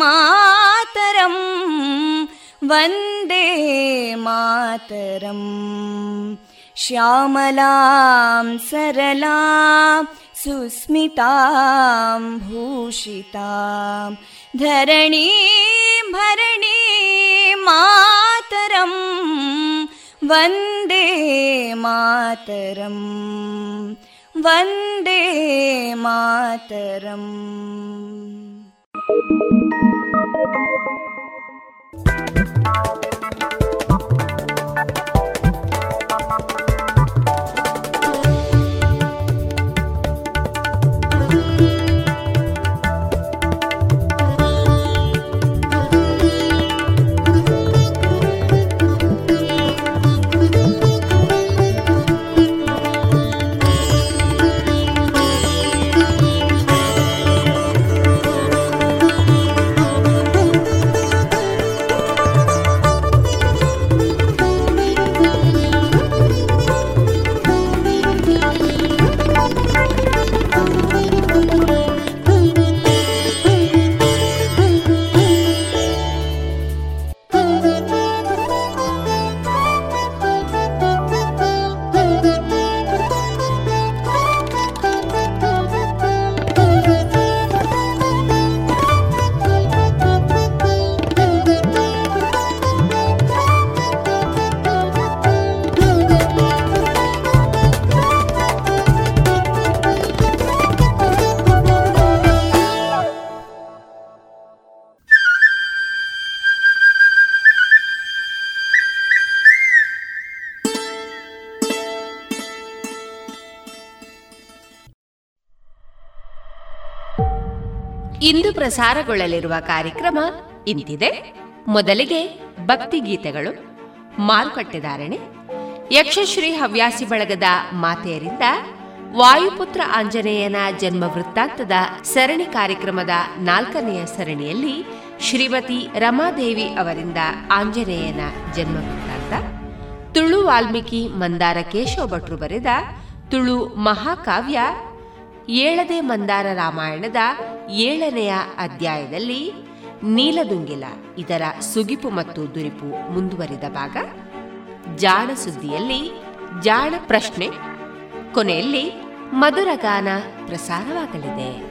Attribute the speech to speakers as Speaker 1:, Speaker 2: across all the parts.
Speaker 1: मातरं वन्दे मातरम् श्यामलां सरलां सुस्मितां भूषितां धरणीं भरणीं मातरं वन्दे मातरम् वन्दे मातरम्
Speaker 2: ಇಂದು ಪ್ರಸಾರಗೊಳ್ಳಲಿರುವ ಕಾರ್ಯಕ್ರಮ ಇಂತಿದೆ. ಮೊದಲಿಗೆ ಭಕ್ತಿ ಗೀತೆಗಳು ಮಾರುಕಟ್ಟೆದಾರಣೆ ಯಕ್ಷಶ್ರೀ ಹವ್ಯಾಸಿ ಬಳಗದ ಮಾತೆಯರಿಂದ ವಾಯುಪುತ್ರ ಆಂಜನೇಯನ ಜನ್ಮ ವೃತ್ತಾಂತದ ಸರಣಿ ಕಾರ್ಯಕ್ರಮದ ನಾಲ್ಕನೆಯ ಸರಣಿಯಲ್ಲಿ ಶ್ರೀಮತಿ ರಮಾದೇವಿ ಅವರಿಂದ ಆಂಜನೇಯನ ಜನ್ಮ ವೃತ್ತಾಂತ, ತುಳು ವಾಲ್ಮೀಕಿ ಮಂದಾರ ಕೇಶವ ಭಟ್ರು ಬರೆದ ತುಳು ಮಹಾಕಾವ್ಯ ಏಳದೆ ಮಂದಾರ ರಾಮಾಯಣದ ಏಳನೆಯ ಅಧ್ಯಾಯದಲ್ಲಿ ನೀಲದುಂಗಿಲ ಇದರ ಸುಗಿಪು ಮತ್ತು ದುರಿಪು ಮುಂದುವರಿದ ಭಾಗ. ಜಾಣ ಸುದ್ದಿಯಲ್ಲಿ ಜಾಣ ಪ್ರಶ್ನೆ. ಕೊನೆಯಲ್ಲಿ ಮಧುರಗಾನ ಪ್ರಸಾರವಾಗಲಿದೆ.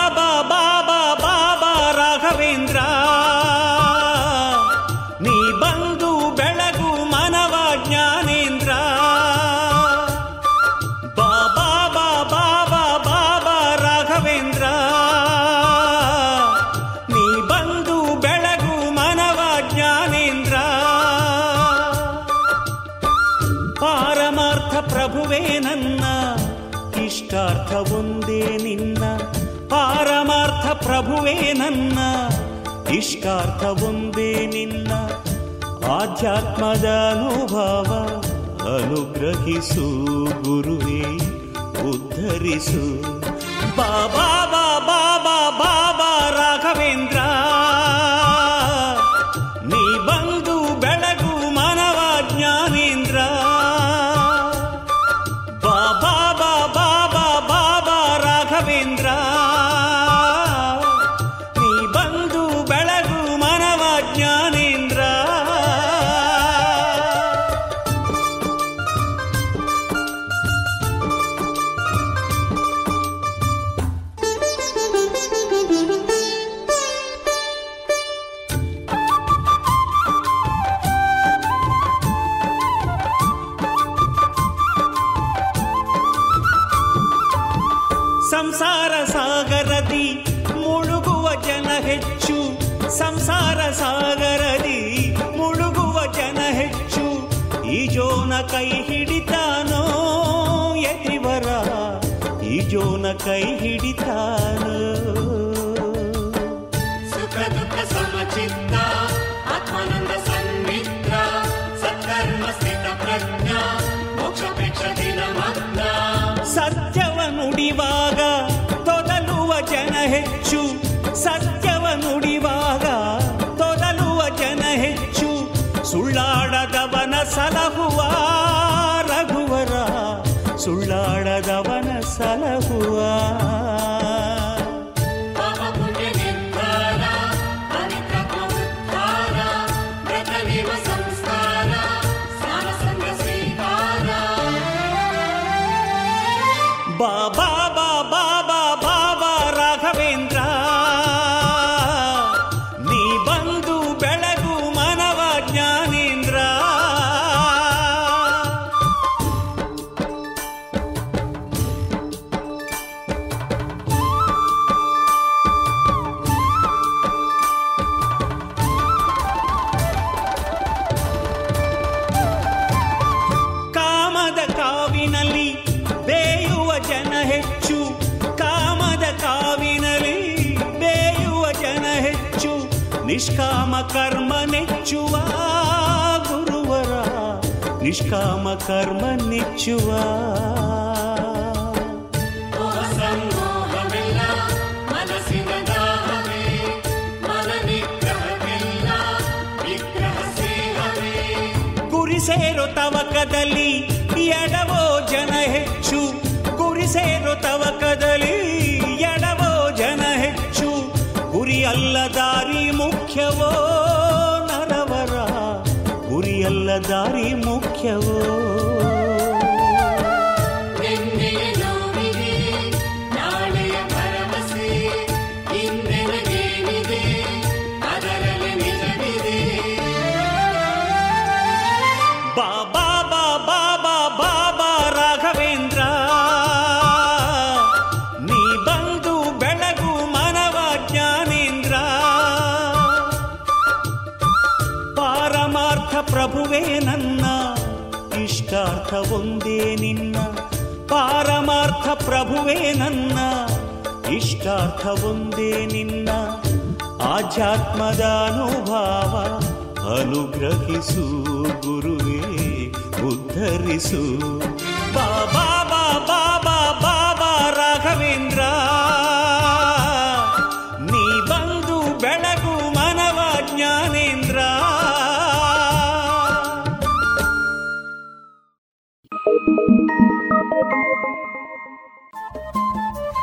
Speaker 3: ಪ್ರಭುವೇ ನನ್ನ ಇಷ್ಟಾರ್ಥ ಒಂದೇ ನಿನ್ನ ಆಧ್ಯಾತ್ಮದ ಅನುಭವ ಅನುಗ್ರಹಿಸು ಗುರುವೇ ಉದ್ಧರಿಸು. ಬಾಬಾ ಹೆಚ್ಚು ಸತ್ಯವ ನುಡಿವಾಗ ತೊದಲುವ ಜನ ಹೆಚ್ಚು ಸುಳ್ಳು ಸುಳ್ಳಾಡದವನ ಸಲಹುವ ನಿಷ್ಕಾಮ ಕರ್ಮ ನೆಚ್ಚುವ. ಗುರಿ ಸೇರೋ ತವಕದಲ್ಲಿ ಎಡವೋ ಜನ ಹೆಚ್ಚು. ಗುರಿ ಸೇರೋ ತವಕದಲ್ಲಿ ಎಡವೋ ಜನ ಹೆಚ್ಚು. ಗುರಿ ಅಲ್ಲ ದಾರಿ ಮುಖ್ಯವೋ ನರವರ. ಗುರಿ ಅಲ್ಲ ದಾರಿ ಮುಖ್ಯವೋ
Speaker 4: ನಿನ್ನೆಯ
Speaker 3: ಪ್ರಭುವೇ ನನ್ನ ಇಷ್ಟಾರ್ಥ ಒಂದೇ ನಿನ್ನ ಆಧ್ಯಾತ್ಮದ ಅನುಭಾವ ಅನುಗ್ರಹಿಸು ಗುರುವೇ ಉದ್ಧರಿಸು.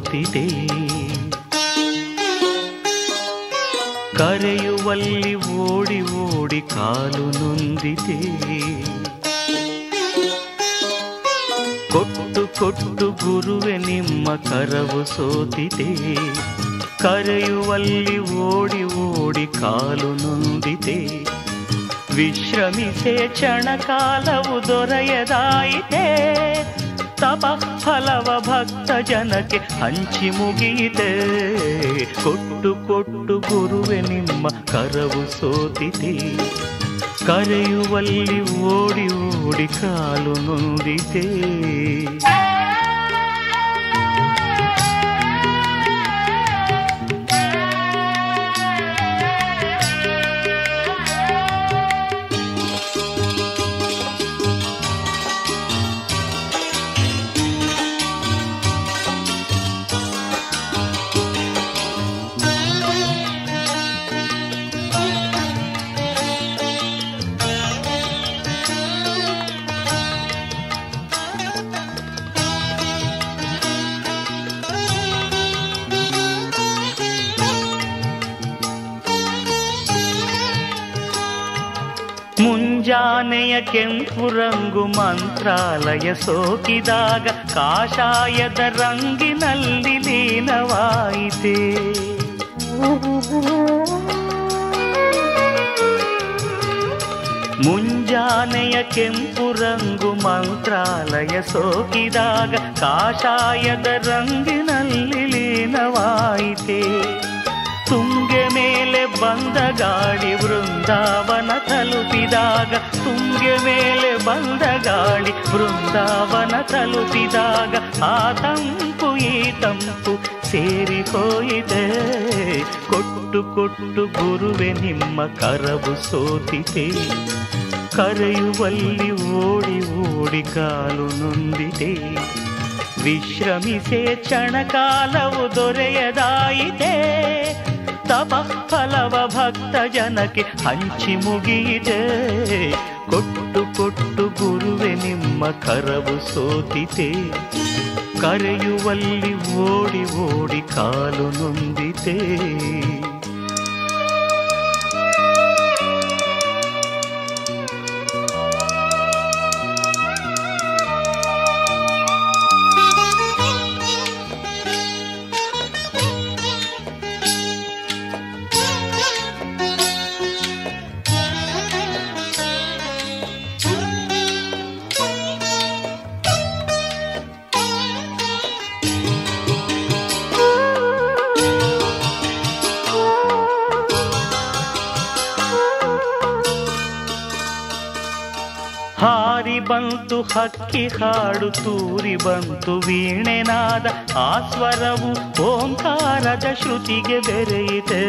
Speaker 3: ಕರವು ಕರೆಯುವಲ್ಲಿ ಓಡಿ ಓಡಿ ಕಾಲು ನೊಂದಿದೆ. ಕೊಟ್ಟು ಕೊಟ್ಟು ಗುರುವೆ ನಿಮ್ಮ ಕರವು ಸೋತಿದೆ. ಕರೆಯುವಲ್ಲಿ ಓಡಿ ಓಡಿ ಕಾಲು ನೊಂದಿದೆ. ವಿಶ್ರಮಿಸೆ ಕ್ಷಣಕಾಲವು ದೊರೆಯದಾಯಿತೆ. ತಪ ಫಲವ ಭಕ್ತ ಜನಕ್ಕೆ ಹಂಚಿ ಮುಗಿಯಿತೆ. ಕೊಟ್ಟು ಕೊಟ್ಟು ಗುರುವೆ ನಿಮ್ಮ ಕರವು ಸೋತಿತಿ. ಕರೆಯುವಲ್ಲಿ ಓಡಿ ಓಡಿ ಕಾಲು ನೊಂದಿದೆ
Speaker 5: ಕೆಂಪು ರಂಗು ಮಂತ್ರಾಲಯ ಸೋಕಿದಾಗ ಕಾಷಾಯದ ರಂಗಿನಲ್ಲಿ ಲೀನವಾಯಿತೆ. ಮುಂಜಾನೆಯ ಕೆಂಪು ರಂಗು ಮಂತ್ರಾಲಯ ಸೋಕಿದಾಗ ಕಾಷಾಯದ ರಂಗಿನಲ್ಲಿ ಲೀನವಾಯಿತೆ. ತುಂಗೆ ಮೇಲೆ ಬಂದ ಗಾಡಿ ವೃಂದಾವನ ತಲುಪಿದಾಗ ತುಂಗೆ ಮೇಲೆ ಬಂದ ಗಾಳಿ ವೃಂದಾವನ ತಲುಪಿದಾಗ ಆ ತಂಪು ಈ ತಂಪು ಸೇರಿ ಹೋಯಿತೆ. ಕೊಟ್ಟು ಕೊಟ್ಟು ಗುರುವೆ ನಿಮ್ಮ ಕರವು ಸೋತಿದೆ ಕರೆಯುವಲ್ಲಿ ಓಡಿ ಓಡಿ ಕಾಲು ನೊಂದಿದೆ ವಿಶ್ರಮಿಸೆ ಕ್ಷಣಕಾಲವು ದೊರೆಯದಾಯಿತೆ. ತಪ ಫಲವ ಭಕ್ತ ಜನಕ್ಕೆ ಹಂಚಿ ಮುಗಿಯಿದೆ ಕೊಟ್ಟು ಕೊಟ್ಟು ಗುರುವೆ ನಿಮ್ಮ ಕರವು ಸೋತಿತೆ. ಕರೆಯುವಲ್ಲಿ ಓಡಿ ಓಡಿ ಕಾಲು ನೊಂದಿತೆ. ಹಕ್ಕಿ ಹಾಡು ತೂರಿ ಬಂತು ವೀಣೆನಾದ ಆ ಸ್ವರವು ಓಂಕಾರದ ಶ್ರುತಿಗೆ ಬೆರೆಯಿತೆ.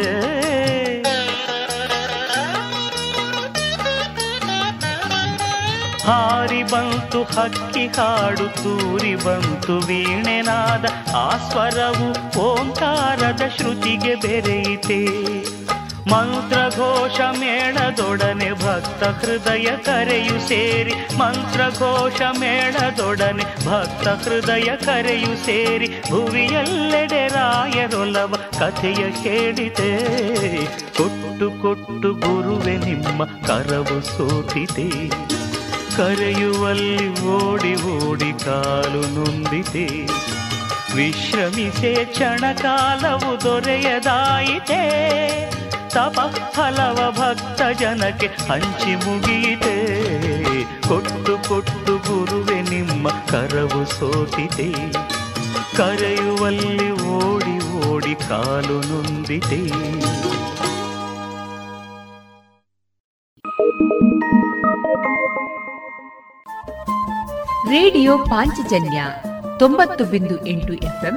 Speaker 5: ಹಾರಿ ಬಂತು ಹಕ್ಕಿ ಹಾಡು ತೂರಿ ಬಂತು ವೀಣೆನಾದ ಆ ಸ್ವರವು ಓಂಕಾರದ ಶ್ರುತಿಗೆ ಬೆರೆಯಿತೆ. ಮಂತ್ರಘೋಷ ಮೇಳದೊಡನೆ ಭಕ್ತ ಹೃದಯ ಕರೆಯು ಸೇರಿ ಮಂತ್ರಘೋಷ ಮೇಳದೊಡನೆ ಭಕ್ತ ಹೃದಯ ಕರೆಯು ಸೇರಿ, ಭುವಿಯಲ್ಲೆಡೆ ರಾಯರೊಲವ ಕಥೆಯ ಕೇಳಿದೆ. ಕೊಟ್ಟು ಕೊಟ್ಟು ಗುರುವೆ ನಿಮ್ಮ ಕರವು ಸೋತಿದೆ. ಕರೆಯುವಲ್ಲಿ ಓಡಿ ಓಡಿ ಕಾಲು ನೊಂದಿದೆ. ವಿಶ್ರಮಿಸೆ ಕ್ಷಣಕಾಲವು ದೊರೆಯದಾಯಿತೆ. ತಪ ಫಲವ ಭಕ್ತ ಜನಕ್ಕೆ ಹಂಚಿ ಮುಗಿಯಿತೆ ಕೊಟ್ಟು ಕೊಟ್ಟು ಗುರುವೆ ನಿಮ್ಮ ಕರವು ಸೋತಿದೆ ಕರೆಯುವಲ್ಲಿ ಓಡಿ ಓಡಿ ಕಾಲು ನೊಂದಿದೆ
Speaker 6: ರೇಡಿಯೋ ಪಾಂಚಜನ್ಯ ತೊಂಬತ್ತು ಬಿಂದು ಎಂಟು ಎಫ್ಎಂ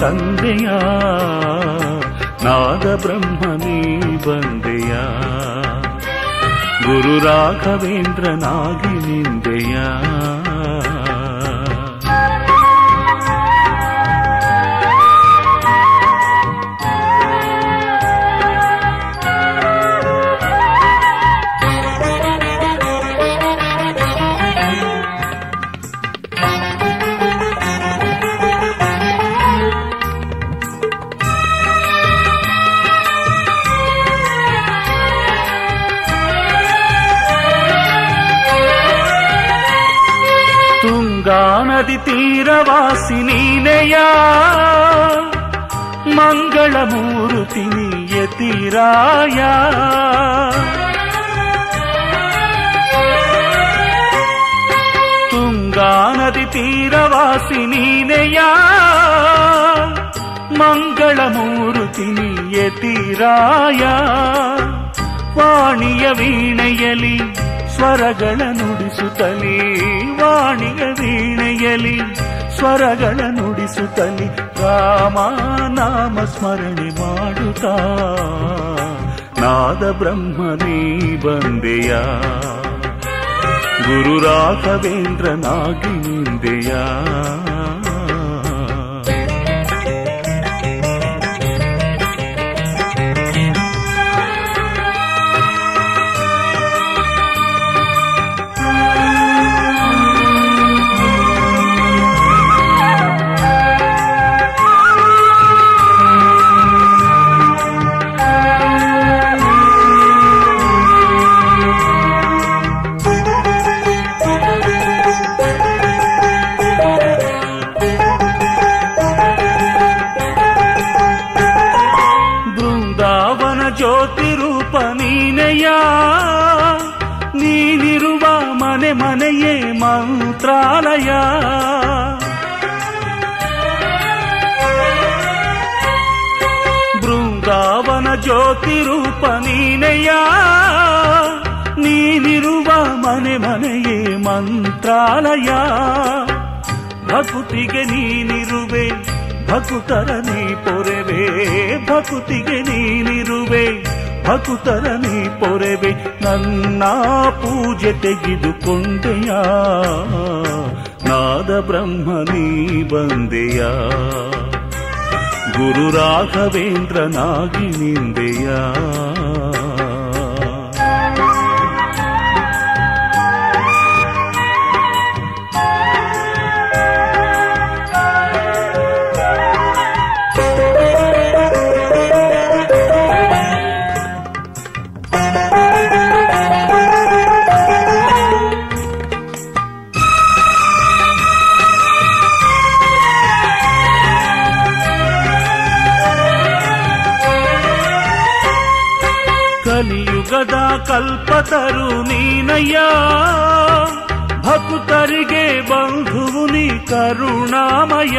Speaker 7: ತಂದೆಯ ನಾದ ಬ್ರಹ್ಮನೇ ಬಂದೆಯ ಗುರು ರಾಘವೇಂದ್ರನಾಗಿ ನಿಂದೆಯ ತೀರವಾಸಿ ನೀನೆಯ. ಮಂಗಳ ಮೂರುತಿ ತೀರಾಯ. ತುಂಗಾ ನದಿ ತೀರವಾಸಿ ನೀನೆಯ. ಮಂಗಳ ಮೂರುತಿ ತೀರಾಯ. ವಾಣಿಯ ವೀಣೆಯಲಿ ಸ್ವರಗಳ ನುಡಿಸುತ್ತಲೇ ವಾಣಿಯ ವೀಣೆಯಲಿ ಸ್ವರಗಳ ನುಡಿಸುತ್ತಲಿ ರಾಮ ನಾಮ ಸ್ಮರಣೆ ಮಾಡುತ್ತಾ. ನಾದ ಬ್ರಹ್ಮನೇ ಬಂದೆಯ? ಗುರು ರಾಘವೇಂದ್ರನಾಗಿ ನಿಂದೆಯ? ಮಂತ್ರಾಲಯ. ಭಕುತಿಗೆ ನೀನಿರುವೆ, ಭಕುತರ ನೀ ಪೊರೆವೆ. ಭಕುತಿಗೆ ನೀನಿರುವೆ, ಭಕುತರ ನೀ ಪೊರೆವೆ. ನನ್ನ ಪೂಜೆ ತೆಗೆದುಕೊಂಡೆಯ? ನಾದ ಬ್ರಹ್ಮ ನೀ ಬಂದೆಯ? ಗುರು ರಾಘವೇಂದ್ರನಾಗಿ ನಿಂದೆಯ? ಕಲ್ಪತರು ನೀನಯ್ಯ ಭಕ್ತರಿಗೆ ಬಂಧುವು ನೀ ಕರುಣಾಮಯ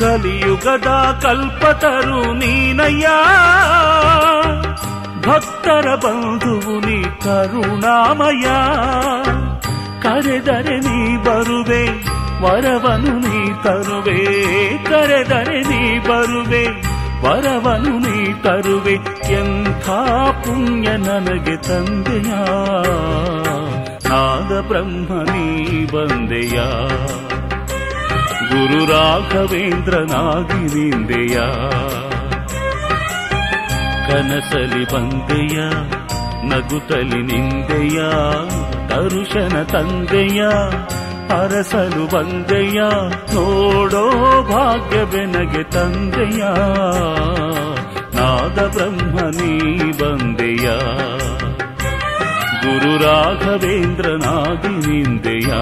Speaker 7: ಕಲಿಯುಗದ ಕಲ್ಪತರು ನೀನಯ್ಯ ಭಕ್ತರ ಬಂಧುವು ನೀ ಕರುಣಾಮಯ ಕರೆದರೆ ನೀ ಬರುವೆ ವರವನು ನೀ ತರುವೆ ಕರೆದರೆ ನೀ ಬರುವೆ ವರವನು ನೀ ತರುವೆ ಎಂಥ ಪುಣ್ಯ ನನಗೆ ತಂದೆಯ ನಾದ ಬ್ರಹ್ಮ ನೀ ಬಂದೆಯ ಗುರು ರಾಘವೇಂದ್ರನಾಗಿ ನಿಂದೆಯ ಕನಸಲಿ ಬಂದೆಯ ನಗುತ್ತಲಿ ನಿಂದೆಯ ದರುಶನ ತಂದೆಯ ಅರಸಲು ಬಂದೆಯ? ನೋಡೋ ಭಾಗ್ಯವೆನಗೆ ತಂದೆಯ? ನಾದ ಬ್ರಹ್ಮ ಬಂದೆಯ? ಗುರು ರಾಘವೇಂದ್ರನಾಗಿ ನಿಂದೆಯ?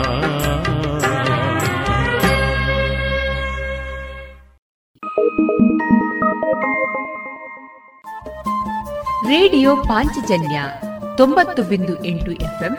Speaker 8: ರೇಡಿಯೋ ಪಾಂಚಜನ್ಯ ತೊಂಬತ್ತು ಬಿಂದು ಎಂಟು ಎಫ್ಎಂ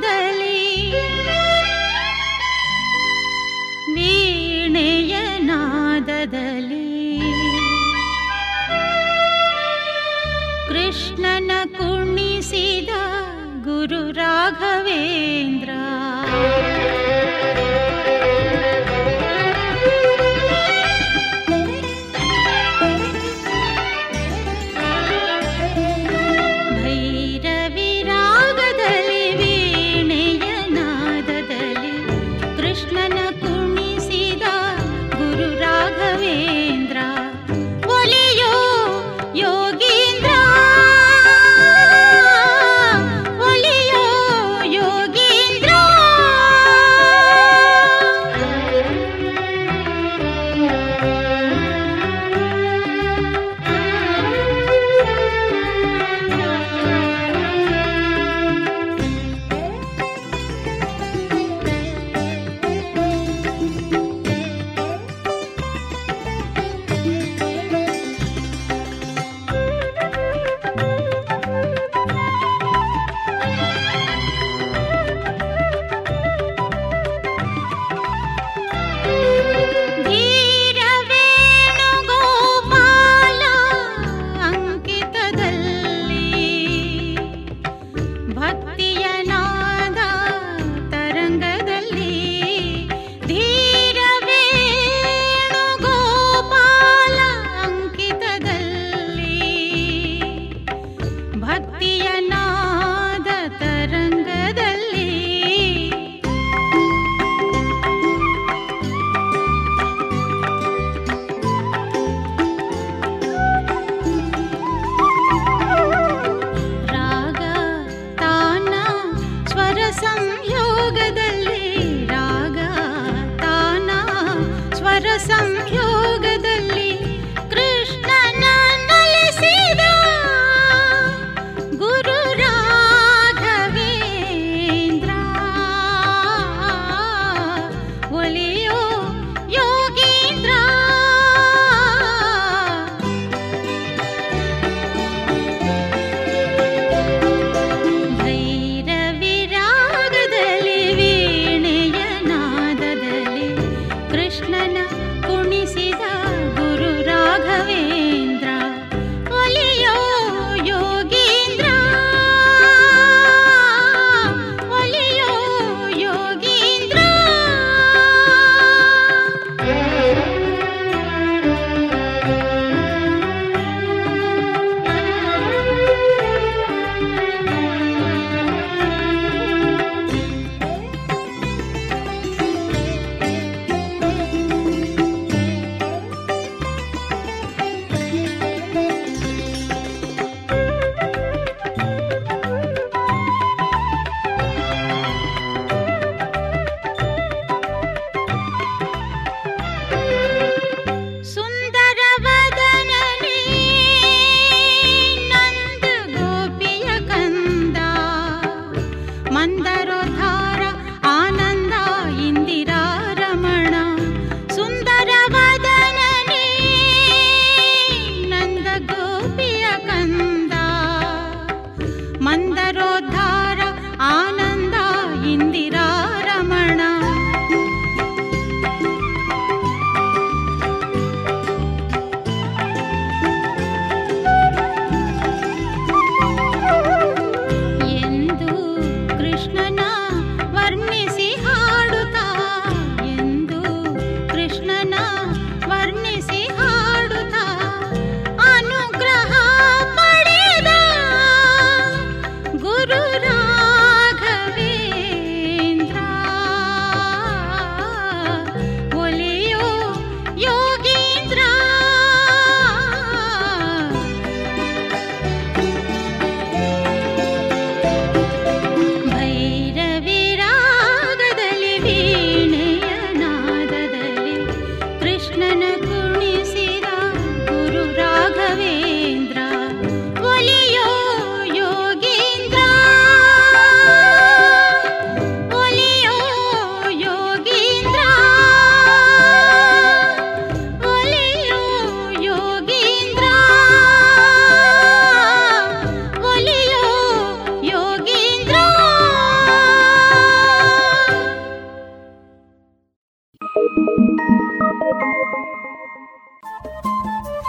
Speaker 9: ಭೈರವಿರಾಗದಲ್ಲಿ ವೀಣೆಯ ನಾದದಲ್ಲಿ ಕೃಷ್ಣನ ಕುಣಿಸಿದ ಗುರು ರಾಘವೇಂದ್ರ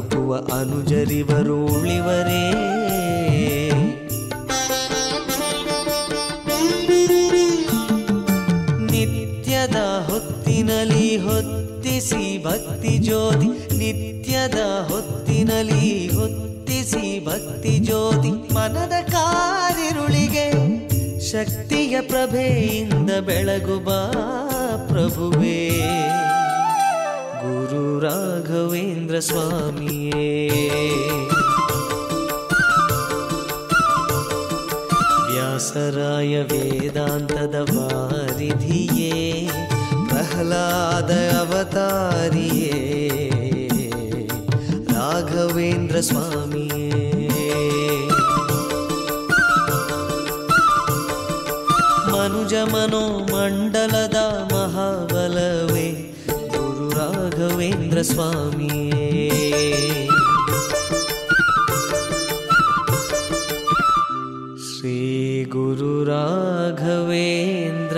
Speaker 10: ಬದುಕುವ ಅನುಜರಿವರು ಉಳಿವರೇ. ನಿತ್ಯದ ಹೊತ್ತಿನಲಿ ಹೊತ್ತಿಸಿ ಭಕ್ತಿ ಜ್ಯೋತಿ, ನಿತ್ಯದ ಹೊತ್ತಿನಲಿ ಹೊತ್ತಿಸಿ ಭಕ್ತಿ ಜ್ಯೋತಿ, ಮನದ ಕಾರಿರುಳಿಗೆ ಶಕ್ತಿಯ ಪ್ರಭೆಯಿಂದ ಬೆಳಗುವ ಪ್ರಭುವೇ. स्वामिये। व्यासराय वेदान्तदवारिधिये प्रह्लाद अवतारिये राघवेन्द्रस्वामिये मनुजमनोमण्डल महा ರಾಘವೇಂದ್ರ ಸ್ವಾಮಿಯೇ ಶ್ರೀ ಗುರು ರಾಘವೇಂದ್ರ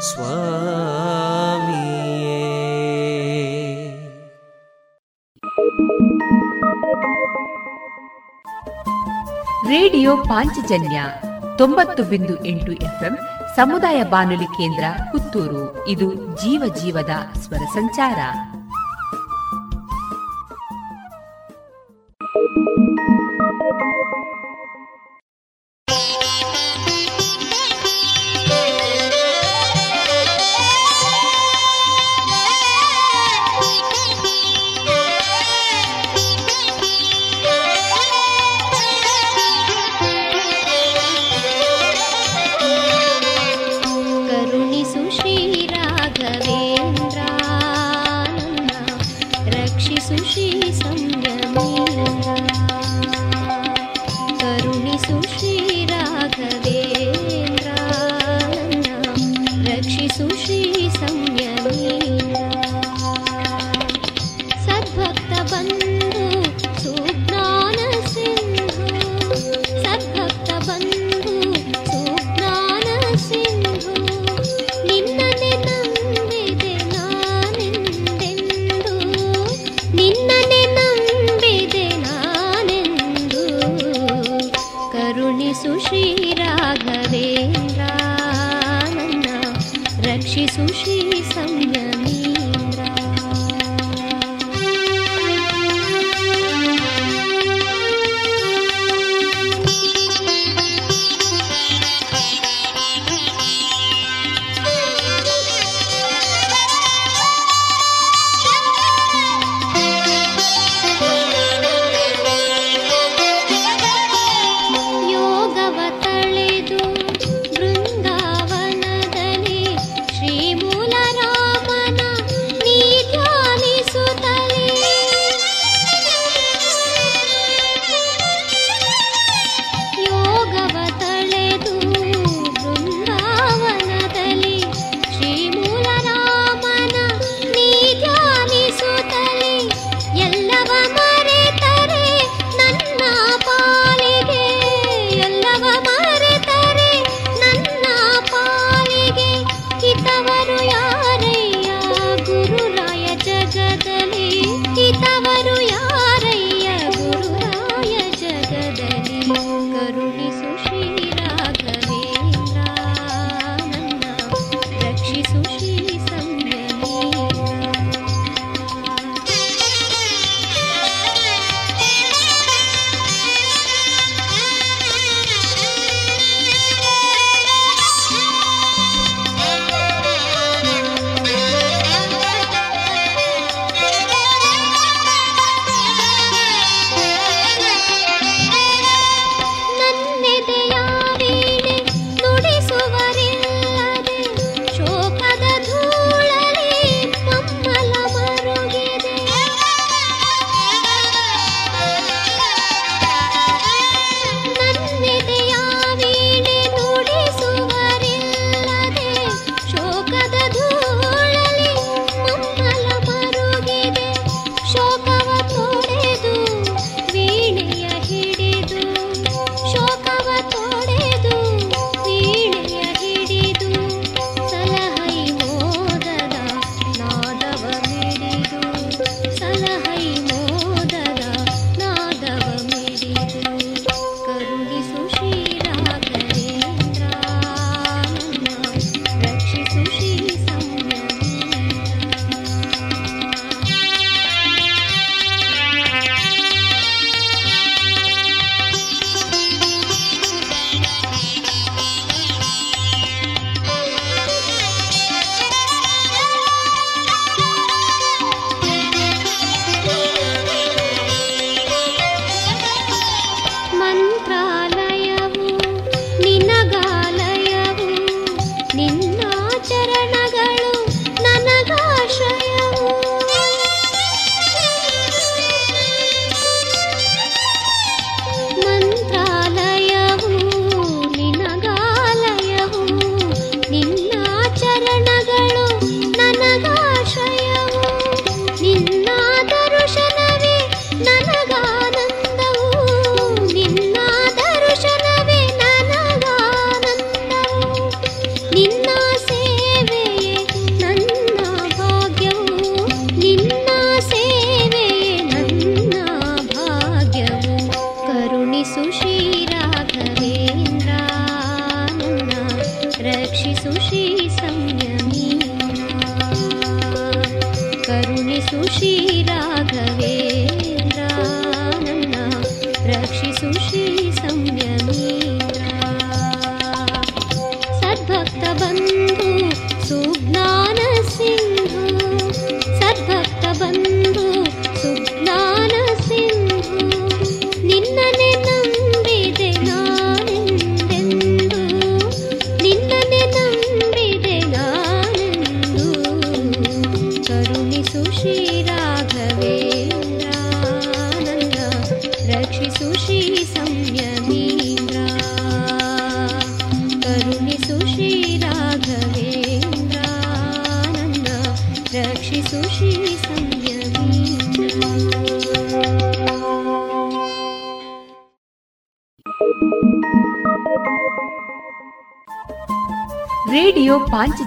Speaker 10: ಸ್ವಾಮಿಯೇ
Speaker 6: ರೇಡಿಯೋ ಪಾಂಚಜನ್ಯ ತೊಂಬತ್ತು ಬಿಂದು ಎಂಟು ಎಫ್ಎಂ ಸಮುದಾಯ ಬಾನುಲಿ ಕೇಂದ್ರ ಪುತ್ತೂರು. ಇದು ಜೀವ ಜೀವದ ಸ್ವರ ಸಂಚಾರ.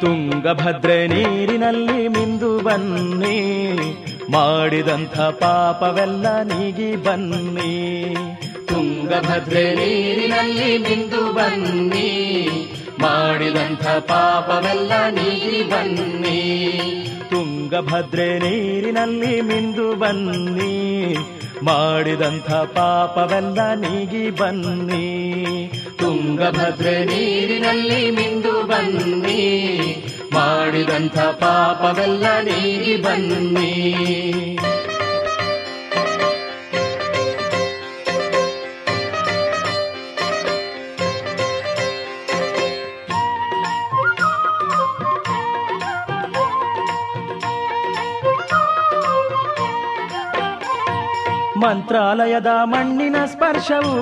Speaker 11: ತುಂಗಭದ್ರೆ ನೀರಿನಲ್ಲಿ ಮಿಂದು ಬನ್ನಿ. ಮಾಡಿದಂಥ ಪಾಪವೆಲ್ಲ ನೀಗಿ ಬನ್ನಿ. ತುಂಗಭದ್ರೆ ನೀರಿನಲ್ಲಿ ಮಿಂದು ಬನ್ನಿ. ಮಾಡಿದಂಥ ಪಾಪವೆಲ್ಲ ನೀಗಿ ಬನ್ನಿ. ತುಂಗಭದ್ರೆ ನೀರಿನಲ್ಲಿ ಮಿಂದು ಬನ್ನಿ. ಮಾಡಿದಂಥ ಪಾಪವೆಲ್ಲ ನೀಗಿ ಬನ್ನಿ. ತುಂಗಭದ್ರೆ ನೀರಿನಲ್ಲಿ ಮಿಂದು ಬನ್ನಿ. ಮಾಡಿದಂಥ ಪಾಪವೆಲ್ಲ ನೀಗಿ ಬನ್ನಿ. ಮಂತ್ರಾಲಯದ ಮಣ್ಣಿನ ಸ್ಪರ್ಶವು,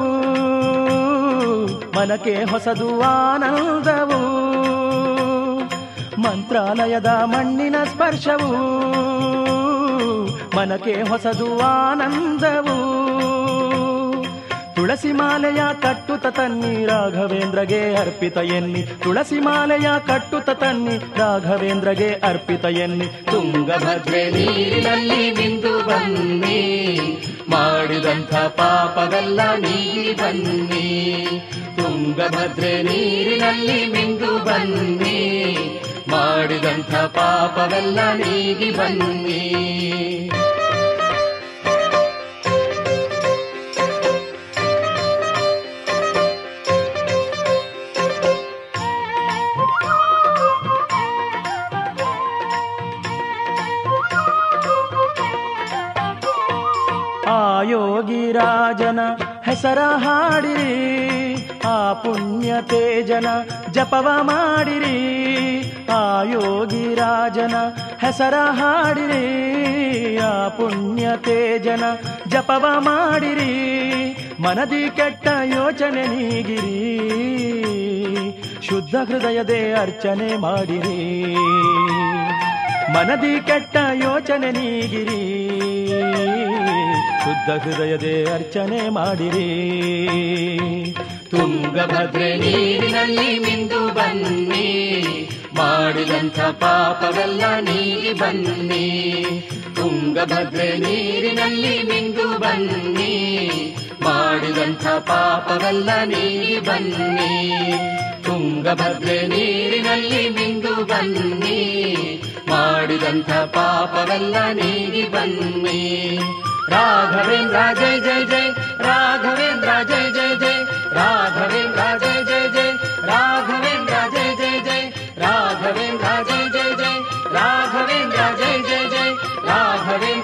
Speaker 11: ಮನಕ್ಕೆ ಹೊಸದು ಆನಂದವು. ಮಂತ್ರಾಲಯದ ಮಣ್ಣಿನ ಸ್ಪರ್ಶವು, ಮನಕ್ಕೆ ಹೊಸದು ಆನಂದವು. ತುಳಸಿ ಮಾಲೆಯ ಕಟ್ಟುತ ತನ್ನಿ ರಾಘವೇಂದ್ರಗೆ ಅರ್ಪಿತ ಎನ್ನಿ, ತುಳಸಿ ಮಾಲೆಯ ಕಟ್ಟುತ ತನ್ನಿ ರಾಘವೇಂದ್ರಗೆ ಅರ್ಪಿತ ಎನ್ನಿ. ತುಂಗಭದ್ರೆ ನೀರಿನಲ್ಲಿ ಬಿಂದು ಬನ್ನಿ ಮಾಡಿದಂಥ ಪಾಪವೆಲ್ಲ ನೀಗಿ ಬನ್ನಿ. ತುಂಗಭದ್ರೆ ನೀರಿನಲ್ಲಿ ಮಿಂದು ಬನ್ನಿ. ಮಾಡಿದಂಥ ಪಾಪವೆಲ್ಲ ನೀಗಿ ಬನ್ನಿ. ಯೋಗಿ ರಾಜನ ಹೆಸರ ಹಾಡಿರಿ. ಆ ಪುಣ್ಯ ತೇಜನ ಜಪವ ಮಾಡಿರಿ. ಆ ಯೋಗಿ ರಾಜನ ಹೆಸರ ಹಾಡಿರಿ. ಆ ಪುಣ್ಯ ತೇಜನ ಜಪವ ಮಾಡಿರಿ. ಮನದಿ ಕೆಟ್ಟ ಯೋಚನೆ ನೀಗಿರಿ. ಶುದ್ಧ ಹೃದಯದೇ ಅರ್ಚನೆ ಮಾಡಿರಿ. ಮನದಿ ಕೆಟ್ಟ ಯೋಚನೆ ನೀಗಿರಿ. ಶುದ್ಧ ಹೃದಯದೇ ಅರ್ಚನೆ ಮಾಡಿರಿ. ತುಂಗಭದ್ರೆ ನೀರಿನಲ್ಲಿ ಮಿಂದು ಬನ್ನಿ. ಮಾಡಿದಂಥ ಪಾಪವೆಲ್ಲ ನೀಗಿ ಬನ್ನಿ. ತುಂಗಭದ್ರೆ ನೀರಿನಲ್ಲಿ ಮಿಂದು ಬನ್ನಿ. ಮಾಡಿದಂಥ ಪಾಪವೆಲ್ಲ ನೀಗಿ ಬನ್ನಿ. ತುಂಗಭದ್ರೆ ನೀರಿನಲ್ಲಿ ಮಿಂದು ಬನ್ನಿ. ಮಾಡಿದಂಥ ಪಾಪವೆಲ್ಲ ನೀಗಿ ಬನ್ನಿ. ರಾಘವೇಂದ್ರ ಜಯ ಜಯ ಜಯ ರಾಘವೇಂದ್ರ ಜಯ ಜಯ ಜಯ ರಾಘವೇಂದ್ರ ಜಯ ಜಯ ಜಯ ರಾಘವೇಂದ್ರ ಜಯ ಜಯ ಜಯ ರಾಘವೇಂದ್ರ ಜಯ ಜಯ ಜಯ ರಾಘವೇಂದ್ರ
Speaker 5: ಜಯ ಜಯ ಜಯ ರಾಘವೇಂದ್ರ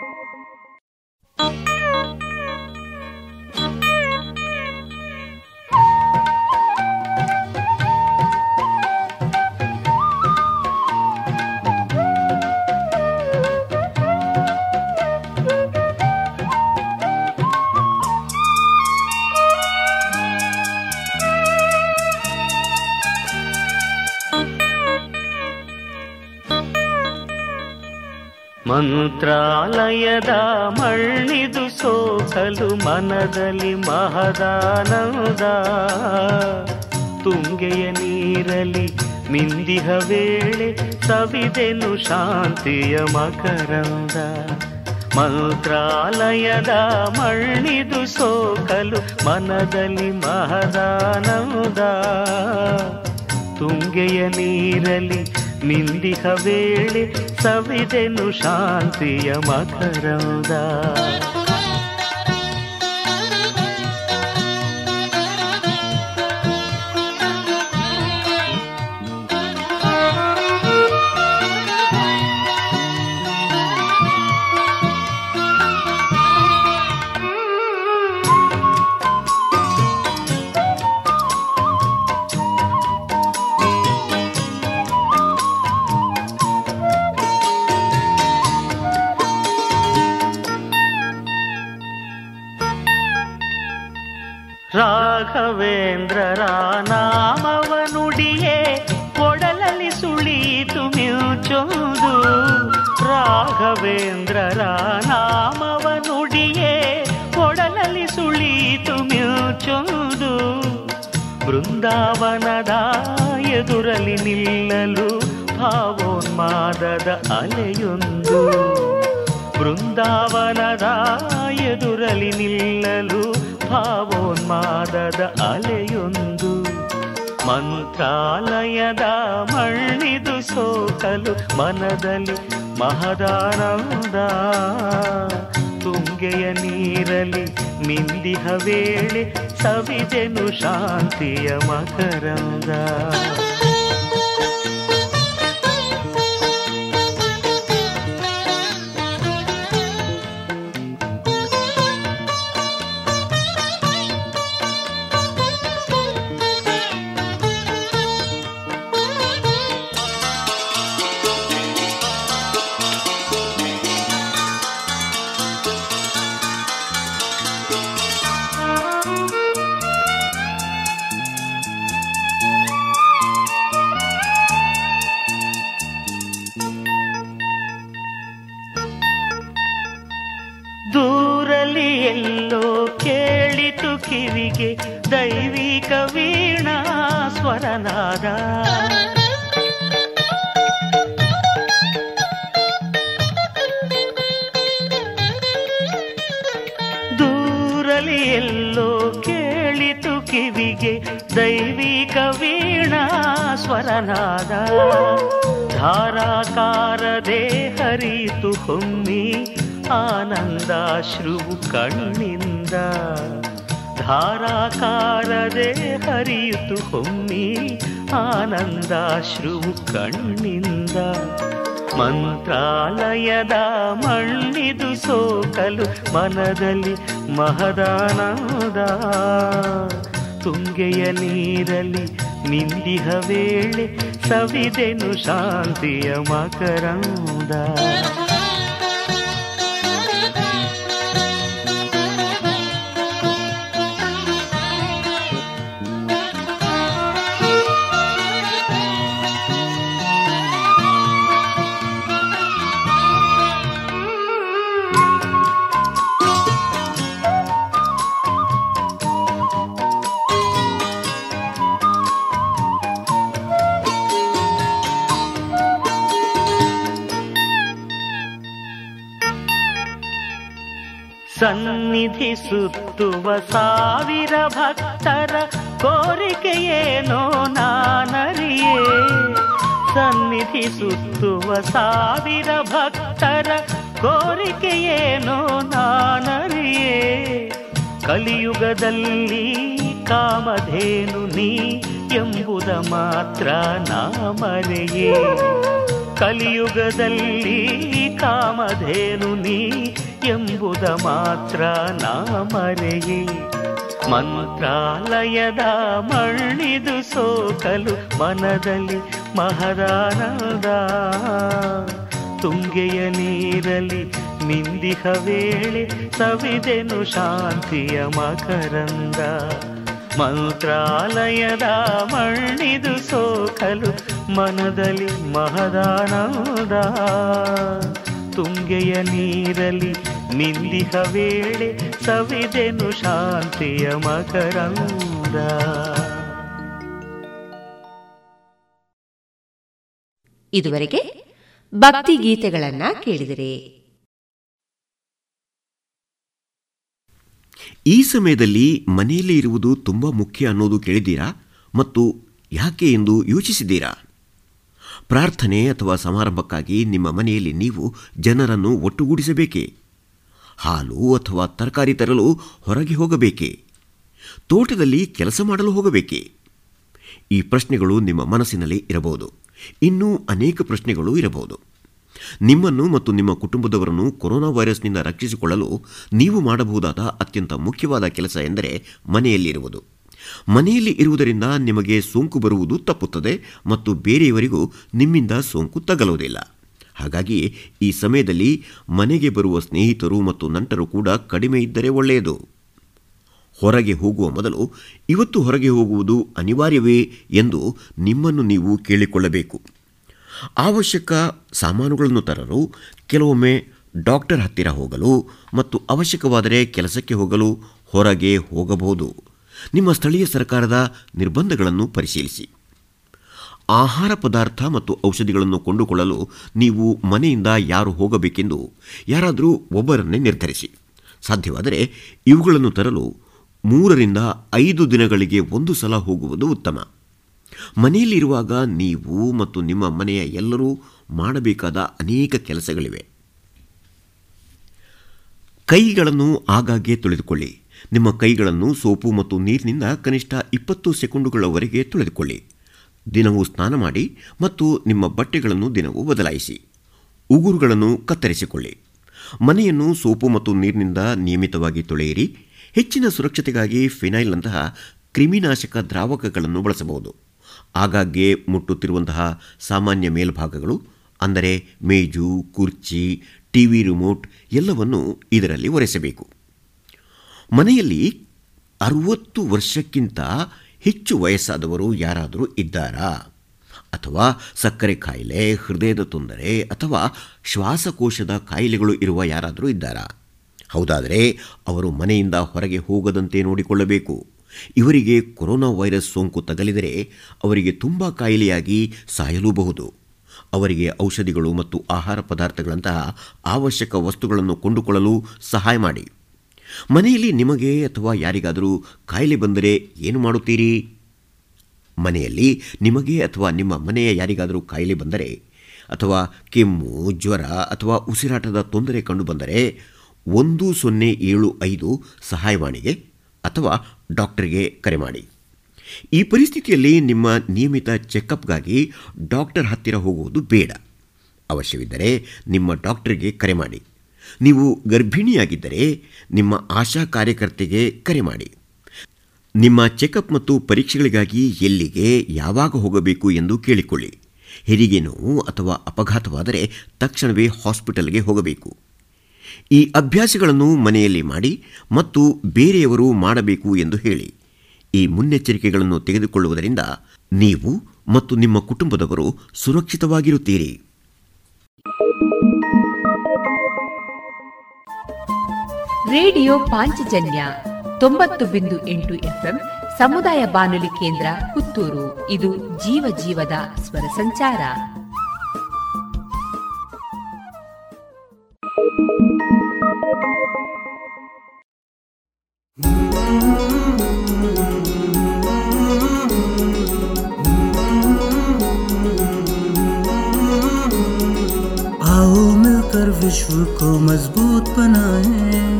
Speaker 5: ಮಂತ್ರಾಲಯದ ಮಣ್ಣಿದು ಸೋಕಲು ಮನದಲ್ಲಿ ಮಹದಾನಂದ. ತುಂಗೆಯ ನೀರಲಿ ಮಿಂದಿಹ ವೇಳೆ ಸವಿದೆನು ಶಾಂತಿಯ ಮಕರಂದ. ಮಂತ್ರಾಲಯದ ಮಣ್ಣಿದು ಸೋಕಲು ಮನದಲ್ಲಿ ಮಹದಾನಂದ. ತುಂಗೆಯ ನೀರಲಿ ನಿಂದಿಹ ವೇಳೆ ಸವಿದೆನು ಶಾಂತಿಯ ಮಕರಂದ ರಾಘವೇಂದ್ರರ ನಾಮವ ನುಡಿಯೇ ಕೊಡಲಲ್ಲಿ ಸುಳೀತು ಮಿಂಚೊಂದು ಬೃಂದಾವನದ ಎದುರಲಿ ನಿಲ್ಲಲು ಭಾವೋನ್ಮಾದದ ಅಲೆಯೊಂದು. ಬೃಂದಾವನದ ಎದುರಲಿ ನಿಲ್ಲಲು ಭಾವೋನ್ಮಾದದ ಅಲೆಯೊಂದು. ಮಂತ್ರಾಲಯದ ಮಣ್ಣಿದು ಸೋಕಲು ಮನದಲ್ಲಿ ಮಹದಾನಂದ. ತುಂಗೆಯ ನೀರಲಿ ಮಿಂದಿಹ ವೇಳೆ ಸವಿದೆನು ಶಾಂತಿಯ ಮಕರಂದ. ಆನಂದಾಶ್ರುವು ಕಣ್ಣಿಂದ ಧಾರಾಕಾರದೆ ಹರಿಯಿತು ಹೊಮ್ಮಿ ಆನಂದಾಶ್ರುವು ಕಣ್ಣಿಂದ. ಮಂತ್ರಾಲಯದ ಮಣ್ಣಿದು ಸೋಕಲು ಮನದಲ್ಲಿ ಮಹದಾನದ. ತುಂಗೆಯ ನೀರಲಿ ನಿಂದಿಹ ವೇಳೆ ಸವಿದೆನು ಶಾಂತಿಯ ಮಕರಂದ. ಸುತ್ತುವ ಸಾವಿರ ಭಕ್ತರ ಕೋರಿಕೆಯೇನೋ ನಾನರಿಯೆ ಕೋಟಿ ಸುತ್ತುವ ಸಾವಿರ ಭಕ್ತರ ಕೋರಿಕೆಯೇನೋ ನಾನರಿಯೇ ಕಲಿಯುಗದಲ್ಲಿ ಕಾಮಧೇನು ನೀ ಎಂಬುದ ಮಾತ್ರ ನಾ ಮರೆಯೇ ಕಲಿಯುಗದಲ್ಲಿ ಕಾಮಧೇನು ನೀ ಎಂಬುದ ಮಾತ್ರ ನಾ ಮರೆಯೇ ಮಂತ್ರಾಲಯದ ಮಣ್ಣಿದು ಸೋಕಲು ಮನದಲ್ಲಿ ಮಹದಾನದ ತುಂಗೆಯ ನೀರಲಿ ನಿಂದಿಹ ವೇಳೆ ಸವಿದೆನು ಶಾಂತಿಯ ಮಕರಂದ. ಮಂತ್ರಾಲಯದ ಮಣ್ಣಿದು ಸೋಕಲು ಮನದಲ್ಲಿ ಮಹದಾನದ ತುಂಗೆಯ ನೀರಲಿ ನಿಂದಿಹ ವೇಳೆ ಸವಿದೆನು ಶಾಂತಿಯ ಮಕರಂದ.
Speaker 8: ಇದುವರೆಗೆ ಭಕ್ತಿ ಗೀತೆಗಳನ್ನ ಕೇಳಿದರೆ.
Speaker 12: ಈ ಸಮಯದಲ್ಲಿ ಮನೆಯಲ್ಲಿ ಇರುವುದು ತುಂಬ ಮುಖ್ಯ ಅನ್ನೋದು ಕೇಳಿದ್ದೀರಾ ಮತ್ತು ಯಾಕೆ ಎಂದು ಯೋಚಿಸಿದ್ದೀರಾ? ಪ್ರಾರ್ಥನೆ ಅಥವಾ ಸಮಾರಂಭಕ್ಕಾಗಿ ನಿಮ್ಮ ಮನೆಯಲ್ಲಿ ನೀವು ಜನರನ್ನು ಒಟ್ಟುಗೂಡಿಸಬೇಕೇ? ಹಾಲು ಅಥವಾ ತರಕಾರಿ ತರಲು ಹೊರಗೆ ಹೋಗಬೇಕೆ? ತೋಟದಲ್ಲಿ ಕೆಲಸ ಮಾಡಲು ಹೋಗಬೇಕೆ? ಈ ಪ್ರಶ್ನೆಗಳು ನಿಮ್ಮ ಮನಸ್ಸಿನಲ್ಲಿ ಇರಬಹುದು. ಇನ್ನೂ ಅನೇಕ ಪ್ರಶ್ನೆಗಳು ಇರಬಹುದು. ನಿಮ್ಮನ್ನು ಮತ್ತು ನಿಮ್ಮ ಕುಟುಂಬದವರನ್ನು ಕೊರೋನಾ ವೈರಸ್ನಿಂದ ರಕ್ಷಿಸಿಕೊಳ್ಳಲು ನೀವು ಮಾಡಬಹುದಾದ ಅತ್ಯಂತ ಮುಖ್ಯವಾದ ಕೆಲಸ ಎಂದರೆ ಮನೆಯಲ್ಲಿರುವುದು ಮನೆಯಲ್ಲಿ ಇರುವುದರಿಂದ ನಿಮಗೆ ಸೋಂಕು ಬರುವುದು ತಪ್ಪುತ್ತದೆ ಮತ್ತು ಬೇರೆಯವರಿಗೂ ನಿಮ್ಮಿಂದ ಸೋಂಕು ತಗಲುವುದಿಲ್ಲ. ಹಾಗಾಗಿ ಈ ಸಮಯದಲ್ಲಿ ಮನೆಗೆ ಬರುವ ಸ್ನೇಹಿತರು ಮತ್ತು ನಂಟರು ಕೂಡ ಕಡಿಮೆ ಇದ್ದರೆ ಒಳ್ಳೆಯದು. ಹೊರಗೆ ಹೋಗುವ ಮೊದಲು ಇವತ್ತು ಹೊರಗೆ ಹೋಗುವುದು ಅನಿವಾರ್ಯವೇ ಎಂದು ನಿಮ್ಮನ್ನು ನೀವು ಕೇಳಿಕೊಳ್ಳಬೇಕು. ಅವಶ್ಯಕ ಸಾಮಾನುಗಳನ್ನು ತರಲು, ಕೆಲವೊಮ್ಮೆ ಡಾಕ್ಟರ್ ಹತ್ತಿರ ಹೋಗಲು ಮತ್ತು ಅವಶ್ಯಕವಾದರೆ ಕೆಲಸಕ್ಕೆ ಹೋಗಲು ಹೊರಗೆ ಹೋಗಬಹುದು. ನಿಮ್ಮ ಸ್ಥಳೀಯ ಸರ್ಕಾರದ ನಿರ್ಬಂಧಗಳನ್ನು ಪರಿಶೀಲಿಸಿ. ಆಹಾರ ಪದಾರ್ಥ ಮತ್ತು ಔಷಧಿಗಳನ್ನು ಕೊಂಡುಕೊಳ್ಳಲು ನೀವು ಮನೆಯಿಂದ ಯಾರು ಹೋಗಬೇಕೆಂದು ಯಾರಾದರೂ ಒಬ್ಬರನ್ನೇ ನಿರ್ಧರಿಸಿ. ಸಾಧ್ಯವಾದರೆ ಇವುಗಳನ್ನು ತರಲು ಮೂರರಿಂದ ಐದು ದಿನಗಳಿಗೆ ಒಂದು ಸಲ ಹೋಗುವುದು ಉತ್ತಮ. ಮನೆಯಲ್ಲಿರುವಾಗ ನೀವು ಮತ್ತು ನಿಮ್ಮ ಮನೆಯ ಎಲ್ಲರೂ ಮಾಡಬೇಕಾದ ಅನೇಕ ಕೆಲಸಗಳಿವೆ. ಕೈಗಳನ್ನು ಆಗಾಗ್ಗೆ ತೊಳೆದುಕೊಳ್ಳಿ. ನಿಮ್ಮ ಕೈಗಳನ್ನು ಸೋಪು ಮತ್ತು ನೀರಿನಿಂದ ಕನಿಷ್ಠ ಇಪ್ಪತ್ತು ಸೆಕೆಂಡುಗಳವರೆಗೆ ತೊಳೆದುಕೊಳ್ಳಿ. ದಿನವೂ ಸ್ನಾನ ಮಾಡಿ ಮತ್ತು ನಿಮ್ಮ ಬಟ್ಟೆಗಳನ್ನು ದಿನವೂ ಬದಲಾಯಿಸಿ. ಉಗುರುಗಳನ್ನು ಕತ್ತರಿಸಿಕೊಳ್ಳಿ. ಮನೆಯನ್ನು ಸೋಪು ಮತ್ತು ನೀರಿನಿಂದ ನಿಯಮಿತವಾಗಿ ತೊಳೆಯಿರಿ. ಹೆಚ್ಚಿನ ಸುರಕ್ಷತೆಗಾಗಿ ಫಿನೈಲ್ನಂತಹ ಕ್ರಿಮಿನಾಶಕ ದ್ರಾವಕಗಳನ್ನು ಬಳಸಬಹುದು. ಆಗಾಗ್ಗೆ ಮುಟ್ಟುತ್ತಿರುವಂತಹ ಸಾಮಾನ್ಯ ಮೇಲ್ಭಾಗಗಳು, ಅಂದರೆ ಮೇಜು, ಕುರ್ಚಿ, ಟಿವಿ ರಿಮೋಟ್ ಎಲ್ಲವನ್ನು ಇದರಲ್ಲಿ ಒರೆಸಬೇಕು. ಮನೆಯಲ್ಲಿ ಅರುವತ್ತು ವರ್ಷಕ್ಕಿಂತ ಹೆಚ್ಚು ವಯಸ್ಸಾದವರು ಯಾರಾದರೂ ಇದ್ದಾರಾ? ಅಥವಾ ಸಕ್ಕರೆ ಕಾಯಿಲೆ ಹೃದಯದ ತೊಂದರೆ ಅಥವಾ ಶ್ವಾಸಕೋಶದ ಕಾಯಿಲೆಗಳು ಇರುವ ಯಾರಾದರೂ ಇದ್ದಾರಾ? ಹೌದಾದರೆ ಅವರು ಮನೆಯಿಂದ ಹೊರಗೆ ಹೋಗದಂತೆ ನೋಡಿಕೊಳ್ಳಬೇಕು. ಇವರಿಗೆ ಕೊರೋನಾ ವೈರಸ್ ಸೋಂಕು ತಗಲಿದರೆ ಅವರಿಗೆ ತುಂಬ ಕಾಯಿಲೆಯಾಗಿ ಸಾಯಲೂಬಹುದು. ಅವರಿಗೆ ಔಷಧಿಗಳು ಮತ್ತು ಆಹಾರ ಪದಾರ್ಥಗಳಂತಹ ಅವಶ್ಯಕ ವಸ್ತುಗಳನ್ನು ಕೊಂಡುಕೊಳ್ಳಲು ಸಹಾಯ ಮಾಡಿ. ಮನೆಯಲ್ಲಿ ನಿಮಗೆ ಅಥವಾ ಯಾರಿಗಾದರೂ ಕಾಯಿಲೆ ಬಂದರೆ ಏನು ಮಾಡುತ್ತೀರಿ? ಮನೆಯಲ್ಲಿ ನಿಮಗೆ ಅಥವಾ ನಿಮ್ಮ ಮನೆಯ ಯಾರಿಗಾದರೂ ಕಾಯಿಲೆ ಬಂದರೆ ಅಥವಾ ಕೆಮ್ಮು, ಜ್ವರ ಅಥವಾ ಉಸಿರಾಟದ ತೊಂದರೆ ಕಂಡುಬಂದರೆ ಒಂದು ಸೊನ್ನೆ ಏಳು ಐದು ಸಹಾಯವಾಣಿಗೆ ಅಥವಾ ಡಾಕ್ಟರ್ಗೆ ಕರೆ ಮಾಡಿ. ಈ ಪರಿಸ್ಥಿತಿಯಲ್ಲಿ ನಿಮ್ಮ ನಿಯಮಿತ ಚೆಕಪ್ಗಾಗಿ ಡಾಕ್ಟರ್ ಹತ್ತಿರ ಹೋಗುವುದು ಬೇಡ. ಅವಶ್ಯವಿದ್ದರೆ ನಿಮ್ಮ ಡಾಕ್ಟರ್ಗೆ ಕರೆ ಮಾಡಿ. ನೀವು ಗರ್ಭಿಣಿಯಾಗಿದ್ದರೆ ನಿಮ್ಮ ಆಶಾ ಕಾರ್ಯಕರ್ತೆಗೆ ಕರೆ ಮಾಡಿ. ನಿಮ್ಮ ಚೆಕಪ್ ಮತ್ತು ಪರೀಕ್ಷೆಗಳಿಗಾಗಿ ಎಲ್ಲಿಗೆ, ಯಾವಾಗ ಹೋಗಬೇಕು ಎಂದು ಕೇಳಿಕೊಳ್ಳಿ. ಹೆರಿಗೆ ನೋವು ಅಥವಾ ಅಪಘಾತವಾದರೆ ತಕ್ಷಣವೇ ಹಾಸ್ಪಿಟಲ್ಗೆ ಹೋಗಬೇಕು. ಈ ಅಭ್ಯಾಸಗಳನ್ನು ಮನೆಯಲ್ಲಿ ಮಾಡಿ ಮತ್ತು ಬೇರೆಯವರು ಮಾಡಬೇಕು ಎಂದು ಹೇಳಿ. ಈ ಮುನ್ನೆಚ್ಚರಿಕೆಗಳನ್ನು ತೆಗೆದುಕೊಳ್ಳುವುದರಿಂದ ನೀವು ಮತ್ತು ನಿಮ್ಮ ಕುಟುಂಬದವರು ಸುರಕ್ಷಿತವಾಗಿರುತ್ತೀರಿ.
Speaker 8: ರೇಡಿಯೋ ಪಾಂಚಜನ್ಯ ತೊಂಬತ್ತು ಬಿಂದು ಎಂಟು ಎಫ್ಎಂ ಸಮುದಾಯ ಬಾನುಲಿ ಕೇಂದ್ರ ಪುತ್ತೂರು ಇದು ಜೀವ ಜೀವದ ಸ್ವರ ಸಂಚಾರ
Speaker 13: विश्व को मजबूत बनाए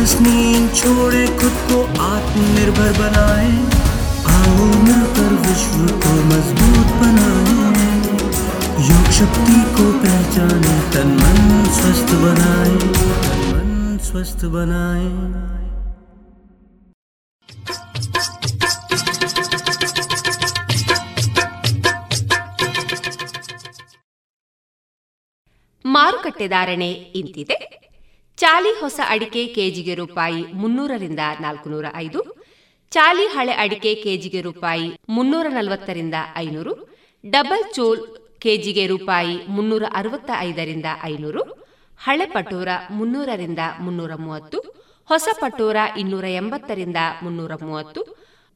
Speaker 13: आलस नींद छोड़े खुद को आत्मनिर्भर बनाए आओ मिलकर विश्व को मजबूत बनाए योग शक्ति को पहचाने तन मन स्वस्थ बनाए तन मन स्वस्थ बनाए
Speaker 2: ಮಾರುಕಟ್ಟೆ ಧಾರಣೆ ಇಂತಿದೆ ಚಾಲಿ ಹೊಸ ಅಡಿಕೆ ಕೆಜಿಗೆ ರೂಪಾಯಿ ಮುನ್ನೂರರಿಂದ ನಾಲ್ಕುನೂರ ಐದು, ಚಾಲಿ ಹಳೆ ಅಡಿಕೆ ಕೆಜಿಗೆ ರೂಪಾಯಿ ಮುನ್ನೂರ ನಲವತ್ತರಿಂದ ಐನೂರು, ಡಬಲ್ ಚೋಲ್ ಕೆಜಿಗೆ ರೂಪಾಯಿ ಮುನ್ನೂರ ಅರವತ್ತ ಐದರಿಂದ ಐನೂರು, ಹಳೆ ಪಟೋರ ಮುನ್ನೂರರಿಂದ ಮುನ್ನೂರ ಮೂವತ್ತು, ಹೊಸ ಪಟೋರ ಇನ್ನೂರ ಎಂಬತ್ತರಿಂದ ಮುನ್ನೂರ ಮೂವತ್ತು,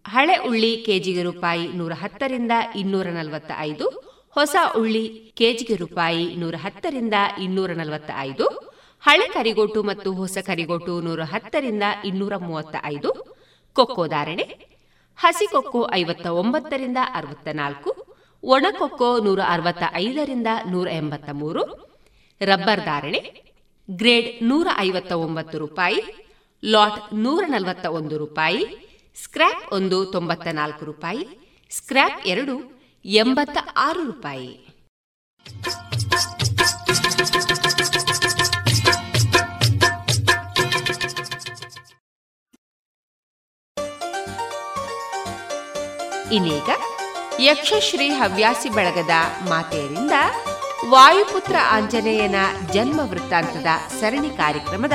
Speaker 2: ಹಳೆ ಉಳ್ಳಿ ಕೆಜಿಗೆ ರೂಪಾಯಿ ನೂರ ಹತ್ತರಿಂದ ಇನ್ನೂರ ನಲವತ್ತ ಐದು, ಹೊಸ ಉಳ್ಳಿ ಕೆಜಿಗೆ ರೂಪಾಯಿ ನೂರ ಹತ್ತರಿಂದ ಇನ್ನೂರ ನಲವತ್ತ ಐದು ಹಳೆ ಕರಿಗೋಟು ಮತ್ತು ಹೊಸ ಕರಿಗೋಟು ನೂರ ಹತ್ತರಿಂದ ಇನ್ನೂರ ಮೂವತ್ತ ಐದು ಕೊಕ್ಕೋ ಧಾರಣೆ, ಹಸಿ ಕೊಕ್ಕೋ ಐವತ್ತ ಒಂಬತ್ತರಿಂದ ಅರವತ್ತ ನಾಲ್ಕು ಒಣಕೊಕ್ಕೋ ನೂರ ಅರವತ್ತ ಐದರಿಂದ ನೂರ ಎಂಬತ್ತ ಮೂರು ರಬ್ಬರ್ ಧಾರಣೆ, ಗ್ರೇಡ್ ನೂರ ಐವತ್ತ ಒಂಬತ್ತು ರೂಪಾಯಿ, ಲಾಟ್ ನೂರ ನಲವತ್ತ ಒಂದು ರೂಪಾಯಿ, ಸ್ಕ್ರ್ಯಾಪ್ ಒಂದು ತೊಂಬತ್ತ ನಾಲ್ಕು ರೂಪಾಯಿ, ಸ್ಕ್ರ್ಯಾಪ್ ಎರಡು ಎಂಬತ್ತ ಆರು ರೂಪಾಯಿ. ಇನ್ನೀಗ ಯಕ್ಷಶ್ರೀ ಹವ್ಯಾಸಿ ಬಳಗದ ಮಾತೆಯರಿಂದ ವಾಯುಪುತ್ರ ಆಂಜನೇಯನ ಜನ್ಮ ವೃತ್ತಾಂತದ ಸರಣಿ ಕಾರ್ಯಕ್ರಮದ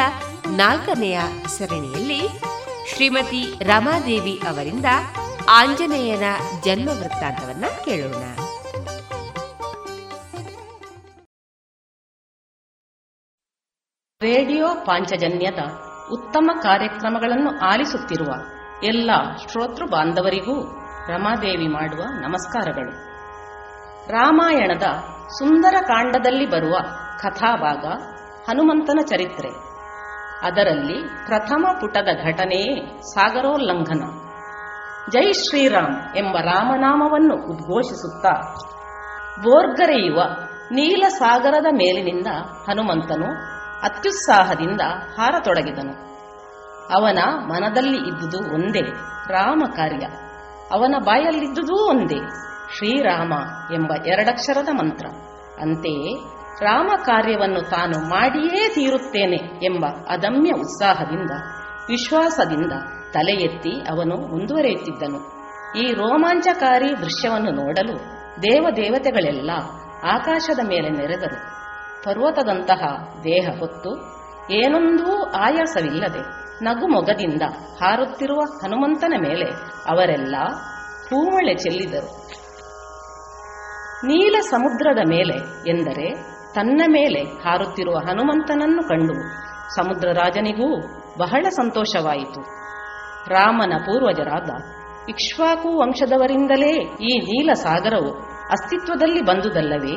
Speaker 2: ನಾಲ್ಕನೆಯ ಸರಣಿಯಲ್ಲಿ ಶ್ರೀಮತಿ ರಮಾದೇವಿ ಅವರಿಂದ ಆಂಜನೇಯನ ಜನ್ಮ ವೃತ್ತಾಂತವನ್ನ ಕೇಳೋಣ.
Speaker 14: ರೇಡಿಯೋ ಪಾಂಚಜನ್ಯದ ಉತ್ತಮ ಕಾರ್ಯಕ್ರಮಗಳನ್ನು ಆಲಿಸುತ್ತಿರುವ ಎಲ್ಲ ಶ್ರೋತೃ ಬಾಂಧವರಿಗೂ ರಮಾದೇವಿ ಮಾಡುವ ನಮಸ್ಕಾರಗಳು. ರಾಮಾಯಣದ ಸುಂದರ ಕಾಂಡದಲ್ಲಿ ಬರುವ ಕಥಾಭಾಗ ಹನುಮಂತನ ಚರಿತ್ರೆ. ಅದರಲ್ಲಿ ಪ್ರಥಮ ಪುಟದ ಘಟನೆಯೇ ಸಾಗರೋಲ್ಲಂಘನ. ಜೈ ಶ್ರೀರಾಮ್ ಎಂಬ ರಾಮನಾಮವನ್ನು ಉದ್ಘೋಷಿಸುತ್ತಾ ಬೋರ್ಗರೆಯುವ ನೀಲ ಸಾಗರದ ಮೇಲಿನಿಂದ ಹನುಮಂತನು ಅತ್ಯುತ್ಸಾಹದಿಂದ ಹಾರತೊಡಗಿದನು. ಅವನ ಮನದಲ್ಲಿ ಇದ್ದುದು ಒಂದೇ ರಾಮ ಕಾರ್ಯ ಅವನ ಬಾಯಲ್ಲಿದ್ದುದೂ ಒಂದೇ. ಶ್ರೀರಾಮ ಎಂಬ ಎರಡಕ್ಷರದ ಮಂತ್ರ. ಅಂತೆಯೇ ರಾಮ ಕಾರ್ಯವನ್ನು ತಾನು ಮಾಡಿಯೇ ತೀರುತ್ತೇನೆ ಎಂಬ ಅದಮ್ಯ ಉತ್ಸಾಹದಿಂದ, ವಿಶ್ವಾಸದಿಂದ ತಲೆ ಎತ್ತಿ ಅವನು ಮುಂದುವರೆಯುತ್ತಿದ್ದನು. ಈ ರೋಮಾಂಚಕಾರಿ ದೃಶ್ಯವನ್ನು ನೋಡಲು ದೇವದೇವತೆಗಳೆಲ್ಲ ಆಕಾಶದ ಮೇಲೆ ನೆರೆದರು. ಪರ್ವತದಂತಹ ದೇಹ ಹೊತ್ತು ಏನೊಂದೂ ಆಯಾಸವಿಲ್ಲದೆ ನಗುಮೊಗದಿಂದ ಹಾರುತ್ತಿರುವ ಹನುಮಂತನ ಮೇಲೆ ಅವರೆಲ್ಲ ಹೂಮಳೆ ಚೆಲ್ಲಿದರು. ನೀಲ ಸಮುದ್ರದ ಮೇಲೆ ಎಂದರೆ ತನ್ನ ಮೇಲೆ ಹಾರುತ್ತಿರುವ ಹನುಮಂತನನ್ನು ಕಂಡು ಸಮುದ್ರ ರಾಜನಿಗೂ ಬಹಳ ಸಂತೋಷವಾಯಿತು. ರಾಮನ ಪೂರ್ವಜರಾದ ಇಕ್ಷ್ವಾಕು ವಂಶದವರಿಂದಲೇ ಈ ನೀಲ ಸಾಗರವು ಅಸ್ತಿತ್ವದಲ್ಲಿ ಬಂದುದಲ್ಲವೇ?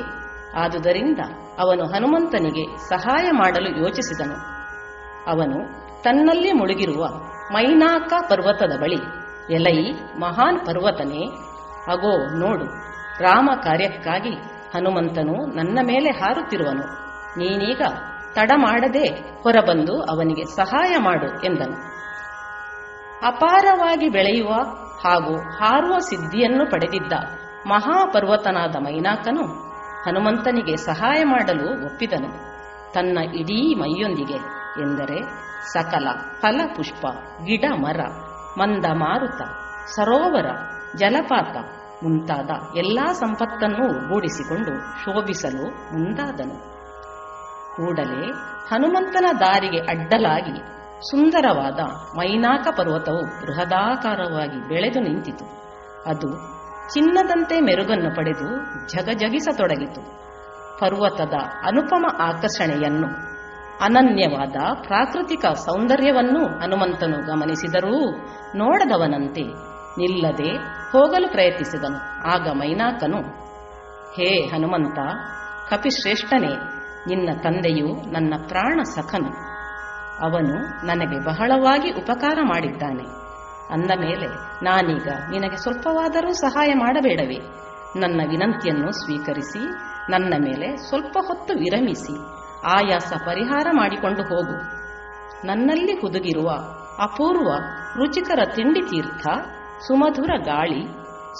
Speaker 14: ಆದುದರಿಂದ ಅವನು ಹನುಮಂತನಿಗೆ ಸಹಾಯ ಮಾಡಲು ಯೋಚಿಸಿದನು. ಅವನು ತನ್ನಲ್ಲಿ ಮುಳುಗಿರುವ ಮೈನಾಕ ಪರ್ವತದ ಬಳಿ. ಎಲೈ ಮಹಾನ್ ಪರ್ವತನೇ, ಅಗೋ ನೋಡು, ರಾಮ ಕಾರ್ಯಕ್ಕಾಗಿ ಹನುಮಂತನು ನನ್ನ ಮೇಲೆ ಹಾರುತ್ತಿರುವನು. ನೀನೀಗ ತಡ ಮಾಡದೆ ಹೊರಬಂದು ಅವನಿಗೆ ಸಹಾಯ ಮಾಡು ಎಂದನು. ಅಪಾರವಾಗಿ ಬೆಳೆಯುವ ಹಾಗೂ ಹಾರುವ ಸಿದ್ಧಿಯನ್ನು ಪಡೆದಿದ್ದ ಮಹಾಪರ್ವತನಾದ ಮೈನಾಕನು ಹನುಮಂತನಿಗೆ ಸಹಾಯ ಮಾಡಲು ಒಪ್ಪಿದನು. ತನ್ನ ಇಡೀ ಮೈಯೊಂದಿಗೆ ಎಂದರೆ ಸಕಲ ಫಲ ಪುಷ್ಪ ಗಿಡ ಮರ ಮಂದ ಮಾರುತ ಸರೋವರ, ಜಲಪಾತ ಮುಂತಾದ ಎಲ್ಲಾ ಸಂಪತ್ತನ್ನು ಒಗ್ಗೂಡಿಸಿಕೊಂಡು ಶೋಭಿಸಲು ಮುಂದಾದನು. ಕೂಡಲೇ ಹನುಮಂತನ ದಾರಿಗೆ ಅಡ್ಡಲಾಗಿ ಸುಂದರವಾದ ಮೈನಾಕ ಪರ್ವತವು ಬೃಹದಾಕಾರವಾಗಿ ಬೆಳೆದು ನಿಂತಿತು. ಅದು ಚಿನ್ನದಂತೆ ಮೆರುಗನ್ನು ಪಡೆದು ಜಗಜಗಿಸತೊಡಗಿತು ಪರ್ವತದ ಅನುಪಮ ಆಕರ್ಷಣೆಯನ್ನು ಅನನ್ಯವಾದ ಪ್ರಾಕೃತಿಕ ಸೌಂದರ್ಯವನ್ನು ಹನುಮಂತನು ಗಮನಿಸಿದರೂ ನೋಡದವನಂತೆ ನಿಲ್ಲದೆ ಹೋಗಲು ಪ್ರಯತ್ನಿಸಿದನು. ಆಗ ಮೈನಾಕನು, ಹೇ ಹನುಮಂತ, ಕಪಿಶ್ರೇಷ್ಠನೇ, ನಿನ್ನ ತಂದೆಯು ನನ್ನ ಪ್ರಾಣ ಸಖನು. ಅವನು ನನಗೆ ಬಹಳವಾಗಿ ಉಪಕಾರ ಮಾಡಿದ್ದಾನೆ. ಅಂದ ಮೇಲೆ, ನಾನೀಗ ನಿನಗೆ ಸ್ವಲ್ಪವಾದರೂ ಸಹಾಯ ಮಾಡಬೇಡವೇ. ನನ್ನ ವಿನಂತಿಯನ್ನು ಸ್ವೀಕರಿಸಿ, ನನ್ನ ಮೇಲೆ ಸ್ವಲ್ಪ ಹೊತ್ತು ವಿರಮಿಸಿ. ಆಯಾಸ ಪರಿಹಾರ ಮಾಡಿಕೊಂಡು ಹೋಗು. ನನ್ನಲ್ಲಿ ಹುದುಗಿರುವ ಅಪೂರ್ವ ರುಚಿಕರ ತಿಂಡಿ ತೀರ್ಥ, ಸುಮಧುರ ಗಾಳಿ,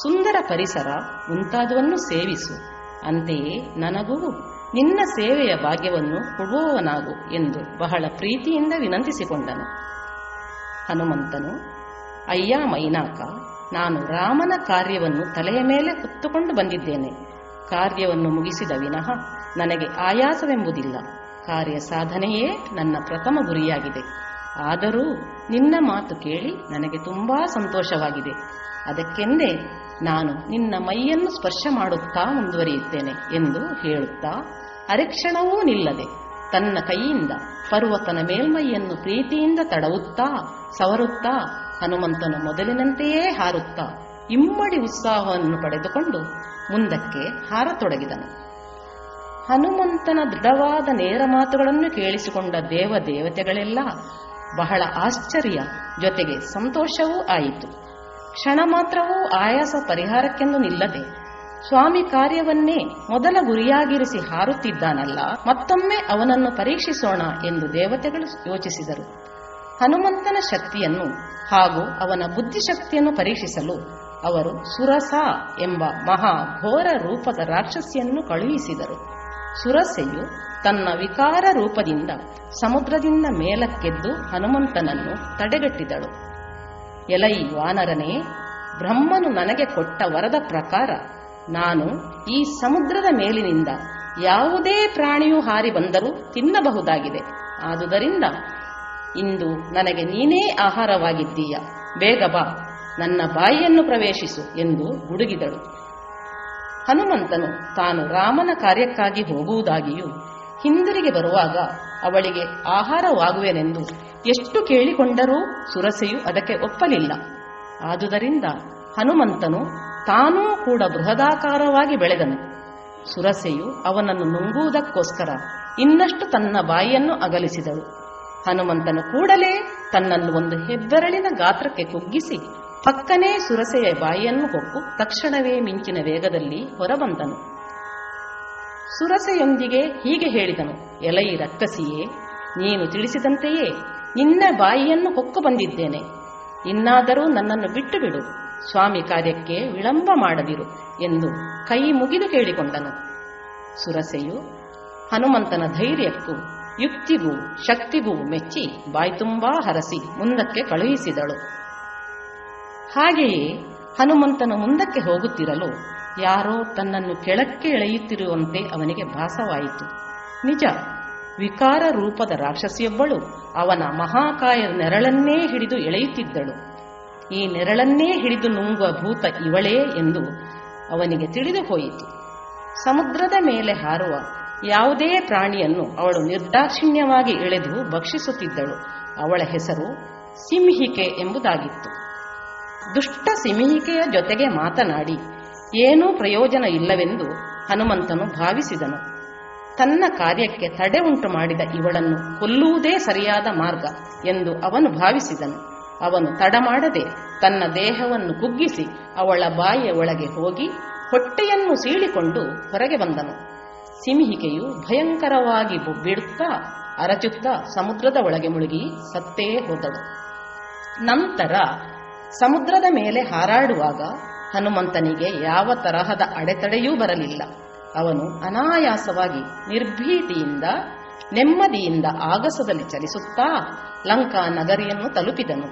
Speaker 14: ಸುಂದರ ಪರಿಸರ ಮುಂತಾದವನ್ನು ಸೇವಿಸು. ಅಂತೆಯೇ ನನಗೂ ನಿನ್ನ ಸೇವೆಯ ಭಾಗ್ಯವನ್ನು ಕೊಡುವವನಾಗು ಎಂದು ಬಹಳ ಪ್ರೀತಿಯಿಂದ ವಿನಂತಿಸಿಕೊಂಡನು. ಹನುಮಂತನು, ಅಯ್ಯ ಮೈನಾಕ, ನಾನು ರಾಮನ ಕಾರ್ಯವನ್ನು ತಲೆಯ ಮೇಲೆ ಹೊತ್ತುಕೊಂಡು ಬಂದಿದ್ದೇನೆ. ಕಾರ್ಯವನ್ನು ಮುಗಿಸಿದ ವಿನಃ ನನಗೆ ಆಯಾಸವೆಂಬುದಿಲ್ಲ. ಕಾರ್ಯ ಸಾಧನೆಯೇ ನನ್ನ ಪ್ರಥಮ ಗುರಿಯಾಗಿದೆ. ಆದರೂ ನಿನ್ನ ಮಾತು ಕೇಳಿ ನನಗೆ ತುಂಬಾ ಸಂತೋಷವಾಗಿದೆ. ಅದಕ್ಕೆಂದೇ ನಾನು ನಿನ್ನ ಮೈಯನ್ನು ಸ್ಪರ್ಶ ಮಾಡುತ್ತಾ ಮುಂದುವರಿಯುತ್ತೇನೆ ಎಂದು ಹೇಳುತ್ತಾ ಅರೆಕ್ಷಣವೂ ನಿಲ್ಲದೆ ತನ್ನ ಕೈಯಿಂದ ಪರ್ವತನ ಮೇಲ್ಮೈಯನ್ನು ಪ್ರೀತಿಯಿಂದ ತಡವುತ್ತಾ ಸವರುತ್ತಾ ಹನುಮಂತನು ಮೊದಲಿನಂತೆಯೇ ಹಾರುತ್ತಾ ಇಮ್ಮಡಿ ಉತ್ಸಾಹವನ್ನು ಪಡೆದುಕೊಂಡು ಮುಂದಕ್ಕೆ ಹಾರತೊಡಗಿದನು. ಹನುಮಂತನ ದೃಢವಾದ ನೇರ ಮಾತುಗಳನ್ನು ಕೇಳಿಸಿಕೊಂಡ ದೇವ ದೇವತೆಗಳೆಲ್ಲ ಬಹಳ ಆಶ್ಚರ್ಯ ಜೊತೆಗೆ ಸಂತೋಷವೂ ಆಯಿತು. ಕ್ಷಣ ಮಾತ್ರವೂ ಆಯಾಸ ಪರಿಹಾರಕ್ಕೆಂದು ನಿಲ್ಲದೆ ಸ್ವಾಮಿ ಕಾರ್ಯವನ್ನೇ ಮೊದಲ ಗುರಿಯಾಗಿರಿಸಿ ಹಾರುತ್ತಿದ್ದಾನಲ್ಲ, ಮತ್ತೊಮ್ಮೆ ಅವನನ್ನು ಪರೀಕ್ಷಿಸೋಣ ಎಂದು ದೇವತೆಗಳು ಯೋಚಿಸಿದರು. ಹನುಮಂತನ ಶಕ್ತಿಯನ್ನು ಹಾಗೂ ಅವನ ಬುದ್ಧಿಶಕ್ತಿಯನ್ನು ಪರೀಕ್ಷಿಸಲು ಅವರು ಸುರಸ ಎಂಬ ಮಹಾ ಘೋರ ರೂಪದ ರಾಕ್ಷಸಿಯನ್ನು ಕಳುಹಿಸಿದರು. ಸುರಸೆಯು ತನ್ನ ವಿಕಾರ ರೂಪದಿಂದ ಸಮುದ್ರದಿಂದ ಮೇಲಕ್ಕೆದ್ದು ಹನುಮಂತನನ್ನು ತಡೆಗಟ್ಟಿದಳು. ಎಲೈ ವಾನರನೇ, ಬ್ರಹ್ಮನು ನನಗೆ ಕೊಟ್ಟ ವರದ ಪ್ರಕಾರ ನಾನು ಈ ಸಮುದ್ರದ ಮೇಲಿನಿಂದ ಯಾವುದೇ ಪ್ರಾಣಿಯು ಹಾರಿ ಬಂದರೂ ತಿನ್ನಬಹುದಾಗಿದೆ. ಆದುದರಿಂದ ಇಂದು ನನಗೆ ನೀನೇ ಆಹಾರವಾಗಿದ್ದೀಯ. ಬೇಗ ಬಾ, ನನ್ನ ಬಾಯಿಯನ್ನು ಪ್ರವೇಶಿಸು ಎಂದು ಗುಡುಗಿದಳು. ಹನುಮಂತನು ತಾನು ರಾಮನ ಕಾರ್ಯಕ್ಕಾಗಿ ಹೋಗುವುದಾಗಿಯೂ, ಹಿಂದಿರುಗಿ ಬರುವಾಗ ಅವಳಿಗೆ ಆಹಾರವಾಗುವೆನೆಂದು ಎಷ್ಟು ಕೇಳಿಕೊಂಡರೂ ಸುರಸೆಯು ಅದಕ್ಕೆ ಒಪ್ಪಲಿಲ್ಲ. ಆದುದರಿಂದ ಹನುಮಂತನು ತಾನೂ ಕೂಡ ಬೃಹದಾಕಾರವಾಗಿ ಬೆಳೆದನು. ಸುರಸೆಯು ಅವನನ್ನು ನುಂಗುವುದಕ್ಕೋಸ್ಕರ ಇನ್ನಷ್ಟು ತನ್ನ ಬಾಯಿಯನ್ನು ಅಗಲಿಸಿದಳು. ಹನುಮಂತನು ಕೂಡಲೇ ತನ್ನನ್ನು ಒಂದು ಹೆಬ್ಬೆರಳಿನ ಗಾತ್ರಕ್ಕೆ ಕುಗ್ಗಿಸಿ ಪಕ್ಕನೇ ಸುರಸೆಯ ಬಾಯಿಯನ್ನು ಹೊಕ್ಕು ತಕ್ಷಣವೇ ಮಿಂಚಿನ ವೇಗದಲ್ಲಿ ಹೊರಬಂದನು. ಸುರಸೆಯೊಂದಿಗೆ ಹೀಗೆ ಹೇಳಿದನು, ಎಲೈ ರಕ್ಕಸಿಯೇ ನೀನು ತಿಳಿಸಿದಂತೆಯೇ ನಿನ್ನ ಬಾಯಿಯನ್ನು ಹೊಕ್ಕು ಬಂದಿದ್ದೇನೆ. ಇನ್ನಾದರೂ ನನ್ನನ್ನು ಬಿಟ್ಟು ಬಿಡು ಸ್ವಾಮಿ ಕಾರ್ಯಕ್ಕೆ ವಿಳಂಬ ಮಾಡದಿರು ಎಂದು ಕೈ ಮುಗಿದು ಕೇಳಿಕೊಂಡನು. ಸುರಸೆಯು ಹನುಮಂತನ ಧೈರ್ಯಕ್ಕೂ ಯುಕ್ತಿಗೂ ಶಕ್ತಿಗೂ ಮೆಚ್ಚಿ ಬಾಯ್ತುಂಬಾ ಹರಸಿ ಮುಂದಕ್ಕೆ ಕಳುಹಿಸಿದಳು. ಹಾಗೆಯೇ ಹನುಮಂತನ ಮುಂದಕ್ಕೆ ಹೋಗುತ್ತಿರಲು ಯಾರೋ ತನ್ನನ್ನು ಕೆಳಕ್ಕೆ ಎಳೆಯುತ್ತಿರುವಂತೆ ಅವನಿಗೆ ಭಾಸವಾಯಿತು. ನಿಜ, ವಿಕಾರ ರೂಪದ ರಾಕ್ಷಸಿಯೊಬ್ಬಳು ಅವನ ಮಹಾಕಾಯ ನೆರಳನ್ನೇ ಹಿಡಿದು ಎಳೆಯುತ್ತಿದ್ದಳು. ಈ ನೆರಳನ್ನೇ ಹಿಡಿದು ನುಂಗುವ ಭೂತ ಇವಳೇ ಎಂದು ಅವನಿಗೆ ತಿಳಿದು ಹೋಯಿತು. ಸಮುದ್ರದ ಮೇಲೆ ಹಾರುವ ಯಾವುದೇ ಪ್ರಾಣಿಯನ್ನು ಅವಳು ನಿರ್ದಾಕ್ಷಿಣ್ಯವಾಗಿ ಎಳೆದು ಭಕ್ಷಿಸುತ್ತಿದ್ದಳು. ಅವಳ ಹೆಸರು ಸಿಂಹಿಕೆ ಎಂಬುದಾಗಿತ್ತು. ದುಷ್ಟ ಸಿಮಿಹಿಕೆಯ ಜೊತೆಗೆ ಮಾತನಾಡಿ, ಏನೂ ಪ್ರಯೋಜನ ಇಲ್ಲವೆಂದು ಹನುಮಂತನು ಭಾವಿಸಿದನು. ತನ್ನ ಕಾರ್ಯಕ್ಕೆ ತಡೆ ಉಂಟು ಮಾಡಿದ ಇವಳನ್ನು ಕೊಲ್ಲುವುದೇ ಸರಿಯಾದ ಮಾರ್ಗ ಎಂದು ಅವನು ಭಾವಿಸಿದನು. ಅವನು ತಡ ಮಾಡದೆ ತನ್ನ ದೇಹವನ್ನು ಕುಗ್ಗಿಸಿ ಅವಳ ಬಾಯಿಯ ಒಳಗೆ ಹೋಗಿ ಹೊಟ್ಟೆಯನ್ನು ಸೀಳಿಕೊಂಡು ಹೊರಗೆ ಬಂದನು. ಸಿಂಹಿಕೆಯು ಭಯಂಕರವಾಗಿ ಬಿಡುತ್ತಾ ಅರಚುತ್ತಾ ಸಮುದ್ರದ ಒಳಗೆ ಮುಳುಗಿ ಸತ್ತೇ ಹೋದಳು. ನಂತರ ಸಮುದ್ರದ ಮೇಲೆ ಹಾರಾಡುವಾಗ ಹನುಮಂತನಿಗೆ ಯಾವ ತರಹದ ಅಡೆತಡೆಯೂ ಬರಲಿಲ್ಲ. ಅವನು ಅನಾಯಾಸವಾಗಿ ನಿರ್ಭೀತಿಯಿಂದ, ನೆಮ್ಮದಿಯಿಂದ ಆಗಸದಲ್ಲಿ ಚಲಿಸುತ್ತಾ ಲಂಕಾ ನಗರಿಯನ್ನು ತಲುಪಿದನು.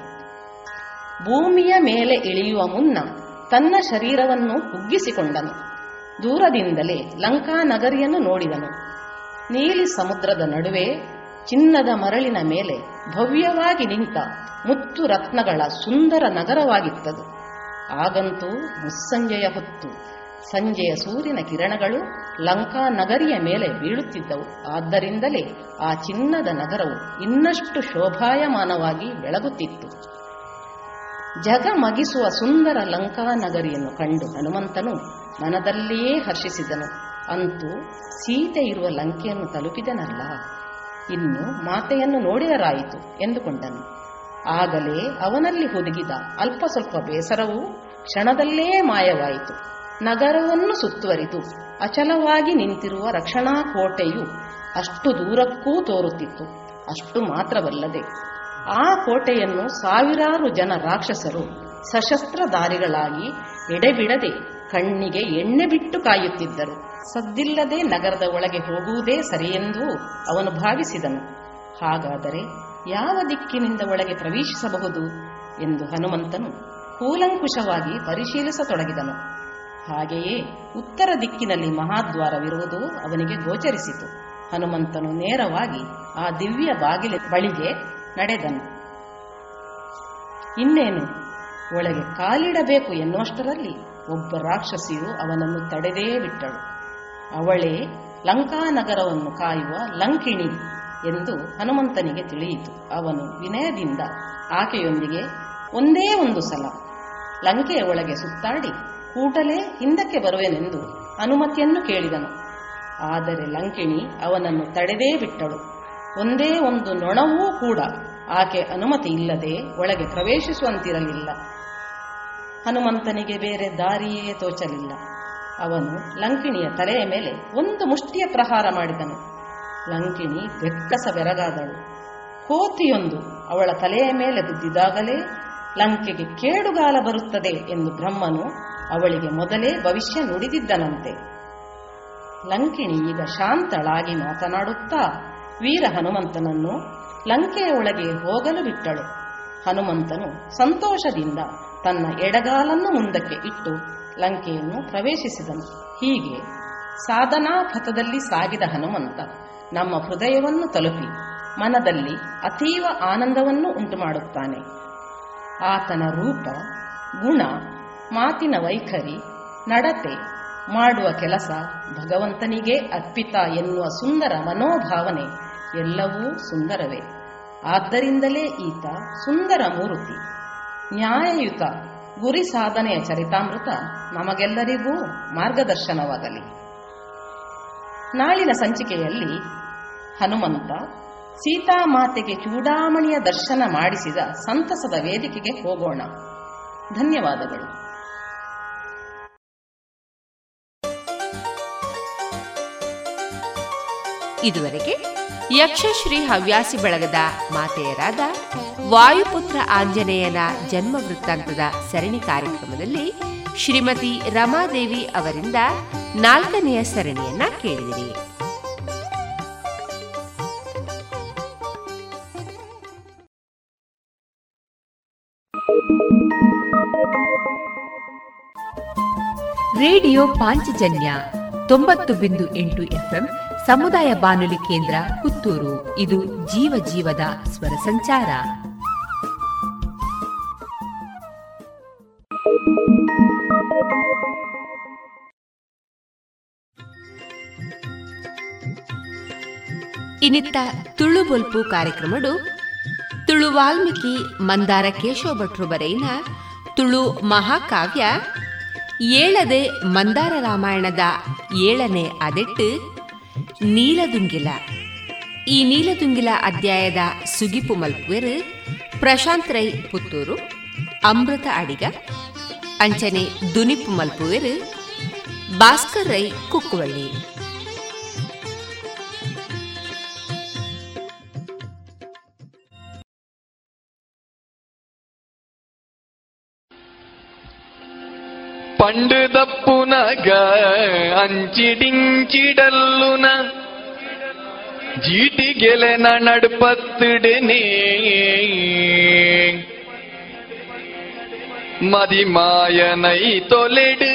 Speaker 14: ಭೂಮಿಯ ಮೇಲೆ ಇಳಿಯುವ ಮುನ್ನ ತನ್ನ ಶರೀರವನ್ನು ಕುಗ್ಗಿಸಿಕೊಂಡನು. ದೂರದಿಂದಲೇ ಲಂಕಾ ನಗರಿಯನ್ನು ನೋಡಿದನು. ನೀಲಿ ಸಮುದ್ರದ ನಡುವೆ ಚಿನ್ನದ ಮರಳಿನ ಮೇಲೆ ಭವ್ಯವಾಗಿ ನಿಂತ ಮುತ್ತು ರತ್ನಗಳ ಸುಂದರ ನಗರವಾಗಿತ್ತದು. ಆಗಂತೂ ಮುಸ್ಸಂಜೆಯ ಹೊತ್ತು ಸಂಜೆಯ ಸೂರ್ಯನ ಕಿರಣಗಳು ಲಂಕಾ ನಗರಿಯ ಮೇಲೆ ಬೀಳುತ್ತಿದ್ದವು. ಆದ್ದರಿಂದಲೇ ಆ ಚಿನ್ನದ ನಗರವು ಇನ್ನಷ್ಟು ಶೋಭಾಯಮಾನವಾಗಿ ಬೆಳಗುತ್ತಿತ್ತು. ಜಗಮಗಿಸುವ ಸುಂದರ ಲಂಕಾ ನಗರಿಯನ್ನು ಕಂಡು ಹನುಮಂತನು ಮನದಲ್ಲಿಯೇ ಹರ್ಷಿಸಿದನು. ಅಂತೂ ಸೀತೆ ಇರುವ ಲಂಕೆಯನ್ನು ತಲುಪಿದನಲ್ಲ. ಇನ್ನು ಮಾತೆಯನ್ನು ನೋಡಿದರಾಯಿತು ಎಂದುಕೊಂಡನು. ಆಗಲೇ ಅವನಲ್ಲಿ ಹುದುಗಿದ ಅಲ್ಪ ಸ್ವಲ್ಪ ಬೇಸರವು ಕ್ಷಣದಲ್ಲೇ ಮಾಯವಾಯಿತು. ನಗರವನ್ನು ಸುತ್ತುವರಿದು ಅಚಲವಾಗಿ ನಿಂತಿರುವ ರಕ್ಷಣಾ ಕೋಟೆಯು ಅಷ್ಟು ದೂರಕ್ಕೂ ತೋರುತ್ತಿತ್ತು. ಅಷ್ಟು ಮಾತ್ರವಲ್ಲದೆ ಆ ಕೋಟೆಯನ್ನು ಸಾವಿರಾರು ಜನ ರಾಕ್ಷಸರು ಸಶಸ್ತ್ರಧಾರಿಗಳಾಗಿ ಎಡೆಬಿಡದೆ ಕಣ್ಣಿಗೆ ಎಣ್ಣೆ ಬಿಟ್ಟು ಕಾಯುತ್ತಿದ್ದರು. ಸದ್ದಿಲ್ಲದೆ ನಗರದ ಒಳಗೆ ಹೋಗುವುದೇ ಸರಿಯೆಂದು ಅವನು ಭಾವಿಸಿದನು. ಹಾಗಾದರೆ ಯಾವ ದಿಕ್ಕಿನಿಂದ ಒಳಗೆ ಪ್ರವೇಶಿಸಬಹುದು ಎಂದು ಹನುಮಂತನು ಕೂಲಂಕುಷವಾಗಿ ಪರಿಶೀಲಿಸತೊಡಗಿದನು. ಹಾಗೆಯೇ ಉತ್ತರ ದಿಕ್ಕಿನಲ್ಲಿ ಮಹಾದ್ವಾರವಿರುವುದು ಅವನಿಗೆ ಗೋಚರಿಸಿತು. ಹನುಮಂತನು ನೇರವಾಗಿ ಆ ದಿವ್ಯ ಬಾಗಿಲ ಬಳಿಗೆ ನಡೆದನು. ಇನ್ನೇನು? ಒಳಗೆ ಕಾಲಿಡಬೇಕು ಎನ್ನುವಷ್ಟರಲ್ಲಿ ಒಬ್ಬ ರಾಕ್ಷಸಿಯು ಅವನನ್ನು ತಡೆದೇ ಬಿಟ್ಟಳು. ಅವಳೇ ಲಂಕಾನಗರವನ್ನು ಕಾಯುವ ಲಂಕಿಣಿ ಎಂದು ಹನುಮಂತನಿಗೆ ತಿಳಿಯಿತು. ಅವನು ವಿನಯದಿಂದ ಆಕೆಯೊಂದಿಗೆ ಒಂದೇ ಒಂದು ಸಲ ಲಂಕೆಯ ಒಳಗೆ ಸುತ್ತಾಡಿ ಕೂಡಲೇ ಹಿಂದಕ್ಕೆ ಬರುವೆನೆಂದು ಅನುಮತಿಯನ್ನು ಕೇಳಿದನು. ಆದರೆ ಲಂಕಿಣಿ ಅವನನ್ನು ತಡೆದೇ ಬಿಟ್ಟಳು. ಒಂದೇ ಒಂದು ನೊಣವೂ ಕೂಡ ಆಕೆ ಅನುಮತಿ ಇಲ್ಲದೆ ಒಳಗೆ ಪ್ರವೇಶಿಸುವಂತಿರಲಿಲ್ಲ. ಹನುಮಂತನಿಗೆ ಬೇರೆ ದಾರಿಯೇ ತೋಚಲಿಲ್ಲ. ಅವನು ಲಂಕಿಣಿಯ ತಲೆಯ ಮೇಲೆ ಒಂದು ಮುಷ್ಟಿಯ ಪ್ರಹಾರ ಮಾಡಿದನು. ಲಂಕಿಣಿ ಬೆಕ್ಕಸ ಬೆರಗಾದಳು. ಕೋತಿಯೊಂದು ಅವಳ ತಲೆಯ ಮೇಲೆ ಬಿದ್ದಿದಾಗಲೇ ಲಂಕೆಗೆ ಕೇಡುಗಾಲ ಬರುತ್ತದೆ ಎಂದು ಬ್ರಹ್ಮನು ಅವಳಿಗೆ ಮೊದಲೇ ಭವಿಷ್ಯ ನುಡಿದಿದ್ದನಂತೆ. ಲಂಕಿಣಿ ಈಗ ಶಾಂತಳಾಗಿ ಮಾತನಾಡುತ್ತಾ ವೀರ ಹನುಮಂತನನ್ನು ಲಂಕೆಯ ಒಳಗೆ ಹೋಗಲು ಬಿಟ್ಟಳು. ಹನುಮಂತನು ಸಂತೋಷದಿಂದ ತನ್ನ ಎಡಗಾಲನ್ನು ಮುಂದಕ್ಕೆ ಇಟ್ಟು ಲಂಕೆಯನ್ನು ಪ್ರವೇಶಿಸಿದನು. ಹೀಗೆ ಸಾಧನಾ ಪಥದಲ್ಲಿ ಸಾಗಿದ ಹನುಮಂತ ನಮ್ಮ ಹೃದಯವನ್ನು ತಲುಪಿ ಮನದಲ್ಲಿ ಅತೀವ ಆನಂದವನ್ನು ಉಂಟು ಮಾಡುತ್ತಾನೆ ಆತನ ರೂಪ, ಗುಣ, ಮಾತಿನ ವೈಖರಿ, ನಡತೆ ಮಾಡುವ ಕೆಲಸ ಭಗವಂತನಿಗೆ ಅರ್ಪಿತ ಎನ್ನುವ ಸುಂದರ ಮನೋಭಾವನೆ ಎಲ್ಲವೂ ಸುಂದರವೇ. ಆದ್ದರಿಂದಲೇ ಈತ ಸುಂದರ ಮೂರ್ತಿ. ನ್ಯಾಯಯುತ ಗುರಿ ಸಾಧನೆಯ ಚರಿತಾಮೃತ ನಮಗೆಲ್ಲರಿಗೂ ಮಾರ್ಗದರ್ಶನವಾಗಲಿ. ನಾಳಿನ ಸಂಚಿಕೆಯಲ್ಲಿ ಹನುಮಂತ ಸೀತಾಮಾತೆಗೆ ಚೂಡಾಮಣಿಯ ದರ್ಶನ ಮಾಡಿಸಿದ ಸಂತಸದ ವೇದಿಕೆಗೆ ಹೋಗೋಣ. ಧನ್ಯವಾದಗಳು.
Speaker 8: ಇದುವರೆಗೆ ಯಕ್ಷಶ್ರೀ ಹವ್ಯಾಸಿ ಬಳಗದ ಮಾತೆಯರಾದ ವಾಯುಪುತ್ರ ಆಂಜನೇಯನ ಜನ್ಮ ವೃತ್ತಾಂತದ ಸರಣಿ ಕಾರ್ಯಕ್ರಮದಲ್ಲಿ ಶ್ರೀಮತಿ ರಮಾದೇವಿ ಅವರಿಂದ ನಾಲ್ಕನೆಯ ಸರಣಿಯನ್ನ ಕೇಳಿದಿರಿ. ರೇಡಿಯೋ ಪಾಂಚಜನ್ಯ ತೊಂಬತ್ತು ಬಿಂದು ಎಂಟು ಎಫ್ಎಂ ಸಮುದಾಯ ಬಾನುಲಿ ಕೇಂದ್ರ ಪುತ್ತೂರು. ಇದು ಜೀವ ಜೀವದ ಸ್ವರ ಸಂಚಾರ. ಇನ್ನಿತ್ತ ತುಳು ಬೊಲ್ಪು ಕಾರ್ಯಕ್ರಮಡು ತುಳು ವಾಲ್ಮೀಕಿ ಮಂದಾರ ಕೇಶವ ಭಟ್ರು ಬರೆಯಿನ ತುಳು ಮಹಾಕಾವ್ಯ ಏಳದೆ ಮಂದಾರ ರಾಮಾಯಣದ ಏಳನೇ ಅದೆಟ್ಟು ನೀಲದುಂಗಿಲ. ಈ ನೀಲದುಂಗಿಲ ಅಧ್ಯಾಯದ ಸುಗಿಪು ಮಲ್ಪುವೆರು ಪ್ರಶಾಂತ್ ರೈ ಪುತ್ತೂರು, ಅಮೃತ ಅಡಿಗ, ಅಂಚನೆ ದುನಿಪು ಮಲ್ಪುವೆರು ಭಾಸ್ಕರ್ ರೈ ಕುಕ್ಕುವಳ್ಳಿ.
Speaker 15: പണ്ടുതപ്പുനക അഞ്ചിടിഞ്ചിടല്ലുന ജീട്ടികലന നടുപ്പത്തിടനേ മതിമായനൈ തൊലെട്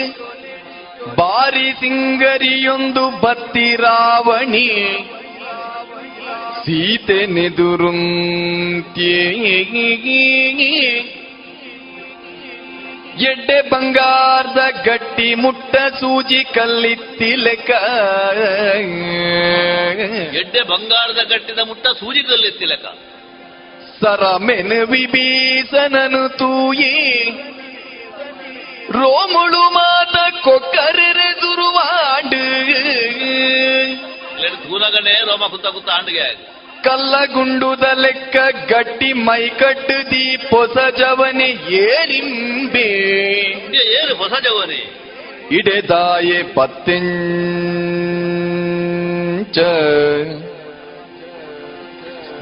Speaker 15: ಬಾರಿ ಸಿಂಗರಿಯೊಂದು ಬತ್ತಿ ರಾವಣಿ ಸೀತೆ ನೆದುರುಂತ್ಯೇ ಎಡ್ಡೆ ಬಂಗಾರದ ಗಟ್ಟಿ ಮುಟ್ಟ ಸೂಜಿ ಕಲ್ಲಿತ್ತಿ ಲೆಕ್ಕ.
Speaker 16: ಎಡ್ಡೆ ಬಂಗಾರದ ಗಟ್ಟಿದ ಮುಟ್ಟ ಸೂಜಿ ಕಲ್ಲಿತ್ತಿ ಲೆಕ್ಕ.
Speaker 15: ಸರ ಮೆನ್ ವಿಭೀಷಣನು ತೂಯಿ. ರೋಮುಳು ಮಾತ ಕೊಕ್ಕರೆ ದುರುವಾಂಡು.
Speaker 16: ತೂನಗನೆ ರೋಮ ಕುತ್ತ ಕುತ್ತ ಆಂಡಿಗೆ
Speaker 15: ಕಲ್ಲಗುಂಡುದ ಲೆಕ್ಕ ಗಟ್ಟಿ ಮೈಕಟ್ಟು ಪೊಸ ಜವನೆ ಏರಿಂಬೆ
Speaker 16: ಇದೇ ಏನು ಹೊಸ ಜವನಿ
Speaker 15: ಇಡೆದಾಯೆ ಪತ್ತೆಂಚ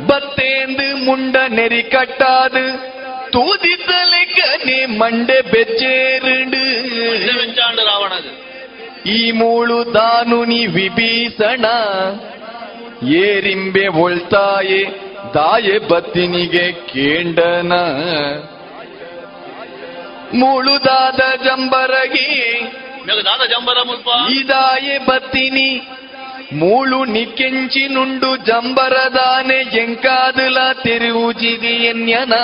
Speaker 15: ಬತ್ತೇಂದು ಮುಂಡ ನೆರಿ ಕಟ್ಟಾದು ತೂದಿದ್ದ ಲೆಕ್ಕನೆ ಮಂಡೆ ಬೆಚ್ಚೇರುಂಡು
Speaker 16: வெஞ்சாண்டு ராவணது
Speaker 15: ಈ ಮೂಳು ದಾನು ನೀ ವಿಭೀಷಣ ಏರಿಂಬೆ ಒಳ್ತಾಯೆ ದಾಯೆ ಬತ್ತಿನಿಗೆ ಕೇಂಡನ ಮುಳುದಾದ ಜಂಬರಗಿ
Speaker 16: ಮೆಗದಾದ ಜಂಬರ
Speaker 15: ಇದಾಯೆ ಬತ್ತಿನಿ ಮೂಳು ನಿಕ್ಕೆಂಚಿ ನುಂಡು ಜಂಬರದಾನೆ ಎಂಕಾದುಲ ತಿರುವುಜಿದಿ ಎನ್ಯನ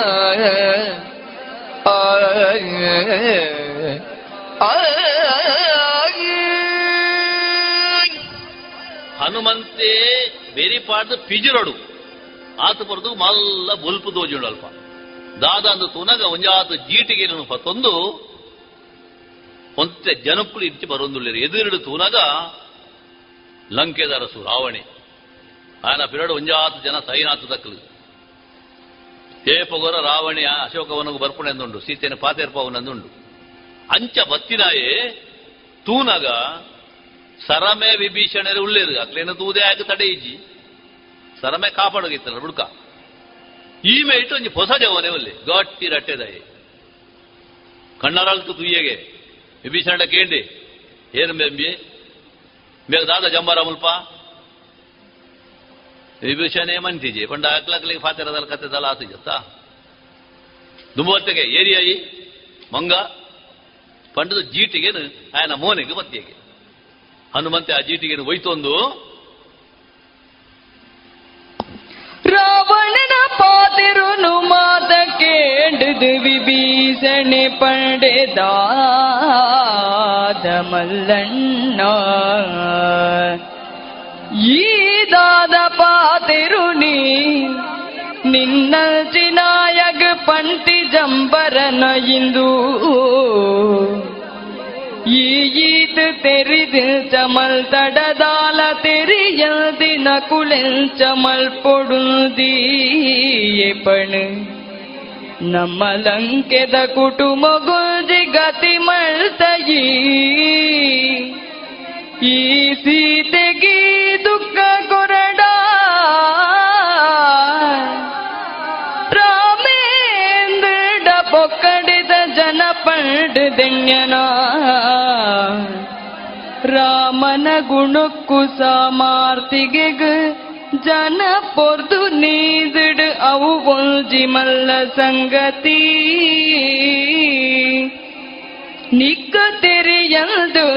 Speaker 16: ಹನುಮಂತೆ ಬೇರೆ ಪಾಡ್ದು ಪಿಜಿರಡು ಆತ ಬರೆದು ಮಲ್ಲ ಬೊಲ್ಪು ದೋಜುಂಡು ಅಲ್ಪ ದಾದ ಅಂದು ತುನಗ ಒಂಜಾತ ಜೀಟಿಗೆ ನಾನು ಪತ್ತೊಂದು ಒಂತೆ ಜನಕ್ಕಳು ಇಚ್ಚಿ ಬರೊಂದುಳ್ಳಿರು ಎದುರಿಡು ತೂನಗ ಲಂಕೆದ ಅರಸು ರಾವಣೆ ఆయన పిల్లడు ಒಂಜಾತು ಜನ ಸೈನಾತು ದಕ್ಕಲು ಏಪಗೊರ ರಾವಣಿ ಅಶೋಕವನಗು ಬರ್ಪುಣೆಂದುಂಡು ಸೀತೆನ ಪಾತೇರ್ಪವನೆಂದುಂಡು ಅಂಚ ಬತ್ತಿನಾಯೇ ತೂನಗ ಸರಮೆ ವಿಭೀಷಣರು ಉಳ್ಳೇರು ಅಕ್ಲೇನ ತೂದೆ ಆಗ ಇಜ್ಜಿ. ಸರಮೆ ಕಾಪಾಡೋಗಿತ್ತಲ್ಲ ಹುಡುಕ ಈಮೆ ಇಟ್ಟು ಒಂಜಿ ಹೊಸ ಜವನೆ ಒಲ್ಲಿ. ಗಟ್ಟಿ ರಟ್ಟೆದಾಯಿ ಕಣ್ಣರಳ್ತು ತುಯ್ಯಗೆ. ವಿಭೀಷಣ ಕೇಂಡಿ. ಏನು ಮೇಂಬಿ ಬೇಗ ದಾದ ಜಂಬರ ಮುಲ್ಪ. ವಿಭೀಷಣೆ ಮಂತಿಜಿ ಪಂಡ ಅಕ್ಲಕ್ಲಿಗೆ ಫಾತಿರದಲ್ಲಿ ಕತ್ತೆದಲ್ಲ ಆತಿಜತ್ತ ದುಂಬೊತ್ತಿಗೆ ಏರಿಯಾಯಿ. ಮಂಗ. ಪಂಡದ ಜೀಟಿಗೆ ಆಯನ ಮೋನಿಗೆ ಮತ್ತಿಗೆ ಹನುಮಂತೆ ಆ ಜೀಟಿಗೆನು ಒಯ್ತೊಂದು
Speaker 17: ರಾವಣನ ಪಾತಿರುನು ಮಾತ ಕೇಂಡದು ವಿಭೀಷಣೆ ಪಡೆದಾದ ಮಲ್ಲಣ್ಣ ದಾದ ಪಾತಿರುನಿ ನಿನ್ನ ಚಿನಾಯಗ ಪಂಟಿ ಜಂಬರನ ಇಂದು. ಈತ ತೆರಿದು ಚಮಲ್ ತಡದಾಲ ತೆರಿಯದಿನ ಕುಳೆಲ್ ಚಮಲ್ ಪೊಡುದೀಯೆ ಪಣ್ ನಮ್ಮ ಲಂಕೆದ ಕುಟುಂಬ ಗುಂಜಿ ಗತಿ ಮಳ್ತಯಿ ಈ ಸೀತೆಗೆ ದುಃಖ ಕೊರಡ ರಾಮನ ಗುಣಕ್ಕೂ ಸಾಮಾರ್ತಿಗೆ ಜನ ಪೊರ್ದು ನೀದಿಡು ಅವು ಒಂಜಿ ಮಲ್ಲ ಸಂಗತಿ. ನಿಕ್ಕ ತೆರೆಯಲ್ದು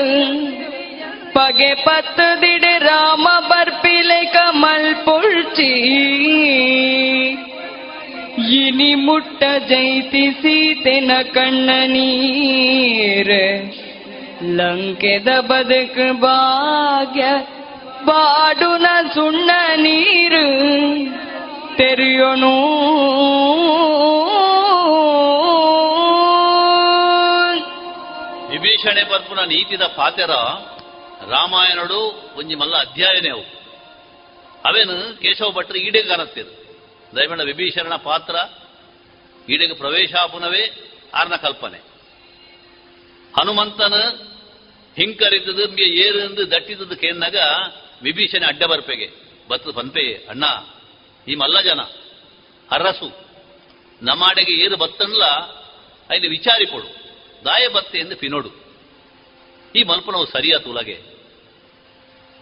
Speaker 17: ಪಗೆ ಪತ್ತದಿಡೆ ರಾಮ ಬರ್ಪಿಲೆ ಕಮಲ್ ಪುಳ್ಚಿ. ಇನಿ ಮುಟ್ಟ ಜೈತಿ ಸೀತೆನ ಕಣ್ಣ ನೀರ್ ಲಂಕೆದ ಬದುಕ ಭಾಗ್ಯ, ಬಾಡುನ ಸುಣ್ಣ ನೀರು ತೆರೆಯೋನು.
Speaker 16: ವಿಭೀಷಣೆ ಬರ್ಪುನ ನೀತಿದ ಪಾತೆರ ರಾಮಾಯಣಡು ಒಂಜಿ ಮಲ್ಲ ಅಧ್ಯಾಯನೇ ಅವು. ಅವೇನು ಕೇಶವ ಭಟ್ರು ಈಡೆಗೆ ಕಾಣತ್ತೀರು ದಯಮಂಡ ವಿಭೀಷಣನ ಪಾತ್ರ ಈಡೆಗೆ ಪ್ರವೇಶಾಪುನವೇ ಆರ್ನ ಕಲ್ಪನೆ. ಹನುಮಂತನ ಹಿಂಕರಿತದ ಏರು ಎಂದು ದಟ್ಟಿದದ್ದು ಕೇಂದಾಗ ವಿಭೀಷಣೆ ಅಡ್ಡ ಬರ್ಪೆಗೆ ಬತ್ತದ ಪನ್ಪೆ ಅಣ್ಣ, ಈ ಮಲ್ಲ ಜನ ಅರಸು ನಮಾಡೆಗೆ ಏರು ಬತ್ತನ್ಲ, ಅಲ್ಲಿ ವಿಚಾರಿಪಡು ದಾಯ ಬತ್ತೆ ಎಂದು ಪಿನೋಡು. ಈ ಮಲ್ಪನವು ಸರಿಯಾತು ತುಲಗೆ.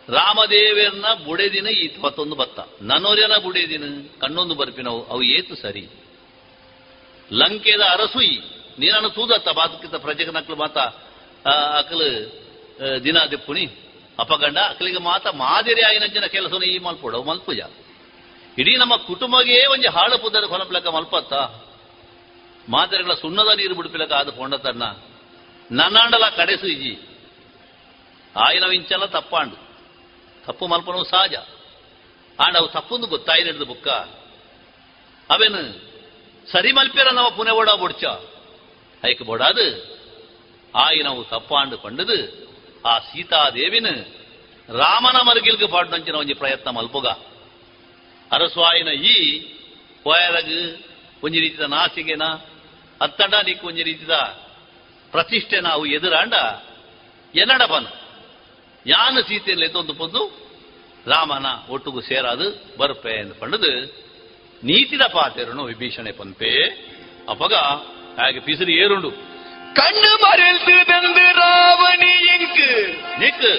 Speaker 16: ರಾಮದೇವರನ್ನ ಬುಡೆದಿನ ಇಪ್ಪತ್ತೊಂದು ಬತ್ತ ನನ್ನೋರ್ಯನ ಬುಡೆದಿನ ಕಣ್ಣೊಂದು ಬರ್ಪಿನವು, ಅವು ಏತು ಸರಿ? ಲಂಕೆದ ಅರಸು ಈ, ನೀನನ್ನು ತೂದತ್ತ ಬಾತುಕಿತ ಪ್ರಜೆಗೆ ನಕ್ಲು ಮಾತ ಅಕಲು ದಿನ ದಿಪ್ಪುನಿ ಅಪಗಂಡ ಅಕಲಿಗೆ ಮಾತ ಮಾದರಿ ಆಯಿನಂಚಿನ ಕೆಲಸನ ಈ ಮಲ್ಪುಡ, ಮಲ್ಪುಜ. ಇಡೀ ನಮ್ಮ ಕುಟುಂಬಗೇ ಒಂಜಿ ಹಾಳು ಪುದ್ದದ ಕೊಲಪ್ಲಕ್ಕ ಮಲ್ಪತ್ತ. ಮಾದರಿಗಳ ಸುಣ್ಣದ ನೀರು ಬಿಡುಪಿಲಕ ಆದ ಪೊಂಡತನ್ನ ನನ್ನಾಂಡಲ ಕಡೆಸು ಇಜಿ. ಆಯಿನ ಇಂಚಲ ತಪ್ಪಾಂಡು. ತಪ್ಪು ಮಲ್ಪನವು ಸಹಜ ಆಂಡ ಅವು ತಪ್ಪೊಂದು ಗೊತ್ತಾಯಿ ನಡೆದ ಬುಕ್ಕ. ಅವೇನು ಸರಿ ಮಲ್ಪಿರ ನಾವು ಪುನೆ ಓಡ ಬೊಡ್ಚ ಐಕ್ ಬೊಡಾದು. ಆಯಿನವು ತಪ್ಪಾಂಡು ಪಂಡದು ಆ ಸೀತಾದೇವಿನ ರಾಮನ ಮರುಗಿಲ್ಗೆ ಪಾಡ್ನಂಚಿನ ಒಂಜಿ ಪ್ರಯತ್ನ ಮಲ್ಪುಗ. ಅರಸ್ವಾಯಿನ ಈ ಪೋಯರಗ್ ಒಂಜಿ ರೀತಿದ ನಾಸಿಗೆನ, ಅತ್ತಂಡ ನೀಕು ಒಂಜಿ ರೀತಿದ ಪ್ರತಿಷ್ಠೆ ನಾವು ಎದುರಾಂಡ ಎನ್ನಡ ಬನ್ ಯಾನ ಸೀತೆಯಲ್ಲಿ ಎತ್ತೊಂದು ಪೊಂದು ರಾಮನ ಒಟ್ಟುಗು ಸೇರಾದು ಬರ್ಪೆ ಎಂದು ಪಂಡದು ನೀತಿದ ಪಾತೆರನು ವಿಭೀಷಣೆ ಪಂಪೆ ಅಪಗ ಹಾಗೆ ಪಿಸಿರು ಏರುಂಡು.
Speaker 15: கண்ணு மறைந்து தந்து ராவணி எங்கு
Speaker 16: நிக்கு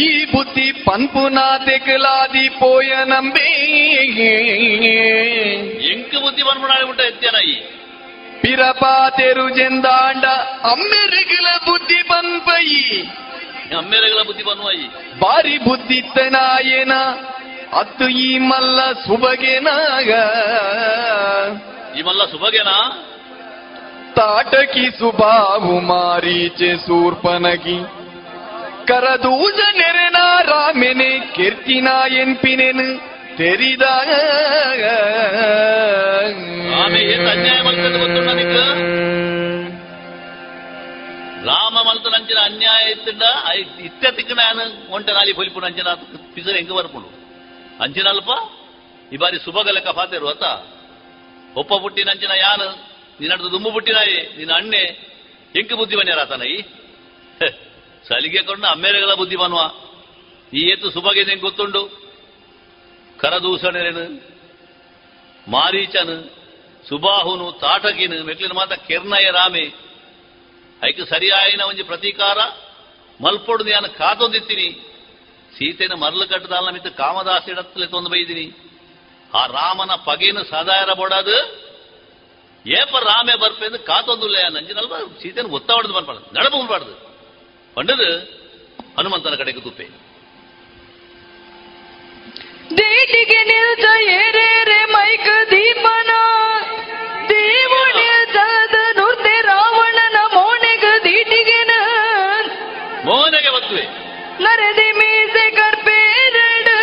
Speaker 15: ಈ ಬುದ್ಧಿ ಪನ್ಪುನಾ ತೆಗಲಾದಿ ಪೋಯ ನಂಬೇ
Speaker 16: ಎಂಕು ಬುದ್ಧಿ ಬನ್ಮುಣಾಳಿ ಬಿಟ್ಟ ಎತ್ತೇನಾಯಿ
Speaker 15: ಪಿರಪಾತೆರು ಜೆಂದಾಂಡ ಅಮ್ಮೆರಗಿಲ ಬುದ್ಧಿ ಪನ್ಪಯಿ
Speaker 16: ಅಮ್ಮೆರಗಳ ಬುದ್ಧಿ ಬನ್ನುವಾಯಿ
Speaker 15: ಬಾರಿ ಬುದ್ಧಿತ್ತನಾಯೇನ ಅತ್ತು ಈ ಮಲ್ಲ ಸುಬಗೆನಾಗ
Speaker 16: ಈ ಮಲ್ಲ ಸುಭಗೇನಾ
Speaker 15: ತಾಟಕಿ ಸುಬಾವು ಮಾರೀಚೆ ಸೂರ್ಪನಗಿ ಕರದೂಜ ನೆರೆನ ರಾಮೆನೆ ಕೆರ್ತಿನ ಎನ್ಪಿನೆನು ತೆರಿದ
Speaker 16: ಆಮೆ ಏನ್ ಅನ್ಯಾಯ ಮಾಡ್ತದೆ ಗೊತ್ತುಂಡ ನಿಕ್ಕ ರಾಮ ಮಲ್ತ ನಂಚಿನ ಅನ್ಯಾಯ ಇತ್ತಿಂಡ ಇತ್ತ ತಿಕ್ಕ ನಾನು ಒಂಟ ನಾಲಿ ಹೊಲಿಪುಣ ಅಂಚಿನ ಪಿಸರ್ ಹೆಂಗ ಬರ್ಪುಂಡು ಅಂಚಿನಲ್ಪ ಈ ಬಾರಿ ಸುಭಗ ಲೆಕ್ಕ ಪಾತೆರು ಅತ್ತ ಒಪ್ಪ ನಾಯಿ ದುಮ್ಮು ಪುಟ್ಟಿನಾಯಿ ನಿನ್ನ ಅಣ್ಣೆ. ಎಂಕ ಬುದ್ಧಿ ಬನ್ಯಾರಾತನೈ ಸಲಿಗೆ ಕೊಂಡು ಅಮ್ಮೇರೆಗಳ ಬುದ್ಧಿ ಬನ್ನುವ ಈ ಏತು ಹೆಂಗ್ ಗೊತ್ತುಂಡು? ಕರದೂಷಣೆನು ಮಾರೀಚನು, ಸುಬಾಹುನು, ತಾಟಕಿನು ಮೆಕ್ಲಿನ ಮಾತ ಕೆರ್ನಯ ರಾಮೆ. ಐಕ ಸರಿಯಾಯಿನ ಒಂಜಿ ಪ್ರತೀಕಾರ ಮಲ್ಪೊಡು ನಾನು ಕಾತೊಂದಿತ್ತೀನಿ. ಸೀತೆನ ಮರಳು ಕಟ್ಟದಾಲ ಮಿತ್ತ ಕಾಮದಾಸಿಡತ್ತಲೆ ತೊಂದು ಬೈದಿನಿ. ಆ ರಾಮನ ಪಗೆನು ಸದಾಯರ ಬೋಡಾದು ಏಪ ರಾಮೆ ಬರ್ಪೆಂದು ಕಾತೊಂದುಲ್ಲ ನಂಜಿನಲ್ವ? ಸೀತೆನ ಒತ್ತ ಹೊಡೆದು ಬರ್ಬಾರ್ದು ನಡಪ ಬರ್ಬಾರ್ದು ಪಂಡದು ಹನುಮಂತನ ಕಡೆಗೆ ತುಪ್ಪೆ
Speaker 17: ದೇಟಿಗೆ ನಿಲ್ದ ಏರೇರೆ ಮೈಕ ದೀಪನ ದೇವು ನುರ್ದೆ ರಾವಣನ ಮೋನೆಗ ದೀಟಿಗೆ
Speaker 16: ಮೋನೆಗೆ ಬತ್ತುವೆ
Speaker 17: ನರದಿ ಮೀಸೆ ಕರ್ಪೇರಡು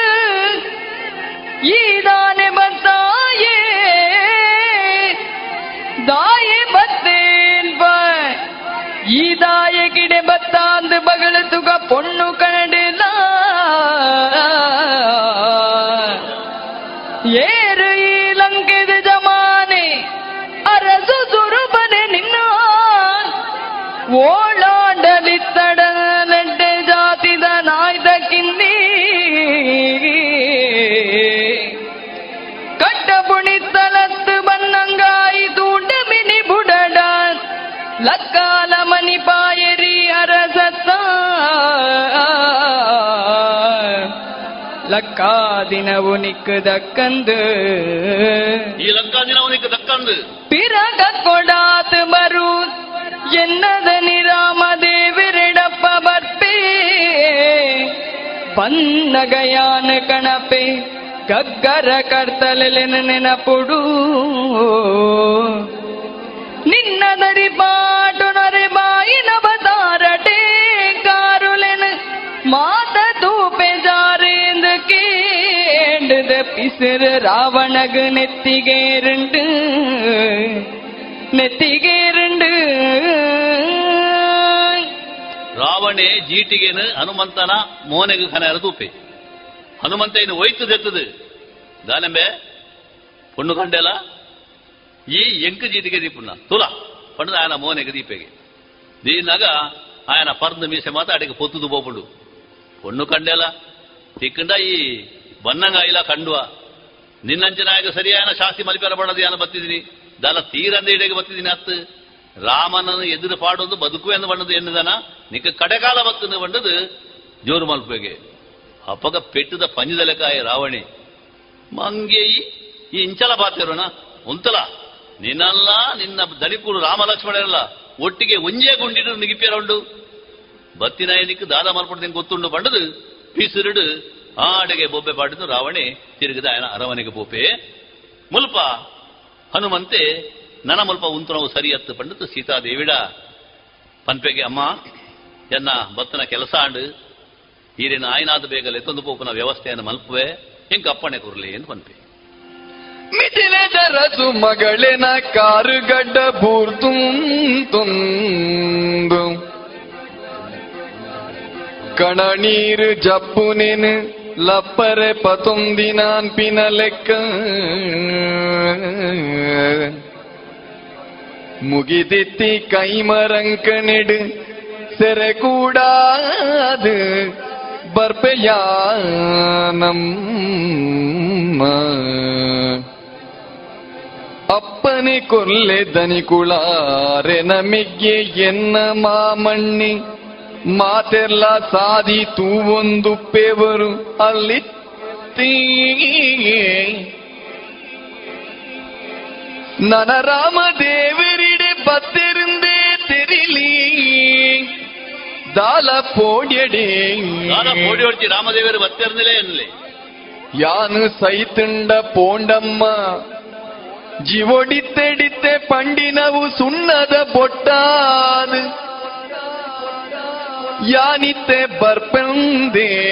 Speaker 17: ಈ ದಾನೆ ಈ ದಾಯೆ ತುಗ ಪೊಣ್ಣು ಬಗಳ ಲಕ್ಕಾ ದಿನವು ನಿಕ್ಕದಕ್ಕಂದು
Speaker 16: ಈ ಲಂಕಾ ದಿನವನಿಗೆ ದಕ್ಕಂದು
Speaker 17: ಪಿರಗ ಕೊಡಾತ್ ಬರು ಎನ್ನದ ನಿರಾಮ ದೇವಿರೆಡಪ್ಪ ಬರ್ಪೇ ಪನ್ನಗಯಾನ ಕಣಪೆ ಗಗ್ಗರ ಕರ್ತಲೆಲೆನ ನೆನಪುಡು ನಿನ್ನದರಿ ಪಾಟು ನರೆ ಬಾಯಿನ ಬದಾರಟೆ ಕಾರುಲೆನ ಮಾತ பிசுறு ராவணகு நெத்திகே இரண்டு நெத்திகே இரண்டு
Speaker 16: ರಾವಣೆ ಜೀಟಿಗೆನು ಹನುಮಂತನ ಮೋನೆಗೆ ಕನ ಎರದೂಪೆ ಹನುಮಂತ ಇನ್ನು ಒಯ್ತು ದೆತ್ತದು. ದಾನಂಬೆ, ಪೊಣ್ಣು ಕಂಡೆಲ ಈ ಎಂಕ ಜೀಟಿಗೆ ದೀಪುಣ್ಣ ತುಲ ಪಣ್ಣದ ಆಯನ ಮೋನೆಗೆ ದೀಪೆಗೆ. ದೀನಗ ಆಯನ ಪರ್ದು ಮೀಸೆ ಮಾತ ಅಡಿಗೆ ಪೊತ್ತುದು ಬೋಪುಂಡು. ಪೊಣ್ಣು ಕಂಡೆಲ ತಿಕ್ಕಂಡ ಇಲ್ಲ ಕಂಡುವ. ನಿನ್ನಂಚನಾಗ ಸರಿಯಾನ ಶಾಸ್ತಿ ಮಲಿಪೆರ ಬಡದು ಯಾನ ಬತ್ತಿದ್ದೀನಿ ದಲ ತೀರಂದ ಇಡೆಗೆ ಬತ್ತಿದ್ದೀನಿ ಅತ್ತು. ರಾಮನನ್ನು ಎದುರು ಪಾಡೋದು ಬದುಕು ಎಂದು ಬಣ್ಣದು ಎನ್ನುದನ. ನಿಕ್ಕ ಕಡೆಕಾಲ ಬತ್ತನ್ನು ಬಣ್ಣದು ಜೋರು ಮಲ್ಪೆಗೆ ಅಪ್ಪಗ ಪೆಟ್ಟದ ಪಂಜದ ರಾವಣಿ. ಮಂಗೇಯಿ, ಈ ಇಂಚಲ ಬಾತಿರೋಣ ಉಂತಲ. ನಿನ್ನಲ್ಲ, ನಿನ್ನ ದಣಿಪುರು ರಾಮ ಲಕ್ಷ್ಮಣರಲ್ಲ ಒಟ್ಟಿಗೆ ಒಂಜೇ ಗುಂಡಿಡು ನಿಗಿಪೇರೊಂಡು. ಬತ್ತಿನ ನಿಕ್ಕ ದಾದ ಮಲ್ಪಡ್ದು ಗೊತ್ತುಂಡು ಬಂಡದು ಪೀಸುರುಡು ಆಡಿಗೆ ಬೊಬ್ಬೆ ಪಾಡಿದ್ದು ರಾವಣೆ ತಿರುಗಿದ ಅರಮನೆಗೆ ಬೋಪೆ ಮುಲ್ಪ ಹನುಮಂತೆ, ನನ ಮುಲ್ಪ ಉಂತು ನಾವು ಸರಿ ಹತ್ತು ಪಂಡಿತು ಸೀತಾದೇವಿಡ. ಪನ್ಪೆಗೆ, ಅಮ್ಮ, ಎನ್ನ ಬತ್ತನ ಕೆಲಸ ಆಂಡು ಈರಿನ ಆಯ್ನಾದ ಬೇಗಲೆ ಲೆತ್ತೊಂದು ಪೋಪನ ವ್ಯವಸ್ಥೆಯನ್ನು ಮಲ್ಪುವೆ, ಹೆಂಗೆ ಅಪ್ಪಣೆ ಕೊರಲಿ ಎಂದು ಪನ್ಪೆ.
Speaker 15: ಮಿಥಿಲೆ ಜರಸು ಮಗಳಿನ ಕಾರುಗಡ್ಡ ಬೂರ್ತು ಕಣ ನೀರು ಜಪ್ಪು ನೀನು ಲಪ್ಪರೆ ಪತೊಂದಿನಾನ್ ಪಿನ ಲೆಕ್ಕ ಮುಗಿದಿತ್ತಿ ಕೈಮರಂಕ ನೆಡು ಸೆರೆ ಕೂಡಾದು ಬರ್ಪೆಯಾನಮ್ಮ ಅಪ್ಪನೆ ಕೊಲ್ಲೆ ದನಿಕುಳಾರೆ ನಮಿಗೆ ಎನ್ನ ಮಾಮಣ್ಣಿ ಮಾತೆಲ್ಲ ಸಾದಿ ತೂವೊಂದು ಪೇವರು ಅಲ್ಲಿ ನನ ರಾಮ ದೇವರಿಡೆ ಬತ್ತಿರುಂದೇ ತೆರಿಲಿ. ದಾಲ ಪೋಡ್ಯಡೆ.
Speaker 16: ದಾನ ಪೋಡಿ ಹೊಡ್ತಿ ರಾಮದೇವರು ಬತ್ತಿರ್ನಿಲೆ ಎನ್ನಲಿ
Speaker 15: ಯಾನು ಸೈತುಂಡ ಪೋಂಡಮ್ಮ. ಜಿವೊಡಿತ್ತೆಡಿತ್ತೆ ಪಂಡಿನವು ಸುಣ್ಣದ ಬೊಟ್ಟಾದ ಯಾನಿತ್ತೆ ಬರ್ಪಂದೆ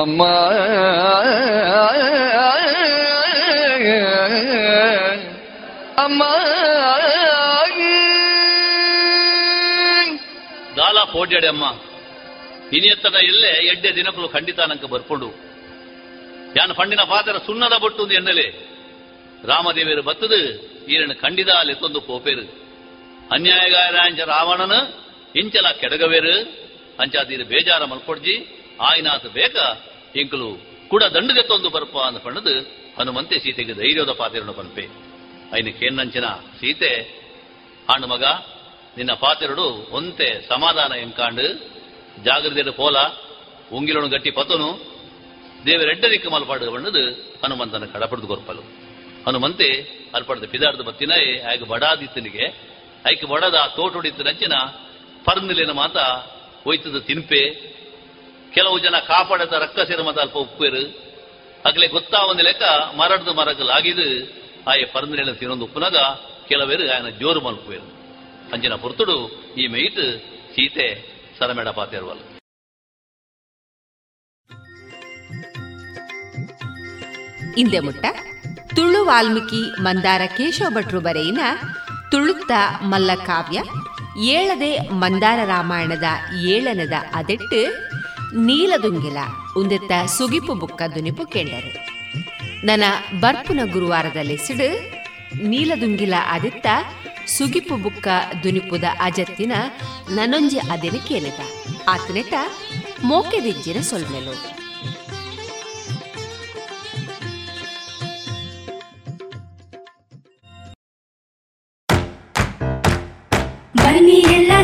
Speaker 15: ಅಮ್ಮ. ಅಮ್ಮ.
Speaker 16: ದಾಲ ಪೋಡ್ಯಡೆ ಅಮ್ಮ. ಇನಿಯತ್ತನ ಎಲ್ಲೇ ಎಡ್ಡೆ ದಿನಕ್ಕೂ ಖಂಡಿತ ನಂಗೆ ಬರ್ಕೊಂಡು. ಯಾನ್ ಪಂಡಿನ ಪಾದರ ಸುಣ್ಣದ ಬೊಟ್ಟು ಎನ್ನಲೆ. ರಾಮದೇವಿಯರು ಬತ್ತದು ಈರನ್ನು ಖಂಡಿತ ತೊಂದು ಪೋಪೇರು ರಾವಣನ ಇಂಚಲ ಕೆಡಗವೇರು? ಅಂಚಾದೀರು ಬೇಜಾರ ಮಲ್ಕೊಡ್ಜಿ. ಆಯ್ನಾತ್ ಬೇಕ? ಇಂಕಲು ಕೂಡ ದಂಡಗೆ ತೊಂದು ಬರಪ ಅಂತ ಪಣದು ಹನುಮಂತೆ ಸೀತೆಗೆ ಧೈರ್ಯದ ಪಾತಿರನು ಪನ್ಪೆ. ಐನ ಕೇನ್ನಂಚಿನ ಸೀತೆ ಹಣ್ಣು ಮಗ, ನಿನ್ನ ಪಾತಿರಡು ಒಂತೆ ಸಮಾಧಾನ ಎಂಕಾಂಡು ಜಾಗ್ರತೆಯ ಪೋಲ ಉಂಗಿಲನು ಗಟ್ಟಿ ಪತನು. ದೇವರೆಡ್ಡರಿಕ್ಕ ಮಲ್ಪಾಡು ಬಣ್ಣದು ಹನುಮಂತನ ಕಡಪಡ್ದು ಗೊರ್ಪಲು. ಹನುಮಂತೆ ಅಲ್ಪಡ್ದು ಪಿದಾಡ್ದು ಬತ್ತಿನಾಯೆ ಆಯ್ಕ ಬಡಾದಿತ್ತನಿಗೆ ಐಕೆ ಒಡದ ತೋಟೊಡಿತು ನಂಚಿನ ಪರ್ನಲಿನ ಮಾತ ಹೋಯ್ತದ ತಿನ್ಪೆ. ಕೆಲವು ಜನ ಕಾಪಾಡದ ರಕ್ಕಸಿರ ಮತ ಅಲ್ಪ ಉಪ್ಪೇರು. ಅಗ್ಲೆ ಗೊತ್ತಾ ಒಂದು ಲೆಕ್ಕ ಮರಡ್ದು ಆಗಿದ್ದು ಆಯ ಪರ್ನಲಿನ ತಿನ್ನೊಂದು ಉಪ್ಪುನಾಗ ಕೆಲವೇರು ಆಯನ ಜೋರು ಮಲ್ಪೇರು ಅಂಜಿನ ಪುರ್ತುಡು ಈ ಮೈಟ್ ಸೀತೆ ಸರಮೇಡ ಪಾತೇರುವಲ್ಲ
Speaker 2: ಇಂದೆ ಮುಟ್ಟ ತುಳು ವಾಲ್ಮೀಕಿ ಮಂದಾರ ಕೇಶವ ಭಟ್ರು ಬರೆಯಿನ ತುಳುತ್ತ ಮಲ್ಲಕಾವ್ಯ, ಏಳದೆ ಮಂದಾರ ರಾಮಾಯಣದ ಏಳನದ ಅದೆಟ್ಟು ನೀಲದುಂಗಿಲ ಉಂದೆತ್ತ ಸುಗಿಪು ಬುಕ್ಕ ದುನಿಪು ಕೆಂಡರು. ನನ್ನ ಬರ್ಪುನ ಗುರುವಾರದಲ್ಲಿ ಸಿಡು, ನೀಲದುಂಗಿಲ ಅದಿತ್ತ ಸುಗಿಪು ಬುಕ್ಕ ದುನಿಪುದ ಅಜತ್ತಿನ ನನೊಂಜಿ ಅದಿನ ಕೇಳಿದ. ಆತನೆತ ಮೋಕೆದಿಜ್ಜಿನ ಸೊಲ್ಮೆಲು.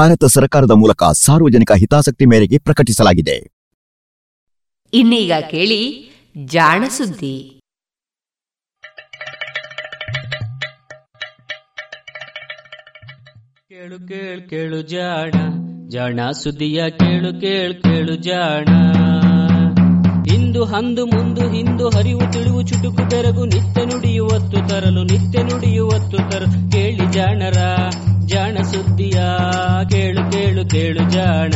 Speaker 18: ಭಾರತ ಸರ್ಕಾರದ ಮೂಲಕ ಸಾರ್ವಜನಿಕ ಹಿತಾಸಕ್ತಿ ಮೇರೆಗೆ ಪ್ರಕಟಿಸಲಾಗಿದೆ.
Speaker 2: ಇನ್ನೀಗ ಕೇಳಿ ಜಾಣ ಸುದ್ದಿ.
Speaker 19: ಕೇಳು ಕೇಳು ಕೇಳು ಜಾಣ ಜಾಣ ಸುದ್ದಿಯ ಕೇಳು ಕೇಳು ಕೇಳು ಜಾಣ. ಇಂದು ಹಂದು ಮುಂದು ಹಿಂದು ಹರಿವು ತಿಳಿವು ಚುಟುಕು ತೆರಗು ನಿತ್ಯ ನುಡಿಯುವತ್ತು ತರಲು ನಿತ್ಯ ನುಡಿಯುವತ್ತು ತರಲು ಕೇಳಿ ಜಾಣರ. ಜಾಣ ಸುದ್ದಿಯ ಕೇಳು ಕೇಳು ಕೇಳು ಜಾಣ.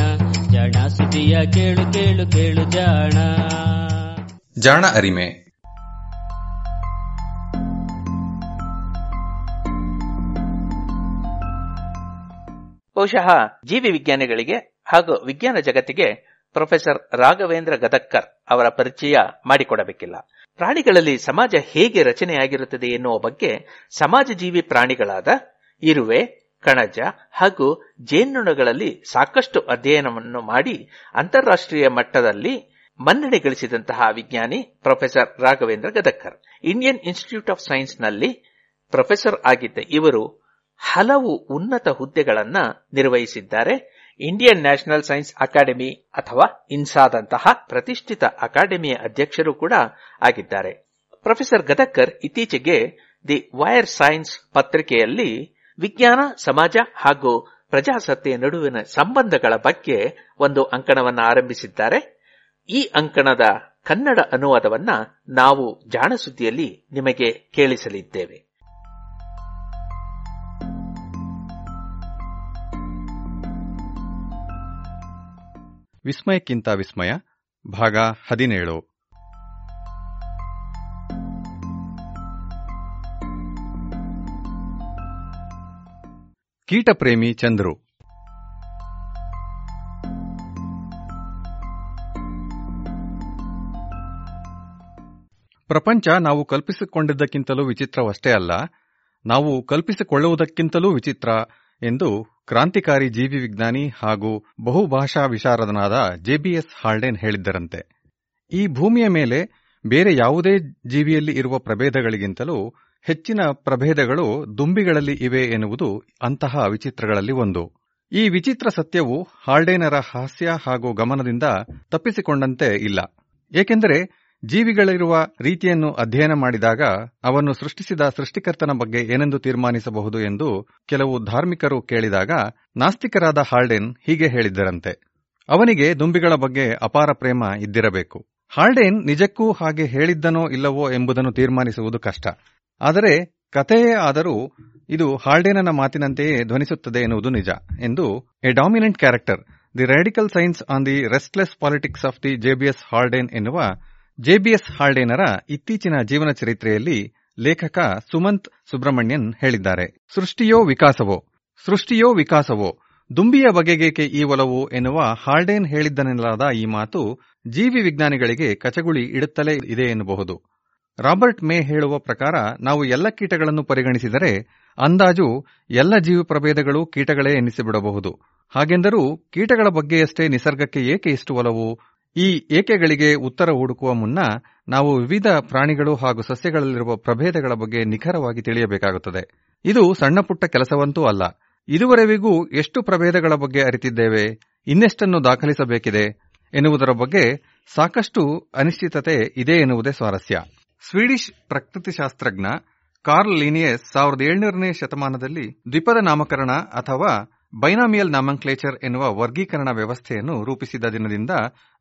Speaker 19: ಜಾಣ ಸುದ್ದಿಯ ಕೇಳು ಕೇಳು ಕೇಳು ಜಾಣ.
Speaker 20: ಜಾಣ ಅರಿಮೆ.
Speaker 21: ಬಹುಶಃ ಜೀವಿ ವಿಜ್ಞಾನಿಗಳಿಗೆ ಹಾಗೂ ವಿಜ್ಞಾನ ಜಗತ್ತಿಗೆ ಪ್ರೊಫೆಸರ್ ರಾಘವೇಂದ್ರ ಗದಕ್ಕರ್ ಅವರ ಪರಿಚಯ ಮಾಡಿಕೊಡಬೇಕಿಲ್ಲ. ಪ್ರಾಣಿಗಳಲ್ಲಿ ಸಮಾಜ ಹೇಗೆ ರಚನೆಯಾಗಿರುತ್ತದೆ ಎನ್ನುವ ಬಗ್ಗೆ ಸಮಾಜ ಜೀವಿ ಪ್ರಾಣಿಗಳಾದ ಇರುವೆ ಕಣಜ ಹಾಗೂ ಜೇನುಣಗಳಲ್ಲಿ ಸಾಕಷ್ಟು ಅಧ್ಯಯನವನ್ನು ಮಾಡಿ ಅಂತಾರಾಷ್ಟ್ರೀಯ ಮಟ್ಟದಲ್ಲಿ ಮನ್ನಣೆ ಗಳಿಸಿದಂತಹ ವಿಜ್ಞಾನಿ professor Raghavendra Gadagkar. Indian institute of ಸೈನ್ಸ್ನಲ್ಲಿ professor ಆಗಿದ್ದ ಇವರು ಹಲವು ಉನ್ನತ ಹುದ್ದೆಗಳನ್ನು ನಿರ್ವಹಿಸಿದ್ದಾರೆ. ಇಂಡಿಯನ್ ನ್ಯಾಷನಲ್ ಸೈನ್ಸ್ ಅಕಾಡೆಮಿ ಅಥವಾ ಇನ್ಸಾದಂತಹ ಪ್ರತಿಷ್ಠಿತ ಅಕಾಡೆಮಿಯ ಅಧ್ಯಕ್ಷರು ಕೂಡ ಆಗಿದ್ದಾರೆ. ಪ್ರೊಫೆಸರ್ ಗದಕ್ಕರ್ ಇತ್ತೀಚೆಗೆ ದಿ ವೈರ್ ಸೈನ್ಸ್ ಪತ್ರಿಕೆಯಲ್ಲಿ ವಿಜ್ಞಾನ, ಸಮಾಜ ಹಾಗೂ ಪ್ರಜಾಸತ್ತೆಯ ನಡುವಿನ ಸಂಬಂಧಗಳ ಬಗ್ಗೆ ಒಂದು ಅಂಕಣವನ್ನು ಆರಂಭಿಸಿದ್ದಾರೆ. ಈ ಅಂಕಣದ ಕನ್ನಡ ಅನುವಾದವನ್ನ ನಾವು ಜಾಣಸುದ್ದಿಯಲ್ಲಿ ನಿಮಗೆ ಕೇಳಿಸಲಿದ್ದೇವೆ.
Speaker 20: ವಿಸ್ಮಯಕ್ಕಿಂತ ವಿಸ್ಮಯ, ಭಾಗ ಹದಿನೇಳು. ಕೀಟಪ್ರೇಮಿ ಚಂದ್ರು. ಪ್ರಪಂಚ ನಾವು ಕಲ್ಪಿಸಿಕೊಂಡಿದ್ದಕ್ಕಿಂತಲೂ ವಿಚಿತ್ರವಷ್ಟೇ ಅಲ್ಲ, ನಾವು ಕಲ್ಪಿಸಿಕೊಳ್ಳುವುದಕ್ಕಿಂತಲೂ ವಿಚಿತ್ರ ಎಂದು ಕ್ರಾಂತಿಕಾರಿ ಜೀವಿ ವಿಜ್ಞಾನಿ ಹಾಗೂ ಬಹುಭಾಷಾ ವಿಶಾರದನಾದ ಜೆಬಿಎಸ್ ಹಾಲ್ಡೆನ್ ಹೇಳಿದ್ದರಂತೆ. ಈ ಭೂಮಿಯ ಮೇಲೆ ಬೇರೆ ಯಾವುದೇ ಜೀವಿಯಲ್ಲಿ ಇರುವ ಪ್ರಭೇದಗಳಿಗಿಂತಲೂ ಹೆಚ್ಚಿನ ಪ್ರಭೇದಗಳು ದುಂಬಿಗಳಲ್ಲಿ ಇವೆ ಎನ್ನುವುದು ಅಂತಹ ವಿಚಿತ್ರಗಳಲ್ಲಿ ಒಂದು. ಈ ವಿಚಿತ್ರ ಸತ್ಯವು ಹಾಲ್ಡೇನರ ಹಾಸ್ಯ ಹಾಗೂ ಗಮನದಿಂದ ತಪ್ಪಿಸಿಕೊಂಡಂತೆ ಇಲ್ಲ. ಏಕೆಂದರೆ ಜೀವಿಗಳಿರುವ ರೀತಿಯನ್ನು ಅಧ್ಯಯನ ಮಾಡಿದಾಗ ಅವನ್ನು ಸೃಷ್ಟಿಸಿದ ಸೃಷ್ಟಿಕರ್ತನ ಬಗ್ಗೆ ಏನೆಂದು ತೀರ್ಮಾನಿಸಬಹುದು ಎಂದು ಕೆಲವು ಧಾರ್ಮಿಕರು ಕೇಳಿದಾಗ ನಾಸ್ತಿಕರಾದ ಹಾಲ್ಡೇನ್ ಹೀಗೆ ಹೇಳಿದ್ದರಂತೆ. ಅವನಿಗೆ ದುಂಬಿಗಳ ಬಗ್ಗೆ ಅಪಾರ ಪ್ರೇಮ ಇದ್ದಿರಬೇಕು. ಹಾಲ್ಡೇನ್ ನಿಜಕ್ಕೂ ಹಾಗೆ ಹೇಳಿದ್ದನೋ ಇಲ್ಲವೋ ಎಂಬುದನ್ನು ತೀರ್ಮಾನಿಸುವುದು ಕಷ್ಟ. ಆದರೆ ಕಥೆಯೇ ಆದರೂ ಇದು ಹಾಲ್ಡೇನನ ಮಾತಿನಂತೆಯೇ ಧ್ವನಿಸುತ್ತದೆ ಎನ್ನುವುದು ನಿಜ ಎಂದು a dominant character, the radical science on the restless politics of the JBS Haldane ಎನ್ನುವ ಜೆಬಿಎಸ್ ಹಾಲ್ಡೇನರ ಇತ್ತೀಚಿನ ಜೀವನ ಚರಿತ್ರೆಯಲ್ಲಿ ಲೇಖಕ ಸುಮಂತ್ ಸುಬ್ರಹ್ಮಣ್ಯನ್ ಹೇಳಿದ್ದಾರೆ. ಸೃಷ್ಟಿಯೋ ವಿಕಾಸವೋ? ಸೃಷ್ಟಿಯೋ ವಿಕಾಸವೋ? ದುಂಬಿಯ ಬಗೆಗೇಕೆ ಈ ಒಲವು ಎನ್ನುವ ಹಾಲ್ಡೇನ್ ಹೇಳಿದ್ದನೆಲ್ಲಾದ ಈ ಮಾತು ಜೀವಿ ವಿಜ್ಞಾನಿಗಳಿಗೆ ಕಚಗುಳಿ ಇಡುತ್ತಲೇ ಇದೆ ಎನ್ನಬಹುದು. ರಾಬರ್ಟ್ ಮೇ ಹೇಳುವ ಪ್ರಕಾರ ನಾವು ಎಲ್ಲ ಕೀಟಗಳನ್ನು ಪರಿಗಣಿಸಿದರೆ ಅಂದಾಜು ಎಲ್ಲ ಜೀವ ಪ್ರಭೇದಗಳು ಕೀಟಗಳೇ ಎನ್ನಿಸಿಬಿಡಬಹುದು ಹಾಗೆಂದರೂ ಕೀಟಗಳ ಬಗ್ಗೆಯಷ್ಟೇ ನಿಸರ್ಗಕ್ಕೆ ಏಕೆ ಇಷ್ಟು ಒಲವು? ಈ ಏಕೆಗಳಿಗೆ ಉತ್ತರ ಹುಡುಕುವ ಮುನ್ನ ನಾವು ವಿವಿಧ ಪ್ರಾಣಿಗಳು ಹಾಗೂ ಸಸ್ಯಗಳಲ್ಲಿರುವ ಪ್ರಭೇದಗಳ ಬಗ್ಗೆ ನಿಖರವಾಗಿ ತಿಳಿಯಬೇಕಾಗುತ್ತದೆ. ಇದು ಸಣ್ಣಪುಟ್ಟ ಕೆಲಸವಂತೂ ಅಲ್ಲ. ಇದುವರೆವಿಗೂ ಎಷ್ಟು ಪ್ರಭೇದಗಳ ಬಗ್ಗೆ ಅರಿತಿದ್ದೇವೆ? ಇನ್ನೆಷ್ಟನ್ನು ದಾಖಲಿಸಬೇಕಿದೆ? ಎನ್ನುವುದರ ಬಗ್ಗೆ ಸಾಕಷ್ಟು ಅನಿಶ್ಚಿತತೆ ಇದೆ ಎನ್ನುವುದೇ ಸ್ವಾರಸ್ಯ. ಸ್ವೀಡಿಷ್ ಪ್ರಕೃತಿಶಾಸ್ತ್ರಜ್ಞ ಕಾರ್ಲ್ ಲಿನಿಯಸ್ ಸಾವಿರದ ಏಳುನೂರನೇ ಶತಮಾನದಲ್ಲಿ ದ್ವಿಪದ ನಾಮಕರಣ ಅಥವಾ ಬೈನಾಮಿಯಲ್ ನಾಮಂಕ್ಲೇಚರ್ ಎನ್ನುವ ವರ್ಗೀಕರಣ ವ್ಯವಸ್ಥೆಯನ್ನು ರೂಪಿಸಿದ ದಿನದಿಂದ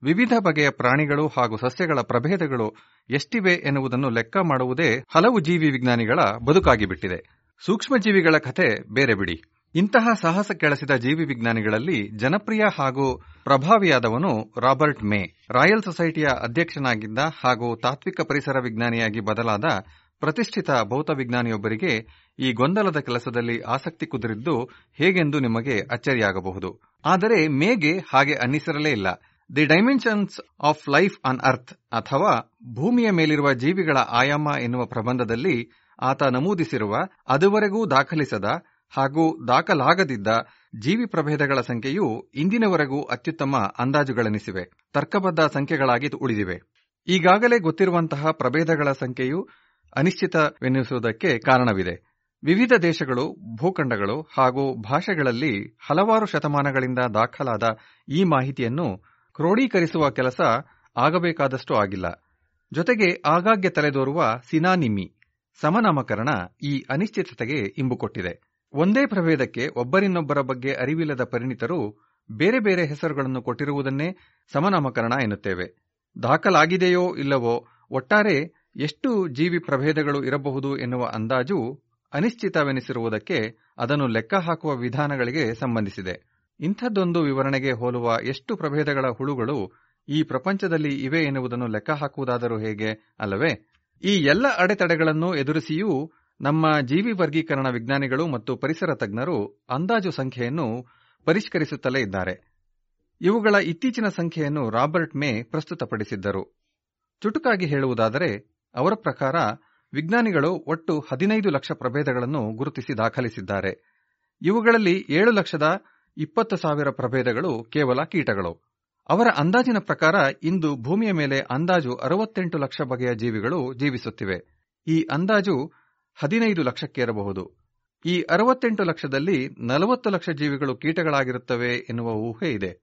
Speaker 20: ವಿವಿಧ ಬಗೆಯ ಪ್ರಾಣಿಗಳು ಹಾಗೂ ಸಸ್ಯಗಳ ಪ್ರಭೇದಗಳು ಎಷ್ಟಿವೆ ಎನ್ನುವುದನ್ನು ಲೆಕ್ಕ ಮಾಡುವುದೇ ಹಲವು ಜೀವಿ ವಿಜ್ಞಾನಿಗಳ ಬದುಕಾಗಿಬಿಟ್ಟಿದೆ. ಸೂಕ್ಷ್ಮಜೀವಿಗಳ ಕಥೆ ಬೇರೆ ಬಿಡಿ. ಇಂತಹ ಸಾಹಸ ಕೆಳಸಿದ ಜೀವಿ ವಿಜ್ಞಾನಿಗಳಲ್ಲಿ ಜನಪ್ರಿಯ ಹಾಗೂ ಪ್ರಭಾವಿಯಾದವನು ರಾಬರ್ಟ್ ಮೇ. ರಾಯಲ್ ಸೊಸೈಟಿಯ ಅಧ್ಯಕ್ಷನಾಗಿದ್ದ ಹಾಗೂ ತಾತ್ವಿಕ ಪರಿಸರ ವಿಜ್ಞಾನಿಯಾಗಿ ಬದಲಾದ ಪ್ರತಿಷ್ಠಿತ ಭೌತವಿಜ್ಞಾನಿಯೊಬ್ಬರಿಗೆ ಈ ಗೊಂದಲದ ಕೆಲಸದಲ್ಲಿ ಆಸಕ್ತಿ ಕುದುರಿದ್ದು ಹೇಗೆಂದು ನಿಮಗೆ ಅಚ್ಚರಿಯಾಗಬಹುದು. ಆದರೆ ಮೇಗೆ ಹಾಗೆ ಅನ್ನಿಸಿರಲೇ ಇಲ್ಲ. The dimensions of life on earth ಅಥವಾ ಭೂಮಿಯ ಮೇಲಿರುವ ಜೀವಿಗಳ ಆಯಾಮ ಎನ್ನುವ ಪ್ರಬಂಧದಲ್ಲಿ ಆತ ನಮೂದಿಸಿರುವ ಅದುವರೆಗೂ ದಾಖಲಿಸದ ಹಾಗೂ ದಾಖಲಾಗದಿದ್ದ ಜೀವಿ ಪ್ರಭೇದಗಳ ಸಂಖ್ಯೆಯು ಇಂದಿನವರೆಗೂ ಅತ್ಯುತ್ತಮ ಅಂದಾಜುಗಳೆನಿಸಿವೆ. ತರ್ಕಬದ್ಧ ಸಂಖ್ಯೆಗಳಾಗಿ ಉಳಿದಿವೆ. ಈಗಾಗಲೇ ಗೊತ್ತಿರುವಂತಹ ಪ್ರಭೇದಗಳ ಸಂಖ್ಯೆಯು ಅನಿಶ್ಚಿತವೆನಿಸುವುದಕ್ಕೆ ಕಾರಣವಿದೆ. ವಿವಿಧ ದೇಶಗಳು, ಭೂಖಂಡಗಳು ಹಾಗೂ ಭಾಷೆಗಳಲ್ಲಿ ಹಲವಾರು ಶತಮಾನಗಳಿಂದ ದಾಖಲಾದ ಈ ಮಾಹಿತಿಯನ್ನು ಕ್ರೋಢೀಕರಿಸುವ ಕೆಲಸ ಆಗಬೇಕಾದಷ್ಟು ಆಗಿಲ್ಲ. ಜೊತೆಗೆ ಆಗಾಗ್ಗೆ ತಲೆದೋರುವ ಸಿನಾನಿಮಿ, ಸಮನಾಮಕರಣ ಈ ಅನಿಶ್ಚಿತತೆಗೆ ಇಂಬುಕೊಟ್ಟಿದೆ ಒಂದೇ ಪ್ರಭೇದಕ್ಕೆ ಒಬ್ಬರಿನ್ನೊಬ್ಬರ ಬಗ್ಗೆ ಅರಿವಿಲ್ಲದ ಪರಿಣಿತರು ಬೇರೆ ಬೇರೆ ಹೆಸರುಗಳನ್ನು ಕೊಟ್ಟಿರುವುದನ್ನೇ ಸಮನಾಮಕರಣ ಎನ್ನುತ್ತೇವೆ. ದಾಖಲಾಗಿದೆಯೋ ಇಲ್ಲವೋ ಒಟ್ಟಾರೆ ಎಷ್ಟು ಜೀವಿ ಪ್ರಭೇದಗಳು ಇರಬಹುದು ಎನ್ನುವ ಅಂದಾಜು ಅನಿಶ್ಚಿತವೆನಿಸಿರುವುದಕ್ಕೆ ಅದನ್ನು ಲೆಕ್ಕ ಹಾಕುವ ವಿಧಾನಗಳಿಗೆ ಸಂಬಂಧಿಸಿದೆ. ಇಂಥದ್ದೊಂದು ವಿವರಣೆಗೆ ಹೋಲುವ ಎಷ್ಟು ಪ್ರಭೇದಗಳ ಹುಳುಗಳು ಈ ಪ್ರಪಂಚದಲ್ಲಿ ಇವೆ ಎನ್ನುವುದನ್ನು ಲೆಕ್ಕ ಹಾಕುವುದಾದರೂ ಹೇಗೆ ಅಲ್ಲವೇ? ಈ ಎಲ್ಲ ಅಡೆತಡೆಗಳನ್ನು ಎದುರಿಸಿಯೂ ನಮ್ಮ ಜೀವಿ ವರ್ಗೀಕರಣ ವಿಜ್ಞಾನಿಗಳು ಮತ್ತು ಪರಿಸರ ತಜ್ಞರು ಅಂದಾಜು ಸಂಖ್ಯೆಯನ್ನು ಪರಿಷ್ಕರಿಸುತ್ತಲೇ ಇದ್ದಾರೆ. ಇವುಗಳ ಇತ್ತೀಚಿನ ಸಂಖ್ಯೆಯನ್ನು ರಾಬರ್ಟ್ ಮೇ ಪ್ರಸ್ತುತಪಡಿಸಿದ್ದರು. ಚುಟುಕಾಗಿ ಹೇಳುವುದಾದರೆ, ಅವರ ಪ್ರಕಾರ ವಿಜ್ಞಾನಿಗಳು ಒಟ್ಟು ಹದಿನೈದು ಲಕ್ಷ ಪ್ರಭೇದಗಳನ್ನು ಗುರುತಿಸಿ ದಾಖಲಿಸಿದ್ದಾರೆ. ಇವುಗಳಲ್ಲಿ ಏಳು ಲಕ್ಷದ ಇಪ್ಪತ್ತು ಸಾವಿರ ಪ್ರಭೇದಗಳು ಕೇವಲ ಕೀಟಗಳು. ಅವರ ಅಂದಾಜಿನ ಪ್ರಕಾರ ಇಂದು ಭೂಮಿಯ ಮೇಲೆ ಅಂದಾಜು ಅರವತ್ತೆಂಟು ಲಕ್ಷ ಬಗೆಯ ಜೀವಿಗಳು ಜೀವಿಸುತ್ತಿವೆ. ಈ ಅಂದಾಜು ಹದಿನೈದು ಲಕ್ಷಕ್ಕೇರಬಹುದು. ಈ ಅರವತ್ತೆಂಟು ಲಕ್ಷದಲ್ಲಿ ನಲವತ್ತು ಲಕ್ಷ ಜೀವಿಗಳು ಕೀಟಗಳಾಗಿರುತ್ತವೆ ಎನ್ನುವ ಊಹೆ ಇದೆ.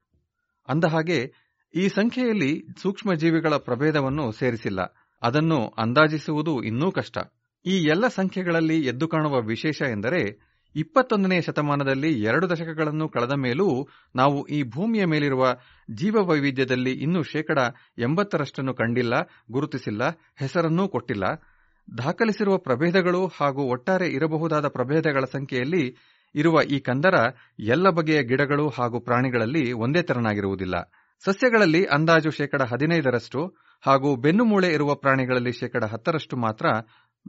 Speaker 20: ಅಂದಹಾಗೆ ಈ ಸಂಖ್ಯೆಯಲ್ಲಿ ಸೂಕ್ಷ್ಮ ಜೀವಿಗಳ ಪ್ರಭೇದವನ್ನು ಸೇರಿಸಿಲ್ಲ. ಅದನ್ನು ಅಂದಾಜಿಸುವುದು ಇನ್ನೂ ಕಷ್ಟ. ಈ ಎಲ್ಲ ಸಂಖ್ಯೆಗಳಲ್ಲಿ ಎದ್ದು ಕಾಣುವ ವಿಶೇಷ ಎಂದರೆ, ಇಪ್ಪತ್ತೊಂದನೇ ಶತಮಾನದಲ್ಲಿ ಎರಡು ದಶಕಗಳನ್ನು ಕಳೆದ ಮೇಲೂ ನಾವು ಈ ಭೂಮಿಯ ಮೇಲಿರುವ ಜೀವ ವೈವಿಧ್ಯದಲ್ಲಿ ಇನ್ನೂ ಶೇಕಡ ಎಂಬತ್ತರಷ್ಟನ್ನು ಕಂಡಿಲ್ಲ, ಗುರುತಿಸಿಲ್ಲ, ಹೆಸರನ್ನೂ ಕೊಟ್ಟಿಲ್ಲ. ದಾಖಲಿಸಿರುವ ಪ್ರಭೇದಗಳು ಹಾಗೂ ಒಟ್ಟಾರೆ ಇರಬಹುದಾದ ಪ್ರಭೇದಗಳ ಸಂಖ್ಯೆಯಲ್ಲಿ ಇರುವ ಈ ಕಂದರ ಎಲ್ಲ ಬಗೆಯ ಗಿಡಗಳು ಹಾಗೂ ಪ್ರಾಣಿಗಳಲ್ಲಿ ಒಂದೇ ತೆರನಾಗಿರುವುದಿಲ್ಲ. ಸಸ್ಯಗಳಲ್ಲಿ ಅಂದಾಜು ಶೇಕಡ ಹದಿನೈದರಷ್ಟು ಹಾಗೂ ಬೆನ್ನುಮೂಳೆ ಇರುವ ಪ್ರಾಣಿಗಳಲ್ಲಿ ಶೇಕಡ ಹತ್ತರಷ್ಟು ಮಾತ್ರ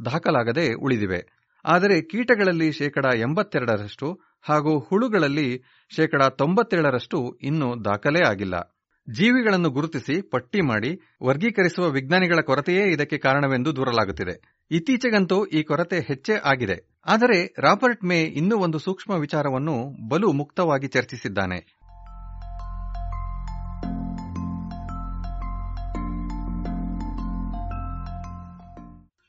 Speaker 20: ದಾಖಲಾಗದೆ ಉಳಿದಿವೆ. ಆದರೆ ಕೀಟಗಳಲ್ಲಿ ಶೇಕಡ ಎಂಬತ್ತೆರಡರಷ್ಟು ಹಾಗೂ ಹುಳುಗಳಲ್ಲಿ ಶೇಕಡ ತೊಂಬತ್ತೇಳರಷ್ಟು ಇನ್ನೂ ದಾಖಲೇ ಆಗಿಲ್ಲ. ಜೀವಿಗಳನ್ನು ಗುರುತಿಸಿ, ಪಟ್ಟಿ ಮಾಡಿ, ವರ್ಗೀಕರಿಸುವ ವಿಜ್ಞಾನಿಗಳ ಕೊರತೆಯೇ ಇದಕ್ಕೆ ಕಾರಣವೆಂದು ದೂರಲಾಗುತ್ತಿದೆ. ಇತ್ತೀಚೆಗಂತೂ ಈ ಕೊರತೆ ಹೆಚ್ಚೇ ಆಗಿದೆ. ಆದರೆ ರಾಬರ್ಟ್ ಮೇ ಇನ್ನೂ ಒಂದು ಸೂಕ್ಷ್ಮ ವಿಚಾರವನ್ನು ಬಲು ಮುಕ್ತವಾಗಿ ಚರ್ಚಿಸಿದ್ದಾನೆ.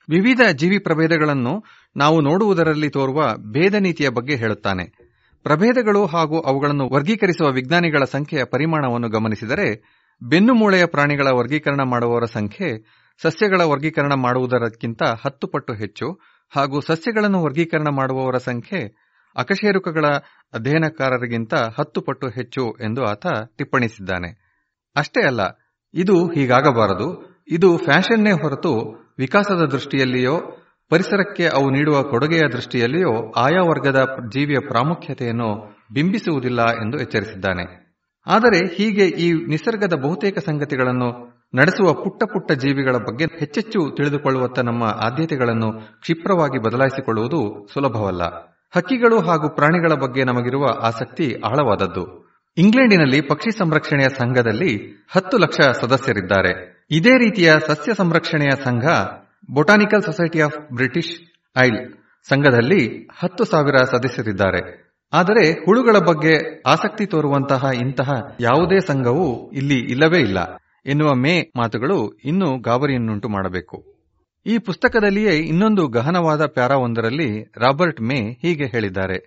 Speaker 20: ವಿವಿಧ ಜೀವಿ ಪ್ರಭೇದಗಳನ್ನು ನಾವು ನೋಡುವುದರಲ್ಲಿ ತೋರುವ ಭೇದ ನೀತಿಯ ಬಗ್ಗೆ ಹೇಳುತ್ತಾನೆ. ಪ್ರಭೇದಗಳು ಹಾಗೂ ಅವುಗಳನ್ನು ವರ್ಗೀಕರಿಸುವ ವಿಜ್ಞಾನಿಗಳ ಸಂಖ್ಯೆಯ ಪರಿಮಾಣವನ್ನು ಗಮನಿಸಿದರೆ ಬೆನ್ನುಮೂಳೆಯ ಪ್ರಾಣಿಗಳ ವರ್ಗೀಕರಣ ಮಾಡುವವರ ಸಂಖ್ಯೆ, ಸಸ್ಯಗಳ ವರ್ಗೀಕರಣ ಮಾಡುವುದಕ್ಕಿಂತ ಹತ್ತು ಪಟ್ಟು ಹೆಚ್ಚು ಹಾಗೂ ಸಸ್ಯಗಳನ್ನು ವರ್ಗೀಕರಣ ಮಾಡುವವರ ಸಂಖ್ಯೆ ಅಕಶೇರುಕಗಳ ಅಧ್ಯಯನಕಾರರಿಗಿಂತ ಹತ್ತು ಪಟ್ಟು ಹೆಚ್ಚು ಎಂದು ಆತ ಟಿಪ್ಪಣಿಸಿದ್ದಾನೆ. ಅಷ್ಟೇ ಅಲ್ಲ, ಇದು ಹೀಗಾಗಬಾರದು. ಇದು ಫ್ಯಾಷನ್ನೇ ಹೊರತು ವಿಕಾಸದ ದೃಷ್ಟಿಯಲ್ಲಿಯೋ ಪರಿಸರಕ್ಕೆ ಅವು ನೀಡುವ ಕೊಡುಗೆಯ ದೃಷ್ಟಿಯಲ್ಲಿಯೂ ಆಯಾ ವರ್ಗದ ಜೀವಿಯ ಪ್ರಾಮುಖ್ಯತೆಯನ್ನು ಬಿಂಬಿಸುವುದಿಲ್ಲ ಎಂದು ಎಚ್ಚರಿಸಿದ್ದಾನೆ. ಆದರೆ ಹೀಗೆ ಈ ನಿಸರ್ಗದ ಬಹುತೇಕ ಸಂಗತಿಗಳನ್ನು ನಡೆಸುವ ಪುಟ್ಟ ಪುಟ್ಟ ಜೀವಿಗಳ ಬಗ್ಗೆ ಹೆಚ್ಚೆಚ್ಚು ತಿಳಿದುಕೊಳ್ಳುವತ್ತ ನಮ್ಮ ಆದ್ಯತೆಗಳನ್ನು ಕ್ಷಿಪ್ರವಾಗಿ ಬದಲಾಯಿಸಿಕೊಳ್ಳುವುದು ಸುಲಭವಲ್ಲ. ಹಕ್ಕಿಗಳು ಹಾಗೂ ಪ್ರಾಣಿಗಳ ಬಗ್ಗೆ ನಮಗಿರುವ ಆಸಕ್ತಿ ಆಳವಾದದ್ದು. ಇಂಗ್ಲೆಂಡಿನಲ್ಲಿ ಪಕ್ಷಿ ಸಂರಕ್ಷಣೆಯ ಸಂಘದಲ್ಲಿ ಹತ್ತು ಲಕ್ಷ ಸದಸ್ಯರಿದ್ದಾರೆ. ಇದೇ ರೀತಿಯ ಸಸ್ಯ ಸಂರಕ್ಷಣೆಯ ಸಂಘ botanical society of British isle ಸಂಘದಲ್ಲಿ ಹತ್ತು ಸಾವಿರ ಸದಸ್ಯರಿದ್ದಾರೆ. ಆದರೆ ಹುಳುಗಳ ಬಗ್ಗೆ ಆಸಕ್ತಿ ತೋರುವಂತಹ ಇಂತಹ ಯಾವುದೇ ಸಂಘವು ಇಲ್ಲಿ ಇಲ್ಲವೇ ಇಲ್ಲ ಎನ್ನುವ ಮೇ ಮಾತುಗಳು ಇನ್ನೂ ಗಾಬರಿಯನ್ನುಂಟು ಮಾಡಬೇಕು. ಈ ಪುಸ್ತಕದಲ್ಲಿಯೇ ಇನ್ನೊಂದು ಗಹನವಾದ ಪ್ಯಾರಾವೊಂದರಲ್ಲಿ ರಾಬರ್ಟ್ ಮೇ ಹೀಗೆ ಹೇಳಿದ್ದಾರೆ.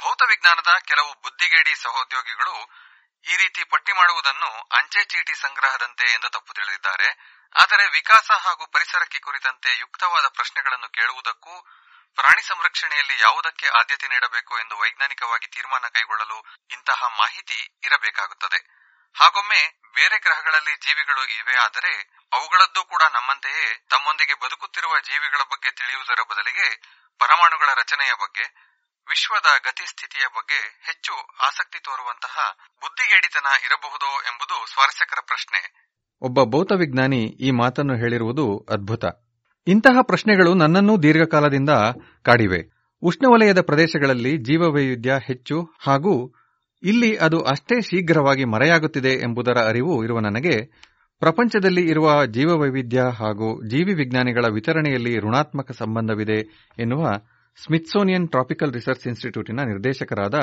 Speaker 20: ಭೌತವಿಜ್ಞಾನದ ಕೆಲವು ಬುದ್ಧಿಗೇಡಿ ಸಹೋದ್ಯೋಗಿಗಳು ಈ ರೀತಿ ಪಟ್ಟಿ ಮಾಡುವುದನ್ನು ಅಂಚೆ ಚೀಟಿ ಸಂಗ್ರಹದಂತೆ ಎಂದು ತಪ್ಪು ತಿಳಿದಿದ್ದಾರೆ. ಆದರೆ ವಿಕಾಸ ಹಾಗೂ ಪರಿಸರಕ್ಕೆ ಕುರಿತಂತೆ ಯುಕ್ತವಾದ ಪ್ರಶ್ನೆಗಳನ್ನು ಕೇಳುವುದಕ್ಕೂ ಪ್ರಾಣಿ ಸಂರಕ್ಷಣೆಯಲ್ಲಿ ಯಾವುದಕ್ಕೆ ಆದ್ಯತೆ ನೀಡಬೇಕು ಎಂದು ವೈಜ್ಞಾನಿಕವಾಗಿ ತೀರ್ಮಾನ ಕೈಗೊಳ್ಳಲು ಇಂತಹ ಮಾಹಿತಿ ಇರಬೇಕಾಗುತ್ತದೆ. ಹಾಗೊಮ್ಮೆ ಬೇರೆ ಗ್ರಹಗಳಲ್ಲಿ ಜೀವಿಗಳು ಇವೆ ಆದರೆ ಅವುಗಳದ್ದು ಕೂಡ ನಮ್ಮಂತೆಯೇ ತಮ್ಮೊಂದಿಗೆ ಬದುಕುತ್ತಿರುವ ಜೀವಿಗಳ ಬಗ್ಗೆ ತಿಳಿಯುವುದರ ಬದಲಿಗೆ ಪರಮಾಣುಗಳ ರಚನೆಯ ಬಗ್ಗೆ, ವಿಶ್ವದ ಗತಿಸ್ಥಿತಿಯ ಬಗ್ಗೆ ಹೆಚ್ಚು ಆಸಕ್ತಿ ತೋರುವಂತಹ ಬುದ್ಧಿಗೇಡಿತನ ಇರಬಹುದೋ ಎಂಬುದು ಸ್ವಾರಸ್ಯಕರ ಪ್ರಶ್ನೆ. ಒಬ್ಬ ಭೌತವಿಜ್ಞಾನಿ ಈ ಮಾತನ್ನು ಹೇಳಿರುವುದು ಅದ್ಭುತ. ಇಂತಹ ಪ್ರಶ್ನೆಗಳು ನನ್ನನ್ನೂ ದೀರ್ಘಕಾಲದಿಂದ ಕಾಡಿವೆ. ಉಷ್ಣವಲಯದ ಪ್ರದೇಶಗಳಲ್ಲಿ ಜೀವವೈವಿಧ್ಯ ಹೆಚ್ಚು ಹಾಗೂ ಇಲ್ಲಿ ಅದು ಅಷ್ಟೇ ಶೀಘ್ರವಾಗಿ ಮರೆಯಾಗುತ್ತಿದೆ ಎಂಬುದರ ಅರಿವು ಇರುವ ನನಗೆ, ಪ್ರಪಂಚದಲ್ಲಿ ಇರುವ ಜೀವವೈವಿಧ್ಯ ಹಾಗೂ ಜೀವಿ ವಿಜ್ಞಾನಿಗಳ ವಿತರಣೆಯಲ್ಲಿ ಋಣಾತ್ಮಕ ಸಂಬಂಧವಿದೆ ಎನ್ನುವ ಸ್ಮಿತ್ಸೋನಿಯನ್ ಟ್ರಾಪಿಕಲ್ ರಿಸರ್ಚ್ ಇನ್ಸ್ಟಿಟ್ಯೂಟಿನ ನಿರ್ದೇಶಕರಾದ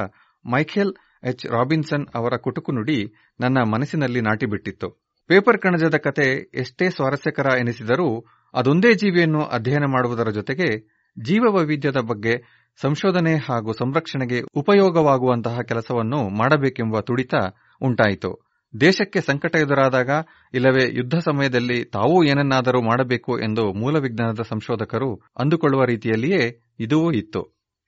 Speaker 20: ಮೈಖೆಲ್ ಎಚ್ ರಾಬಿನ್ಸನ್ ಅವರ ಕುಟುಕು ನುಡಿ ನನ್ನ ಮನಸ್ಸಿನಲ್ಲಿ ನಾಟಿಬಿಟ್ಟಿತ್ತು ಪೇಪರ್ ಕಣಜದ ಕತೆ ಎಷ್ಟೇ ಸ್ವಾರಸ್ಯಕರ ಎನಿಸಿದರೂ ಅದೊಂದೇ ಜೀವಿಯನ್ನು ಅಧ್ಯಯನ ಮಾಡುವುದರ ಜೊತೆಗೆ ಜೀವ ವೈವಿಧ್ಯದ ಬಗ್ಗೆ ಸಂಶೋಧನೆ ಹಾಗೂ ಸಂರಕ್ಷಣೆಗೆ ಉಪಯೋಗವಾಗುವಂತಹ ಕೆಲಸವನ್ನು ಮಾಡಬೇಕೆಂಬ ತುಡಿತ ಉಂಟಾಯಿತು. ದೇಶಕ್ಕೆ ಸಂಕಟ ಎದುರಾದಾಗ ಇಲ್ಲವೇ ಯುದ್ಧ ಸಮಯದಲ್ಲಿ ತಾವೂ ಏನನ್ನಾದರೂ ಮಾಡಬೇಕು ಎಂದು ಮೂಲ ವಿಜ್ಞಾನದ ಸಂಶೋಧಕರು ಅಂದುಕೊಳ್ಳುವ ರೀತಿಯಲ್ಲಿಯೇ ಇದೂ ಇತ್ತು.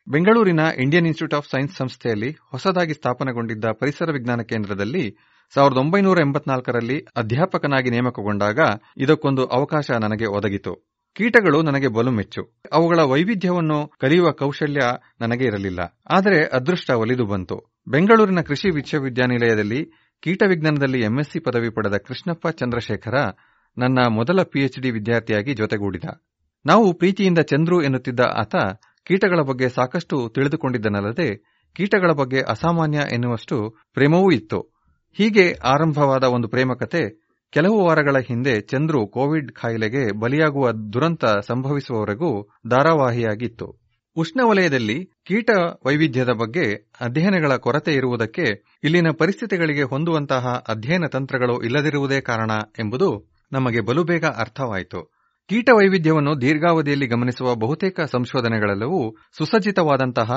Speaker 20: ಬೆಂಗಳೂರಿನ ಇಂಡಿಯನ್ ಇನ್ಸ್ಟಿಟ್ಯೂಟ್ ಆಫ್ ಸೈನ್ಸ್ ಸಂಸ್ಥೆಯಲ್ಲಿ ಹೊಸದಾಗಿ ಸ್ಥಾಪನೆಗೊಂಡಿದ್ದ ಪರಿಸರ ವಿಜ್ಞಾನ ಕೇಂದ್ರದಲ್ಲಿ ಸಾವಿರದ ಒಂಬೈನೂರ ಎಂಬತ್ನಾಲ್ಕರಲ್ಲಿ ಅಧ್ಯಾಪಕನಾಗಿ ನೇಮಕಗೊಂಡಾಗ ಇದಕ್ಕೊಂದು ಅವಕಾಶ ನನಗೆ ಒದಗಿತು. ಕೀಟಗಳು ನನಗೆ ಬಲು ಮೆಚ್ಚು ಅವುಗಳ ವೈವಿಧ್ಯವನ್ನು ಕಲಿಯುವ ಕೌಶಲ್ಯ ನನಗೆ ಇರಲಿಲ್ಲ. ಆದರೆ ಅದೃಷ್ಟ ಒಲಿದು ಬಂತು. ಬೆಂಗಳೂರಿನ ಕೃಷಿ ವಿಶ್ವವಿದ್ಯಾನಿಲಯದಲ್ಲಿ ಕೀಟ ವಿಜ್ಞಾನದಲ್ಲಿ ಎಂಎಸ್ಸಿ ಪದವಿ ಪಡೆದ ಕೃಷ್ಣಪ್ಪ ಚಂದ್ರಶೇಖರ ನನ್ನ ಮೊದಲ ಪಿಎಚ್ಡಿ ವಿದ್ಯಾರ್ಥಿಯಾಗಿ ಜೊತೆಗೂಡಿದ. ನಾವು ಪ್ರೀತಿಯಿಂದ ಚಂದ್ರು ಎನ್ನುತ್ತಿದ್ದ ಆತ ಕೀಟಗಳ ಬಗ್ಗೆ ಸಾಕಷ್ಟು ತಿಳಿದುಕೊಂಡಿದ್ದನಲ್ಲದೆ ಕೀಟಗಳ ಬಗ್ಗೆ ಅಸಾಮಾನ್ಯ ಎನ್ನುವಷ್ಟು ಪ್ರೇಮವೂ ಇತ್ತು. ಹೀಗೆ ಆರಂಭವಾದ ಒಂದು ಪ್ರೇಮಕತೆ ಕೆಲವು ವಾರಗಳ ಹಿಂದೆ ಚಂದ್ರು ಕೋವಿಡ್ ಕಾಯಿಲೆಗೆ ಬಲಿಯಾಗುವ ದುರಂತ ಸಂಭವಿಸುವವರೆಗೂ ಧಾರಾವಾಹಿಯಾಗಿತ್ತು. ಉಷ್ಣವಲಯದಲ್ಲಿ ಕೀಟ ವೈವಿಧ್ಯದ ಬಗ್ಗೆ ಅಧ್ಯಯನಗಳ ಕೊರತೆ ಇರುವುದಕ್ಕೆ ಇಲ್ಲಿನ ಪರಿಸ್ಥಿತಿಗಳಿಗೆ ಹೊಂದುವಂತಹ ಅಧ್ಯಯನ ತಂತ್ರಗಳು ಇಲ್ಲದಿರುವುದೇ ಕಾರಣ ಎಂಬುದು ನಮಗೆ ಬಲುಬೇಗ ಅರ್ಥವಾಯಿತು. ಕೀಟ ವೈವಿಧ್ಯವನ್ನು ದೀರ್ಘಾವಧಿಯಲ್ಲಿ ಗಮನಿಸುವ ಬಹುತೇಕ ಸಂಶೋಧನೆಗಳೆಲ್ಲವೂ ಸುಸಜ್ಜಿತವಾದಂತಹ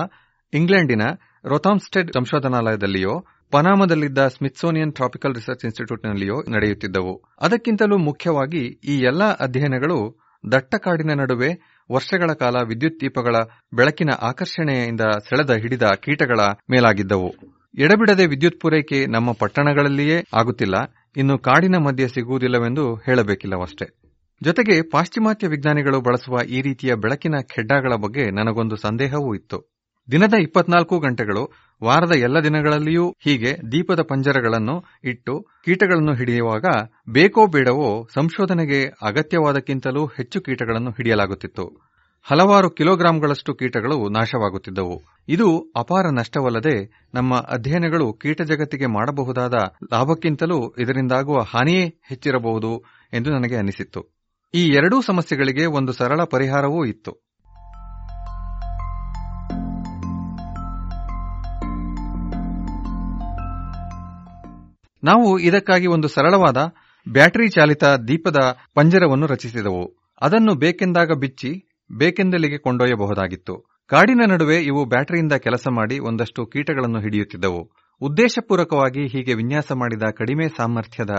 Speaker 20: ಇಂಗ್ಲೆಂಡಿನ ರೊಥಾಮ್ಸ್ಟೆಡ್ ಸಂಶೋಧನಾಲಯದಲ್ಲಿಯೋ ಪನಾಮದಲ್ಲಿದ್ದ ಸ್ಮಿತ್ಸೋನಿಯನ್ ಟ್ರಾಪಿಕಲ್ ರಿಸರ್ಚ್ ಇನ್ಸ್ಟಿಟ್ಯೂಟ್ನಲ್ಲಿಯೋ ನಡೆಯುತ್ತಿದ್ದವು. ಅದಕ್ಕಿಂತಲೂ ಮುಖ್ಯವಾಗಿ ಈ ಎಲ್ಲಾ ಅಧ್ಯಯನಗಳು ದಟ್ಟ ಕಾಡಿನ ನಡುವೆ ವರ್ಷಗಳ ಕಾಲ ವಿದ್ಯುತ್ ದೀಪಗಳ ಬೆಳಕಿನ ಆಕರ್ಷಣೆಯಿಂದ ಸೆಳೆದ ಹಿಡಿದ ಕೀಟಗಳ ಮೇಲಾಗಿದ್ದವು. ಎಡಬಿಡದೆ ವಿದ್ಯುತ್ ಪೂರೈಕೆ ನಮ್ಮ ಪಟ್ಟಣಗಳಲ್ಲಿಯೇ ಆಗುತ್ತಿಲ್ಲ. ಇನ್ನು ಕಾಡಿನ ಮಧ್ಯೆ ಸಿಗುವುದಿಲ್ಲವೆಂದು ಹೇಳಬೇಕಿಲ್ಲವಷ್ಟೇ. ಜೊತೆಗೆ ಪಾಶ್ಚಿಮಾತ್ಯ ವಿಜ್ಞಾನಿಗಳು ಬಳಸುವ ಈ ರೀತಿಯ ಬೆಳಕಿನ ಖೆಡ್ಡಾಗಳ ಬಗ್ಗೆ ನನಗೊಂದು ಸಂದೇಹವೂ ಇತ್ತು. ದಿನದ ಇಪ್ಪತ್ನಾಲ್ಕು ಗಂಟೆಗಳು, ವಾರದ ಎಲ್ಲ ದಿನಗಳಲ್ಲಿಯೂ ಹೀಗೆ ದೀಪದ ಪಂಜರಗಳನ್ನು ಇಟ್ಟು ಕೀಟಗಳನ್ನು ಹಿಡಿಯುವಾಗ ಬೇಕೋ ಬೇಡವೋ ಸಂಶೋಧನೆಗೆ ಅಗತ್ಯವಾದಕ್ಕಿಂತಲೂ ಹೆಚ್ಚು ಕೀಟಗಳನ್ನು ಹಿಡಿಯಲಾಗುತ್ತಿತ್ತು. ಹಲವಾರು ಕಿಲೋಗ್ರಾಂಗಳಷ್ಟು ಕೀಟಗಳು ನಾಶವಾಗುತ್ತಿದ್ದವು. ಇದು ಅಪಾರ ನಷ್ಟವಲ್ಲದೆ ನಮ್ಮ ಅಧ್ಯಯನಗಳು ಕೀಟ ಜಗತ್ತಿಗೆ ಮಾಡಬಹುದಾದ ಲಾಭಕ್ಕಿಂತಲೂ ಇದರಿಂದಾಗುವ ಹಾನಿಯೇ ಹೆಚ್ಚಿರಬಹುದು ಎಂದು ನನಗೆ ಅನಿಸಿತ್ತು. ಈ ಎರಡೂ ಸಮಸ್ಯೆಗಳಿಗೆ ಒಂದು ಸರಳ ಪರಿಹಾರವೂ ಇತ್ತು. ನಾವು ಇದಕ್ಕಾಗಿ ಒಂದು ಸರಳವಾದ ಬ್ಯಾಟರಿ ಚಾಲಿತ ದೀಪದ ಪಂಜರವನ್ನು ರಚಿಸಿದೆವು. ಅದನ್ನು ಬೇಕೆಂದಾಗ ಬಿಚ್ಚಿ ಬೇಕೆಂದಲ್ಲಿಗೆ ಕೊಂಡೊಯ್ಯಬಹುದಾಗಿತ್ತು. ಕಾಡಿನ ನಡುವೆ ಇವು ಬ್ಯಾಟರಿಯಿಂದ ಕೆಲಸ ಮಾಡಿ ಒಂದಷ್ಟು ಕೀಟಗಳನ್ನು ಹಿಡಿಯುತ್ತಿದ್ದವು. ಉದ್ದೇಶಪೂರ್ವಕವಾಗಿ ಹೀಗೆ ವಿನ್ಯಾಸ ಮಾಡಿದ ಕಡಿಮೆ ಸಾಮರ್ಥ್ಯದ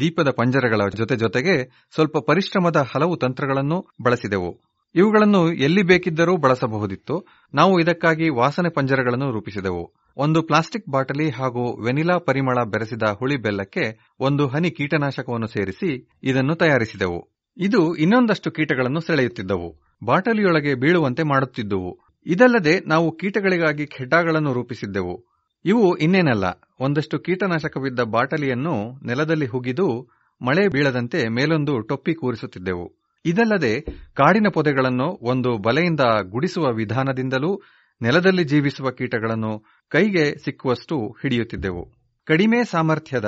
Speaker 20: ದೀಪದ ಪಂಜರಗಳ ಜೊತೆ ಜೊತೆಗೆ ಸ್ವಲ್ಪ ಪರಿಶ್ರಮದ ಹಲವು ತಂತ್ರಗಳನ್ನು ಬಳಸಿದೆವು. ಇವುಗಳನ್ನು ಎಲ್ಲಿ ಬೇಕಿದ್ದರೂ ಬಳಸಬಹುದಿತ್ತು. ನಾವು ಇದಕ್ಕಾಗಿ ವಾಸನೆ ಪಂಜರಗಳನ್ನು ರೂಪಿಸಿದೆವು. ಒಂದು ಪ್ಲಾಸ್ಟಿಕ್ ಬಾಟಲಿ ಹಾಗೂ ವೆನಿಲಾ ಪರಿಮಳ ಬೆರೆಸಿದ ಹುಳಿ ಬೆಲ್ಲಕ್ಕೆ ಒಂದು ಹನಿ ಕೀಟನಾಶಕವನ್ನು ಸೇರಿಸಿ ಇದನ್ನು ತಯಾರಿಸಿದೆವು. ಇದು ಇನ್ನೊಂದಷ್ಟು ಕೀಟಗಳನ್ನು ಸೆಳೆಯುತ್ತಿದ್ದವು. ಬಾಟಲಿಯೊಳಗೆ ಬೀಳುವಂತೆ ಮಾಡುತ್ತಿದ್ದುವು. ಇದಲ್ಲದೆ ನಾವು ಕೀಟಗಳಿಗಾಗಿ ಖೆಡ್ಡಾಗಳನ್ನು ರೂಪಿಸಿದ್ದೆವು. ಇವು ಇನ್ನೇನಲ್ಲ, ಒಂದಷ್ಟು ಕೀಟನಾಶಕವಿದ್ದ ಬಾಟಲಿಯನ್ನು ನೆಲದಲ್ಲಿ ಹುಗಿದು ಮಳೆ ಬೀಳದಂತೆ ಮೇಲೊಂದು ಟೊಪ್ಪಿ ಕೂರಿಸುತ್ತಿದ್ದೆವು. ಇದಲ್ಲದೆ ಕಾಡಿನ ಪೊದೆಗಳನ್ನು ಒಂದು ಬಲೆಯಿಂದ ಗುಡಿಸುವ ವಿಧಾನದಿಂದಲೂ ನೆಲದಲ್ಲಿ ಜೀವಿಸುವ ಕೀಟಗಳನ್ನು ಕೈಗೆ ಸಿಕ್ಕುವಷ್ಟು ಹಿಡಿಯುತ್ತಿದ್ದೆವು. ಕಡಿಮೆ ಸಾಮರ್ಥ್ಯದ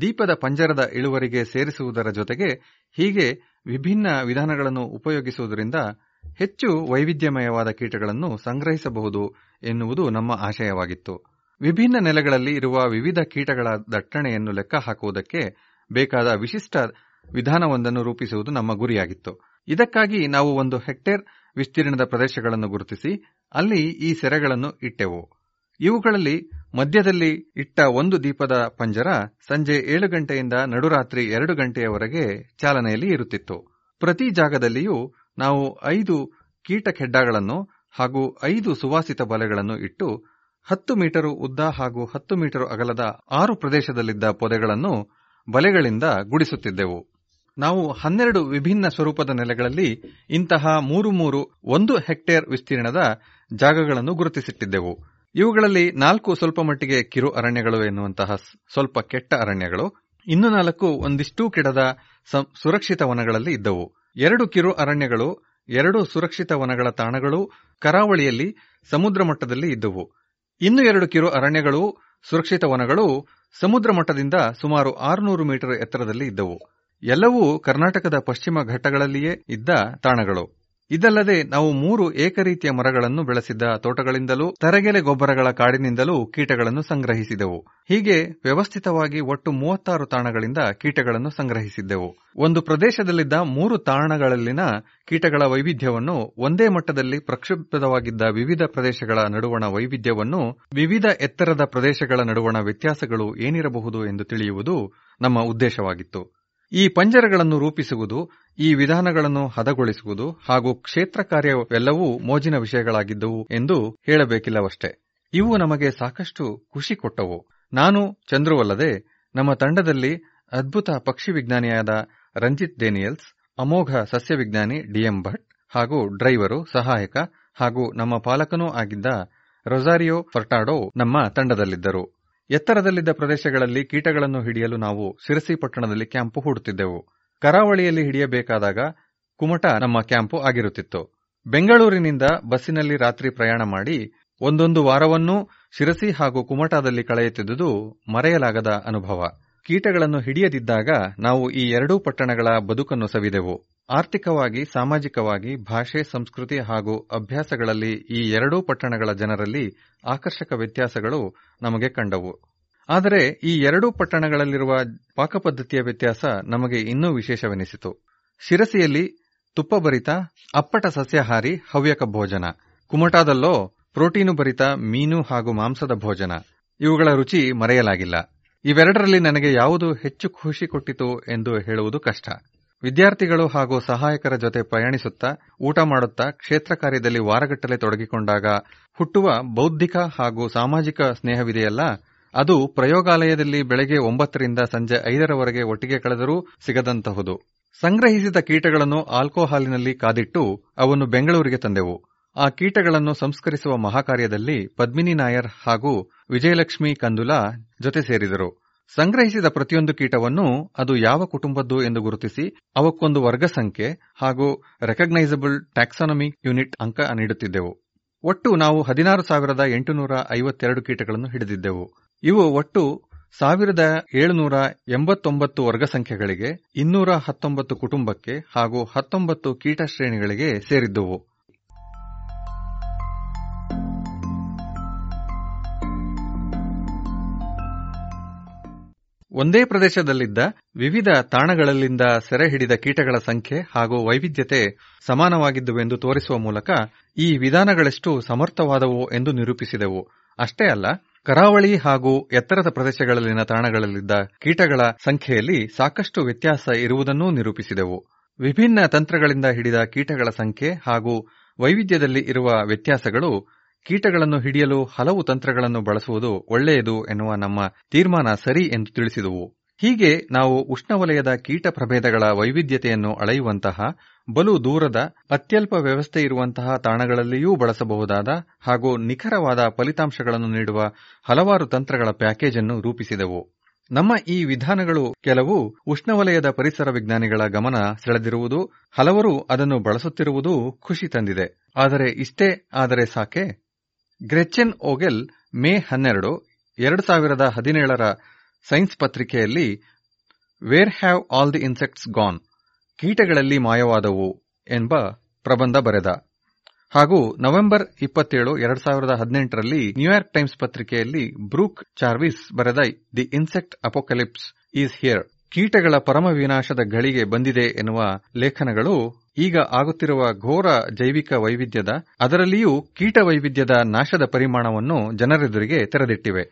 Speaker 20: ದೀಪದ ಪಂಜರದ ಇಳುವರಿಗೆ ಸೇರಿಸುವುದರ ಜೊತೆಗೆ ಹೀಗೆ ವಿಭಿನ್ನ ವಿಧಾನಗಳನ್ನು ಉಪಯೋಗಿಸುವುದರಿಂದ ಹೆಚ್ಚು ವೈವಿಧ್ಯಮಯವಾದ ಕೀಟಗಳನ್ನು ಸಂಗ್ರಹಿಸಬಹುದು ಎನ್ನುವುದು ನಮ್ಮ ಆಶಯವಾಗಿತ್ತು. ವಿಭಿನ್ನ ನೆಲೆಗಳಲ್ಲಿ ಇರುವ ವಿವಿಧ ಕೀಟಗಳ ದಟ್ಟಣೆಯನ್ನು ಲೆಕ್ಕ ಹಾಕುವುದಕ್ಕೆ ಬೇಕಾದ ವಿಶಿಷ್ಟ ವಿಧಾನವೊಂದನ್ನು ರೂಪಿಸುವುದು ನಮ್ಮ ಗುರಿಯಾಗಿತ್ತು. ಇದಕ್ಕಾಗಿ ನಾವು ಒಂದು ಹೆಕ್ಟೇರ್ ವಿಸ್ತೀರ್ಣದ ಪ್ರದೇಶಗಳನ್ನು ಗುರುತಿಸಿ ಅಲ್ಲಿ ಈ ಸೆರೆಗಳನ್ನು ಇಟ್ಟೆವು. ಇವುಗಳಲ್ಲಿ ಮಧ್ಯದಲ್ಲಿ ಇಟ್ಟ ಒಂದು ದೀಪದ ಪಂಜರ ಸಂಜೆ ಏಳು ಗಂಟೆಯಿಂದ ನಡುರಾತ್ರಿ ಎರಡು ಗಂಟೆಯವರೆಗೆ ಚಾಲನೆಯಲ್ಲಿ ಇರುತ್ತಿತ್ತು. ಪ್ರತಿ ಜಾಗದಲ್ಲಿಯೂ ನಾವು ಐದು ಕೀಟ ಖೆಡ್ಡಾಗಳನ್ನು ಹಾಗೂ ಐದು ಸುವಾಸಿತ ಬಲೆಗಳನ್ನು ಇಟ್ಟು ಹತ್ತು ಮೀಟರು ಉದ್ದ ಹಾಗೂ ಹತ್ತು ಮೀಟರು ಅಗಲದ ಆರು ಪ್ರದೇಶದಲ್ಲಿದ್ದ ಪೊದೆಗಳನ್ನು ಬಲೆಗಳಿಂದ ಗುಡಿಸುತ್ತಿದ್ದೆವು. ನಾವು ಹನ್ನೆರಡು ವಿಭಿನ್ನ ಸ್ವರೂಪದ ನೆಲೆಗಳಲ್ಲಿ ಇಂತಹ ಮೂರು ಮೂರು ಒಂದು ಹೆಕ್ಟೇರ್ ವಿಸ್ತೀರ್ಣದ ಜಾಗಗಳನ್ನು ಗುರುತಿಸಿಟ್ಟಿದ್ದೆವು. ಇವುಗಳಲ್ಲಿ ನಾಲ್ಕು ಸ್ವಲ್ಪ ಮಟ್ಟಿಗೆ ಕಿರು ಅರಣ್ಯಗಳು ಎನ್ನುವಂತಹ ಸ್ವಲ್ಪ ಕೆಟ್ಟ ಅರಣ್ಯಗಳು, ಇನ್ನು ನಾಲ್ಕು ಒಂದಿಷ್ಟೂ ಕೆಡದ ಸುರಕ್ಷಿತ ವನಗಳಲ್ಲಿ ಇದ್ದವು. ಎರಡು ಕಿರು ಅರಣ್ಯಗಳು, ಎರಡು ಸುರಕ್ಷಿತ ವನಗಳ ತಾಣಗಳು ಕರಾವಳಿಯಲ್ಲಿ ಸಮುದ್ರ ಮಟ್ಟದಲ್ಲಿ ಇದ್ದವು. ಇನ್ನು ಎರಡು ಕಿರು ಅರಣ್ಯಗಳು, ಸುರಕ್ಷಿತ ವನಗಳು ಸಮುದ್ರ ಮಟ್ಟದಿಂದ ಸುಮಾರು ಆರುನೂರು ಮೀಟರ್ ಎತ್ತರದಲ್ಲಿ ಇದ್ದವು. ಎಲ್ಲವೂ ಕರ್ನಾಟಕದ ಪಶ್ಚಿಮ ಘಟ್ಟಗಳಲ್ಲಿಯೇ ಇದ್ದ ತಾಣಗಳು. ಇದಲ್ಲದೆ ನಾವು ಮೂರು ಏಕರೀತಿಯ ಮರಗಳನ್ನು ಬೆಳೆಸಿದ್ದ ತೋಟಗಳಿಂದಲೂ, ತರಗೆಲೆ ಗೊಬ್ಬರಗಳ ಕಾಡಿನಿಂದಲೂ ಕೀಟಗಳನ್ನು ಸಂಗ್ರಹಿಸಿದೆವು. ಹೀಗೆ ವ್ಯವಸ್ಥಿತವಾಗಿ ಒಟ್ಟು ಮೂವತ್ತಾರು ತಾಣಗಳಿಂದ ಕೀಟಗಳನ್ನು ಸಂಗ್ರಹಿಸಿದ್ದೆವು. ಒಂದು ಪ್ರದೇಶದಲ್ಲಿದ್ದ ಮೂರು ತಾಣಗಳಲ್ಲಿನ ಕೀಟಗಳ ವೈವಿಧ್ಯವನ್ನು ಒಂದೇ ಮಟ್ಟದಲ್ಲಿ ಪ್ರಕ್ಷುಬ್ಧವಾಗಿದ್ದ ವಿವಿಧ ಪ್ರದೇಶಗಳ ನಡುವಣ ವೈವಿಧ್ಯವನ್ನು ವಿವಿಧ ಎತ್ತರದ ಪ್ರದೇಶಗಳ ನಡುವಣ ವ್ಯತ್ಯಾಸಗಳು ಏನಿರಬಹುದು ಎಂದು ತಿಳಿಯುವುದು ನಮ್ಮ ಉದ್ದೇಶವಾಗಿತ್ತು. ಈ ಪಂಜರಗಳನ್ನು ರೂಪಿಸುವುದು, ಈ ವಿಧಾನಗಳನ್ನು ಹದಗೊಳಿಸುವುದು ಹಾಗೂ ಕ್ಷೇತ್ರ ಕಾರ್ಯವೆಲ್ಲವೂ ಮೋಜಿನ ವಿಷಯಗಳಾಗಿದ್ದವು ಎಂದು ಹೇಳಬೇಕಿಲ್ಲವಷ್ಟೇ. ಇವು ನಮಗೆ ಸಾಕಷ್ಟು ಖುಷಿ ಕೊಟ್ಟವು. ನಾನು ಚಂದ್ರುವಲ್ಲದೆ ನಮ್ಮ ತಂಡದಲ್ಲಿ ಅದ್ಭುತ ಪಕ್ಷಿ ವಿಜ್ಞಾನಿಯಾದ ರಂಜಿತ್ ಡೇನಿಯಲ್ಸ್, ಅಮೋಘ ಸಸ್ಯ ವಿಜ್ಞಾನಿ ಡಿಎಂ ಭಟ್ ಹಾಗೂ ಡ್ರೈವರು, ಸಹಾಯಕ ಹಾಗೂ ನಮ್ಮ ಪಾಲಕನೂ ಆಗಿದ್ದ ರೊಜಾರಿಯೋ ಫರ್ಟಾಡೋ ನಮ್ಮ ತಂಡದಲ್ಲಿದ್ದರು. ಎತ್ತರದಲ್ಲಿದ್ದ ಪ್ರದೇಶಗಳಲ್ಲಿ ಕೀಟಗಳನ್ನು ಹಿಡಿಯಲು ನಾವು ಸಿರಸಿ ಪಟ್ಟಣದಲ್ಲಿ ಕ್ಯಾಂಪು ಹೂಡುತ್ತಿದ್ದೆವು. ಕರಾವಳಿಯಲ್ಲಿ ಹಿಡಿಯಬೇಕಾದಾಗ ಕುಮಟ ನಮ್ಮ ಕ್ಯಾಂಪು ಆಗಿರುತ್ತಿತ್ತು. ಬೆಂಗಳೂರಿನಿಂದ ಬಸ್ಸಿನಲ್ಲಿ ರಾತ್ರಿ ಪ್ರಯಾಣ ಮಾಡಿ ಒಂದೊಂದು ವಾರವನ್ನೂ ಶಿರಸಿ ಹಾಗೂ ಕುಮಟಾದಲ್ಲಿ ಕಳೆಯುತ್ತಿದ್ದುದು ಮರೆಯಲಾಗದ ಅನುಭವ. ಕೀಟಗಳನ್ನು ಹಿಡಿಯದಿದ್ದಾಗ ನಾವು ಈ ಎರಡೂ ಪಟ್ಟಣಗಳ ಬದುಕನ್ನು ಸವಿದೆವು. ಆರ್ಥಿಕವಾಗಿ, ಸಾಮಾಜಿಕವಾಗಿ, ಭಾಷೆ, ಸಂಸ್ಕೃತಿ ಹಾಗೂ ಅಭ್ಯಾಸಗಳಲ್ಲಿ ಈ ಎರಡೂ ಪಟ್ಟಣಗಳ ಜನರಲ್ಲಿ ಆಕರ್ಷಕ ವ್ಯತ್ಯಾಸಗಳು ನಮಗೆ ಕಂಡವು. ಆದರೆ ಈ ಎರಡೂ ಪಟ್ಟಣಗಳಲ್ಲಿರುವ ಪಾಕಪದ್ಧತಿಯ ವ್ಯತ್ಯಾಸ ನಮಗೆ ಇನ್ನೂ ವಿಶೇಷವೆನಿಸಿತು. ಶಿರಸಿಯಲ್ಲಿ ತುಪ್ಪಭರಿತ, ಅಪ್ಪಟ ಸಸ್ಯಾಹಾರಿ, ಹವ್ಯಕ ಭೋಜನ. ಕುಮಟಾದಲ್ಲೋ ಪ್ರೋಟೀನು ಭರಿತ ಮೀನು ಹಾಗೂ ಮಾಂಸದ ಭೋಜನ. ಇವುಗಳ ರುಚಿ ಮರೆಯಲಾಗಿಲ್ಲ. ಇವೆರಡರಲ್ಲಿ ನನಗೆ ಯಾವುದು ಹೆಚ್ಚು ಖುಷಿ ಕೊಟ್ಟಿತು ಎಂದು ಹೇಳುವುದು ಕಷ್ಟ. ವಿದ್ಯಾರ್ಥಿಗಳು ಹಾಗೂ ಸಹಾಯಕರ ಜೊತೆ ಪ್ರಯಾಣಿಸುತ್ತಾ, ಊಟ ಮಾಡುತ್ತಾ, ಕ್ಷೇತ್ರ ಕಾರ್ಯದಲ್ಲಿ ವಾರಗಟ್ಟಲೆ ತೊಡಗಿಕೊಂಡಾಗ ಹುಟ್ಟುವ ಬೌದ್ಧಿಕ ಹಾಗೂ ಸಾಮಾಜಿಕ ಸ್ನೇಹವಿದೆಯಲ್ಲ? ಅದು ಪ್ರಯೋಗಾಲಯದಲ್ಲಿ ಬೆಳಗ್ಗೆ ಒಂಬತ್ತರಿಂದ ಸಂಜೆ ಐದರವರೆಗೆ ಒಟ್ಟಿಗೆ ಕಳೆದರೂ ಸಿಗದಂತಹುದು. ಸಂಗ್ರಹಿಸಿದ ಕೀಟಗಳನ್ನು ಆಲ್ಕೋಹಾಲಿನಲ್ಲಿ ಕಾದಿಟ್ಟು ಅವನ್ನು ಬೆಂಗಳೂರಿಗೆ ತಂದೆವು. ಆ ಕೀಟಗಳನ್ನು ಸಂಸ್ಕರಿಸುವ ಮಹಾಕಾರ್ಯದಲ್ಲಿ ಪದ್ಮಿನಿ ನಾಯರ್ ಹಾಗೂ ವಿಜಯಲಕ್ಷ್ಮಿ ಕಂದುಲಾ ಜೊತೆ ಸೇರಿದರು. ಸಂಗ್ರಹಿಸಿದ ಪ್ರತಿಯೊಂದು ಕೀಟವನ್ನು ಅದು ಯಾವ ಕುಟುಂಬದ್ದು ಎಂದು ಗುರುತಿಸಿ ಅವಕ್ಕೊಂದು ವರ್ಗ ಸಂಖ್ಯೆ ಹಾಗೂ ರೆಕಗ್ನೈಸಬಲ್ ಟ್ಯಾಕ್ಸಾನಮಿ ಯೂನಿಟ್ ಅಂಕ ನೀಡುತ್ತಿದ್ದೆವು. ಒಟ್ಟು ನಾವು ಹದಿನಾರು ಸಾವಿರದ ಎಂಟುನೂರ ಐವತ್ತೆರಡು ಕೀಟಗಳನ್ನು ಹಿಡಿದಿದ್ದೆವು. ಇವು ಒಟ್ಟು ಸಾವಿರದ ಏಳುನೂರ ಎಂಬತ್ತೊಂಬತ್ತು ವರ್ಗ ಸಂಖ್ಯೆಗಳಿಗೆ, ಇನ್ನೂರ ಹತ್ತೊಂಬತ್ತು ಕುಟುಂಬಕ್ಕೆ ಹಾಗೂ ಹತ್ತೊಂಬತ್ತು ಕೀಟ ಶ್ರೇಣಿಗಳಿಗೆ ಸೇರಿದ್ದುವು. ಒಂದೇ ಪ್ರದೇಶದಲ್ಲಿದ್ದ ವಿವಿಧ ತಾಣಗಳಲ್ಲಿಂದ ಸೆರೆ ಹಿಡಿದ ಕೀಟಗಳ ಸಂಖ್ಯೆ ಹಾಗೂ ವೈವಿಧ್ಯತೆ ಸಮಾನವಾಗಿದ್ದುವೆಂದು ತೋರಿಸುವ ಮೂಲಕ ಈ ವಿಧಾನಗಳೆಷ್ಟು ಸಮರ್ಥವಾದವು ಎಂದು ನಿರೂಪಿಸಿದೆವು. ಅಷ್ಟೇ ಅಲ್ಲ, ಕರಾವಳಿ ಹಾಗೂ ಎತ್ತರದ ಪ್ರದೇಶಗಳಲ್ಲಿನ ತಾಣಗಳಲ್ಲಿದ್ದ ಕೀಟಗಳ ಸಂಖ್ಯೆಯಲ್ಲಿ ಸಾಕಷ್ಟು ವ್ಯತ್ಯಾಸ ಇರುವುದನ್ನೂ ನಿರೂಪಿಸಿದೆವು. ವಿಭಿನ್ನ ತಂತ್ರಗಳಿಂದ ಹಿಡಿದ ಕೀಟಗಳ ಸಂಖ್ಯೆ ಹಾಗೂ ವೈವಿಧ್ಯದಲ್ಲಿ ಇರುವ ವ್ಯತ್ಯಾಸಗಳು ಕೀಟಗಳನ್ನು ಹಿಡಿಯಲು ಹಲವು ತಂತ್ರಗಳನ್ನು ಬಳಸುವುದು ಒಳ್ಳೆಯದು ಎನ್ನುವ ನಮ್ಮ ತೀರ್ಮಾನ ಸರಿ ಎಂದು ತಿಳಿಸಿದುವು. ಹೀಗೆ ನಾವು ಉಷ್ಣವಲಯದ ಕೀಟ ಪ್ರಭೇದಗಳ ವೈವಿಧ್ಯತೆಯನ್ನು ಅಳೆಯುವಂತಹ, ಬಲು ದೂರದ, ಅತ್ಯಲ್ಪ ವ್ಯವಸ್ಥೆ ಇರುವಂತಹ ತಾಣಗಳಲ್ಲಿಯೂ ಬಳಸಬಹುದಾದ ಹಾಗೂ ನಿಖರವಾದ ಫಲಿತಾಂಶಗಳನ್ನು ನೀಡುವ ಹಲವಾರು ತಂತ್ರಗಳ ಪ್ಯಾಕೇಜ್ ಅನ್ನು ರೂಪಿಸಿದೆವು. ನಮ್ಮ ಈ ವಿಧಾನಗಳು ಕೆಲವು ಉಷ್ಣವಲಯದ ಪರಿಸರ ವಿಜ್ಞಾನಿಗಳ ಗಮನ ಸೆಳೆದಿರುವುದು, ಹಲವರು ಅದನ್ನು ಬಳಸುತ್ತಿರುವುದು ಖುಷಿ ತಂದಿದೆ. ಆದರೆ ಇಷ್ಟೇ ಆದರೆ ಸಾಕೆ? ಗ್ರೆಚೆನ್ ಓಗೆಲ್ ಮೇ ಹನ್ನೆರಡು, ಎರಡು ಸಾವಿರದ ಹದಿನೇಳರ ಸೈನ್ಸ್ ಪತ್ರಿಕೆಯಲ್ಲಿ where have all the insects gone, ಕೀಟಗಳಲ್ಲಿ ಮಾಯವಾದವು ಎಂಬ ಪ್ರಬಂಧ ಬರೆದ. ಹಾಗೂ ನವೆಂಬರ್ ಇಪ್ಪತ್ತೇಳು, ಎರಡು ಸಾವಿರದ ಹದಿನೆಂಟರಲ್ಲಿ ನ್ಯೂಯಾರ್ಕ್ ಟೈಮ್ಸ್ ಪತ್ರಿಕೆಯಲ್ಲಿ ಬ್ರೂಕ್ ಚಾರ್ವಿಸ್ ಬರೆದ, the insect apocalypse is here, ಕೀಟಗಳ ಪರಮ ವಿನಾಶದ ಗಳಿಗೆ ಬಂದಿದೆ ಎನ್ನುವ ಲೇಖನಗಳು ಈಗ ಆಗುತ್ತಿರುವ ಘೋರ ಜೈವಿಕ ವೈವಿಧ್ಯದ, ಅದರಲ್ಲಿಯೂ ಕೀಟ ವೈವಿಧ್ಯದ ನಾಶದ ಪರಿಮಾಣವನ್ನು ಜನರೆದುರಿಗೆ ತೆರೆದಿಟ್ಟಿವೆ.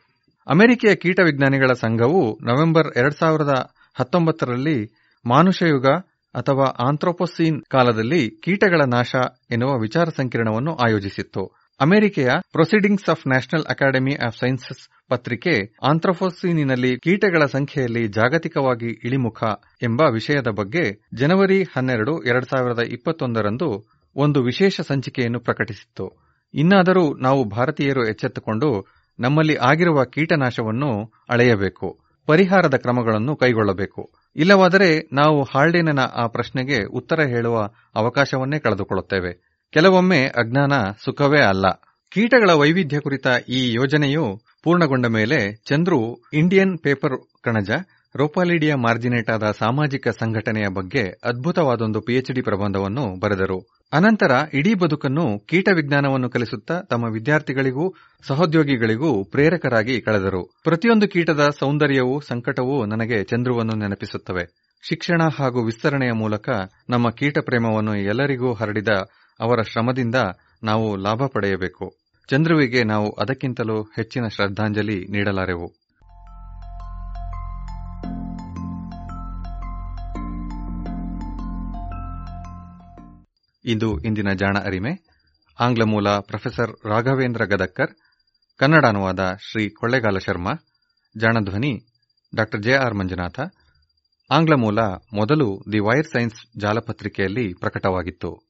Speaker 20: ಅಮೆರಿಕೆಯ ಕೀಟ ವಿಜ್ಞಾನಿಗಳ ಸಂಘವು ನವೆಂಬರ್ ಎರಡ್ ಸಾವಿರದ ಹತ್ತೊಂಬತ್ತರಲ್ಲಿ ಮಾನುಷಯುಗ ಅಥವಾ ಆಂಥ್ರೋಪೋಸೀನ್ ಕಾಲದಲ್ಲಿ ಕೀಟಗಳ ನಾಶ ಎನ್ನುವ ವಿಚಾರ ಸಂಕಿರಣವನ್ನು ಆಯೋಜಿಸಿತ್ತು. ಅಮೆರಿಕೆಯ proceedings of national academy of sciences ಪತ್ರಿಕೆ ಆಂಥ್ರೋಫೋಸಿನಲ್ಲಿ ಕೀಟಗಳ ಸಂಖ್ಯೆಯಲ್ಲಿ ಜಾಗತಿಕವಾಗಿ ಇಳಿಮುಖ ಎಂಬ ವಿಷಯದ ಬಗ್ಗೆ ಜನವರಿ ಹನ್ನೆರಡು, ಎರಡ್ ಸಾವಿರದ ಇಪ್ಪತ್ತೊಂದರಂದು ಒಂದು ವಿಶೇಷ ಸಂಚಿಕೆಯನ್ನು ಪ್ರಕಟಿಸಿತ್ತು. ಇನ್ನಾದರೂ ನಾವು ಭಾರತೀಯರು ಎಚ್ಚೆತ್ತುಕೊಂಡು ನಮ್ಮಲ್ಲಿ ಆಗಿರುವ ಕೀಟನಾಶವನ್ನು ಅಳೆಯಬೇಕು, ಪರಿಹಾರದ ಕ್ರಮಗಳನ್ನು ಕೈಗೊಳ್ಳಬೇಕು. ಇಲ್ಲವಾದರೆ ನಾವು ಹಾಲ್ಡೇನನ ಆ ಪ್ರಶ್ನೆಗೆ ಉತ್ತರ ಹೇಳುವ ಅವಕಾಶವನ್ನೇ ಕಳೆದುಕೊಳ್ಳುತ್ತೇವೆ. ಕೆಲವೊಮ್ಮೆ ಅಜ್ಞಾನ ಸುಖವೇ ಅಲ್ಲ. ಕೀಟಗಳ ವೈವಿಧ್ಯ ಕುರಿತ ಈ ಯೋಜನೆಯು ಪೂರ್ಣಗೊಂಡ ಮೇಲೆ ಚಂದ್ರು ಇಂಡಿಯನ್ ಪೇಪರ್ ಕಣಜ, ರೋಪಾಲಿಡಿಯಾ ಮಾರ್ಜಿನೇಟಾದ ಸಾಮಾಜಿಕ ಸಂಘಟನೆಯ ಬಗ್ಗೆ ಅದ್ಭುತವಾದೊಂದು ಪಿಎಚ್ಡಿ ಪ್ರಬಂಧವನ್ನು ಬರೆದರು. ಅನಂತರ ಇಡೀ ಬದುಕನ್ನು ಕೀಟ ವಿಜ್ಞಾನವನ್ನು ಕಲಿಸುತ್ತಾ ತಮ್ಮ ವಿದ್ಯಾರ್ಥಿಗಳಿಗೂ, ಸಹೋದ್ಯೋಗಿಗಳಿಗೂ ಪ್ರೇರಕರಾಗಿ ಕಳೆದರು. ಪ್ರತಿಯೊಂದು ಕೀಟದ ಸೌಂದರ್ಯವೂ ಸಂಕಟವೂ ನನಗೆ ಚಂದ್ರುವನ್ನು ನೆನಪಿಸುತ್ತವೆ. ಶಿಕ್ಷಣ ಹಾಗೂ ವಿಸ್ತರಣೆಯ ಮೂಲಕ ನಮ್ಮ ಕೀಟ ಪ್ರೇಮವನ್ನು ಎಲ್ಲರಿಗೂ ಹರಡಿದ ಅವರ ಶ್ರಮದಿಂದ ನಾವು ಲಾಭ ಪಡೆಯಬೇಕು. ಚಂದ್ರುವಿಗೆ ನಾವು ಅದಕ್ಕಿಂತಲೂ ಹೆಚ್ಚಿನ ಶ್ರದ್ಧಾಂಜಲಿ ನೀಡಲಾರೆವು. ಇದು ಇಂದಿನ ಜಾಣ ಅರಿಮೆ. ಆಂಗ್ಲ ಮೂಲ ಪ್ರೊಫೆಸರ್ ರಾಘವೇಂದ್ರ ಗದಕ್ಕರ್, ಕನ್ನಡ ಅನುವಾದ ಶ್ರೀ ಕೊಳ್ಳೇಗಾಲ ಶರ್ಮಾ ಜಾಣಧ್ವನಿ ಡಾ ಜೆ ಆರ್ ಮಂಜುನಾಥ. ಆಂಗ್ಲ ಮೂಲ ಮೊದಲು ದಿ ವೈರ್ ಸೈನ್ಸ್ ಜಾಲಪತ್ರಿಕೆಯಲ್ಲಿ ಪ್ರಕಟವಾಗಿತ್ತು.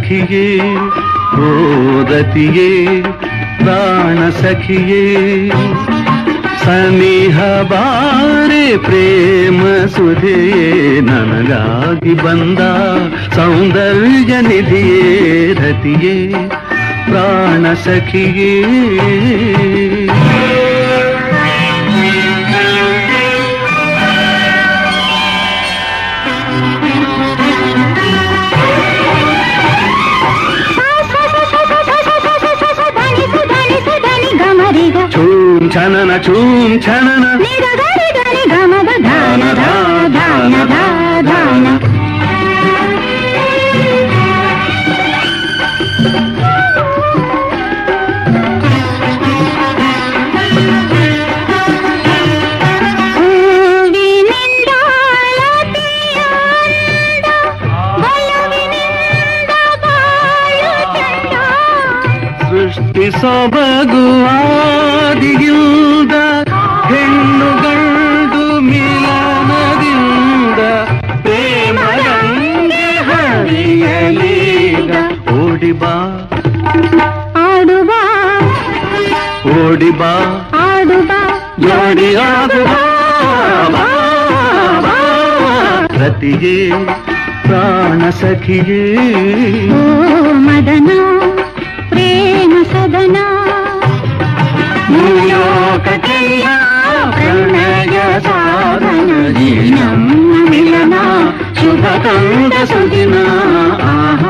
Speaker 22: ಸಖಿಯೇ ಓದತಿಯೇ ಪ್ರಾಣ ಸಖಿಯೇ. ಸನಿಹ ಬಾರೆ ಪ್ರೇಮ ಸುಧೆಯೇ, ನನಗಾಗಿ ಬಂದ ಸೌಂದರ್ಯ ನಿಧಿಯೇ, ರತಿಯೇ, ಪ್ರಾಣ ಸಖಿಯೇ. ఝనన చూం ఝనన ರತಿಯೇ ಪ್ರಾಣ ಸಖಿಯೇ
Speaker 23: ಓ ಮದನ ಪ್ರೇಮ ಸದನ
Speaker 22: ಮೂಲೋಕಕ್ಕೆಲ್ಲ ಪ್ರಣಯ ಸಾಧನ ಈ ನಮ್ಮ ಮಿಲನ ಶುಭ ತಂದ ಸುದಿನ ಆಹಾ ಆಹಾ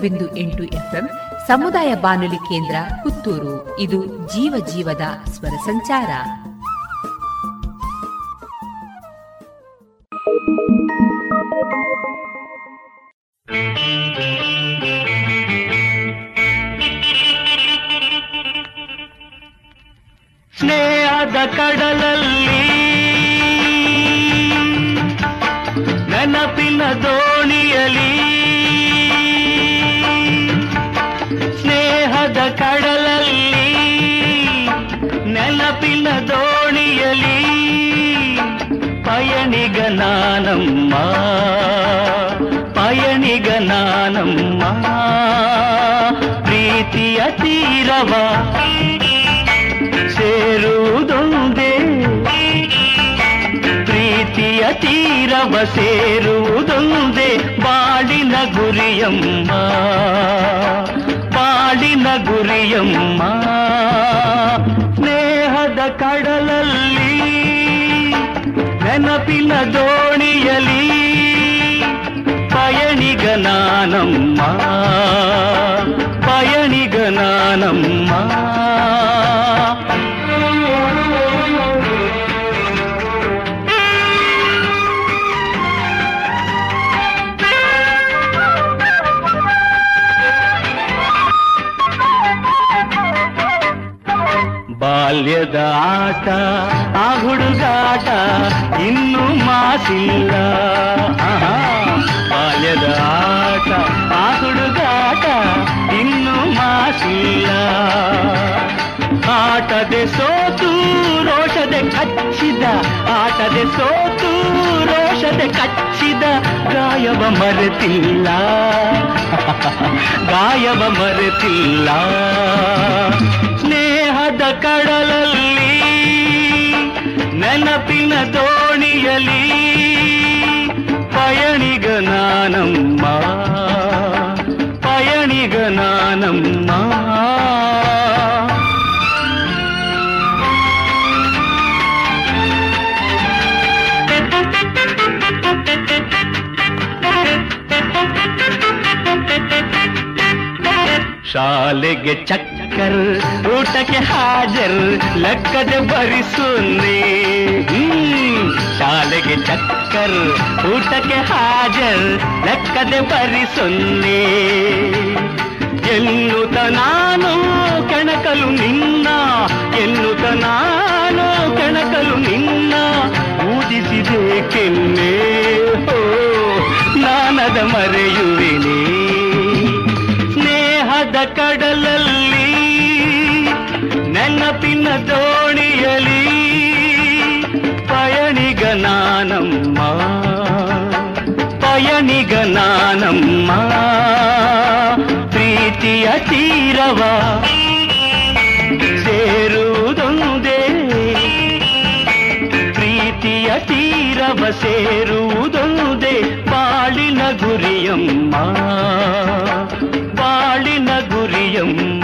Speaker 22: ಬಿಂದು
Speaker 8: ಎಂಟು ಎಫ್ಎಂ ಸಮುದಾಯ ಬಾನುಲಿ ಕೇಂದ್ರ ಪುತ್ತೂರು. ಇದು ಜೀವ ಜೀವದ ಸ್ವರ ಸಂಚಾರ.
Speaker 3: ಸ್ನೇಹದ ಕಡಲಲ್ಲಿ ನನಪಿನ ದೋಣಿಯಲಿ நானம்மா பயணிக நானம்மா ಪ್ರೀತಿಯ ತೀರವ ಸೇರುವುದೊಂದೇ ಪ್ರೀತಿಯ ತೀರವ ಸೇರುವುದೊಂದೇ ಬಾಳಿನ ಗುರಿಯಮ್ಮ ಬಾಳಿನ ಗುರಿಯಮ್ಮ ನೆನಪಿನ ದೋಣಿಯಲಿ ಪಯಣಿಗ ನಾನಮ್ಮ ಪಯಣಿಗ ನಾನಮ್ಮ ಬಾಲ್ಯದ ಆಟ, ಆ ಹುಡುಗಾಟ ಇನ್ನು ಮಾಸಿಲ್ಲ. ಬಾಲ್ಯದ ಆಟ, ಆ ಹುಡುಗಾಟ ಇನ್ನು ಮಾತಿಲ್ಲ ಆಟದೆ ಸೋತು, ರೋಷದೆ ಕಚ್ಚಿದ. ಆಟದೆ ಸೋತು, ರೋಷದೆ ಕಚ್ಚಿದ. ಗಾಯವ ಮರೆತಿಲ್ಲ. ಗಾಯವ ಮರೆತಿಲ್ಲ. ಸ್ನೇಹ ಮುಗಿದ ಕಡಲಲ್ಲಿ ನೆನಪಿನ ದೋಣಿಯಲಿ ಪಯಣಿಗ ನಾನಮ್ಮ ಪಯಣಿಗ ನಾನಮ್ಮ ಶಾಲೆಗೆ ಚಕ್ಕ ಚಕ್ಕರ್ ಊಟಕ್ಕೆ ಹಾಜರ್, ಲಕ್ಕದೆ ಬರಿಸುನ್ನಿ. ಶಾಲೆಗೆ ಚಕ್ಕರ್, ಊಟಕ್ಕೆ ಹಾಜರ್, ಲೆಕ್ಕದೆ ಬರಿಸುನ್ನಿ ಎನ್ನುತ್ತ ನಾನು ಕೆಣಕಲು ನಿನ್ನ ಎನ್ನುತ್ತ ನಾನು ಕೆಣಕಲು ನಿನ್ನ ಊದಿಸಿದೆ ಕೆನ್ನೆ ನಾನದ ಮರೆಯುವೆನೇ. ಸ್ನೇಹದ ಕಡಲಲ್ಲಿ ದೋಣಿಯಲಿ ಪಯಣಿಗ ನಾನಮ್ಮ ಪಯಣಿಗ ನಾನಮ್ಮ ಪ್ರೀತಿಯ ತೀರವ ಸೇರುವುದೊಂದೇ ಪ್ರೀತಿಯ ತೀರವ ಸೇರುವುದೊಂದೇ ಬಾಳಿನ ಗುರಿಯಮ್ಮ ಬಾಳಿನ ಗುರಿಯಮ್ಮ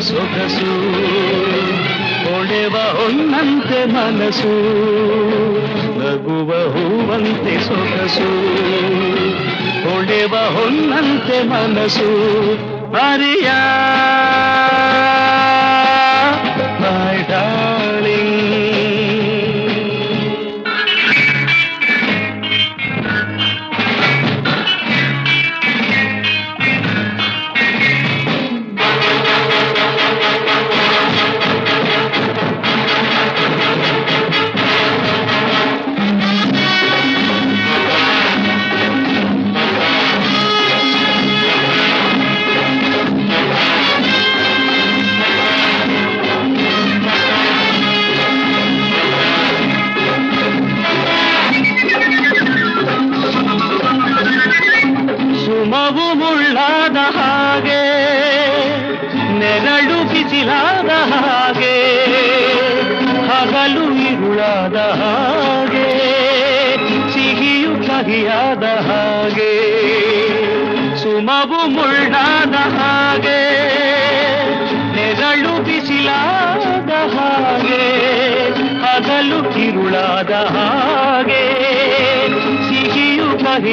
Speaker 3: ಸೊಗಸು ಹೊಳೆವ ಹೊನ್ನಂತೆ ಮನಸ್ಸು ನಗುವ ಹೂವಂತೆ ಸೊಗಸು ಹೊಳೆವ ಹೊನ್ನಂತೆ ಮನಸ್ಸು ಹರಿಯ my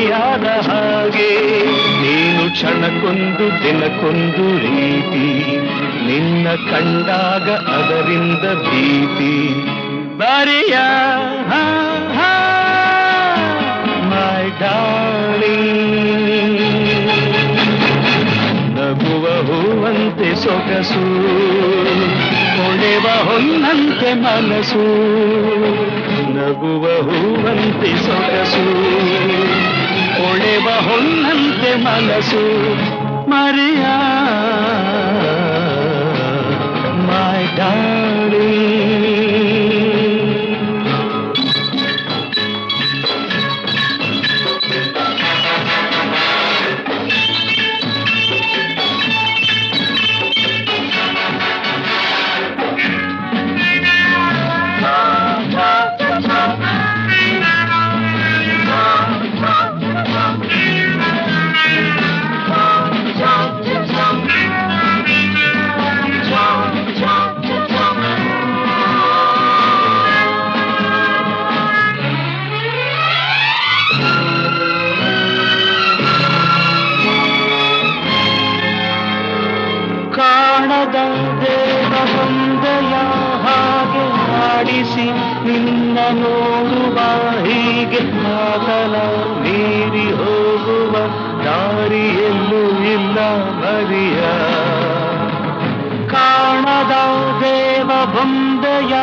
Speaker 3: ಕಹಿಯಾದ ಹಾಗೆ, ನೀನು ಕ್ಷಣಕ್ಕೊಂದು ದಿನಕ್ಕೊಂದು ರೀತಿ, ನಿನ್ನ ಕಂಡಾಗ ಅದರಿಂದ ಭೀತಿ. ಬರಿಯ ಮೈ ಡಾಳಿ ನಗುವ ಹೂವಂತೆ ಸೊಗಸು ಹೊಳೆವ ಹೊನ್ನಂತೆ ಮನಸ್ಸು ನಗುವ ಹೂವಂತೆ ಸೊಗಸು ಹೊಳೆವ ಹೊನ್ನಂತೆ ಮನಸ್ಸು ಮರೆಯ. ಮೈ ಡಾರ್ಲಿಂಗ್ ನಿನ್ನ ನೋಡುವ ಹೀಗೆ ಮಾತನ ಮೀರಿ ಹೋಗುವ ದಾರಿಯಲ್ಲೂ ಇಲ್ಲ ಮರಿಯ. ಕಾಣದ ದೇವ ಬೊಂಬೆಯ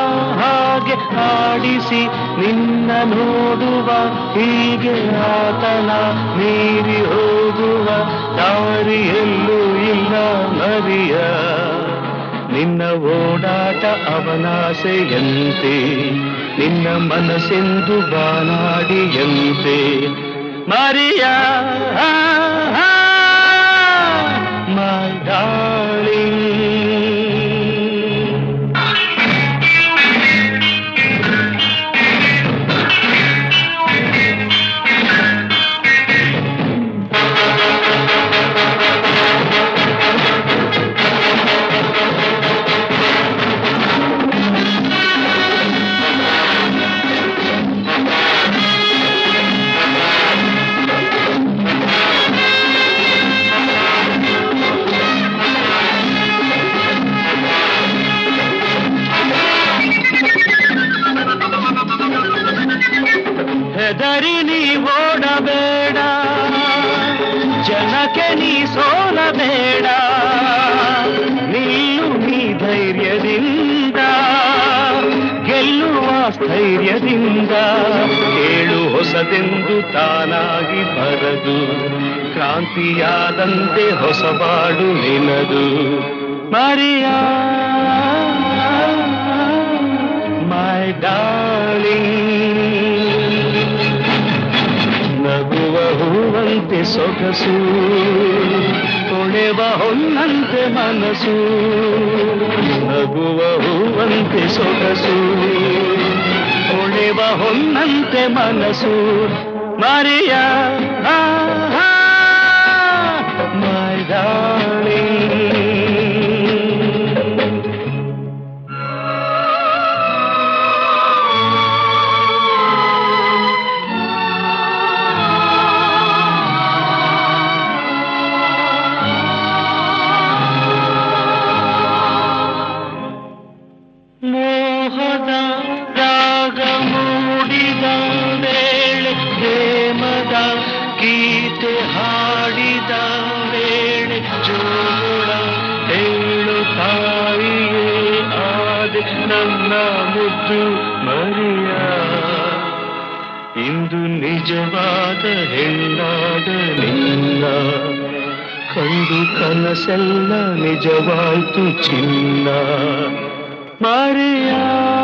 Speaker 3: ಹಾಗೆ ಆಡಿಸಿ ನಿನ್ನ ನೋಡುವ ಹೀಗೆ ಆತನ ಮೀರಿ ಹೋಗುವ ದಾರಿಯಲ್ಲೂ ಇಲ್ಲ ಮರಿಯ. ನಿನ್ನ ಓಡಾಟ ಅವನಾಸೆಯಂತೆ ನಿನ್ನ ಮನಸ್ಸೆಂದು ಬಾನಾಡಿಯಂತೆ ಮರಿಯ ಮೈ ಸ್ಥೈರ್ಯದಿಂದ ಕೇಳು ಹೊಸದೆಂದು ತಾನಾಗಿ ಬರದು, ಕ್ರಾಂತಿಯಾದಂತೆ ಹೊಸಬಾಡು ನಿನದು. Maria, my darling. ನಗುವ ಹೂವಂತೆ ಸೊಗಸು, ತೊಳೆವ ಹೊನ್ನಂತೆ ಮನಸ್ಸು ನಗುವ ಹೂವಂತೆ ಸೊಗಸು. ತೊಳೆವ ಹೊನ್ನಂತೆ ಮನಸ್ಸು ಮರಿಯ ಮೈ ನಿಜವಾದ ಹೆಣ್ಣಾದ ನಿನ್ನ. ಕಂಡು ಕನಸೆಲ್ಲ ನಿಜವಾಯ್ತು ಚಿನ್ನ. Maria,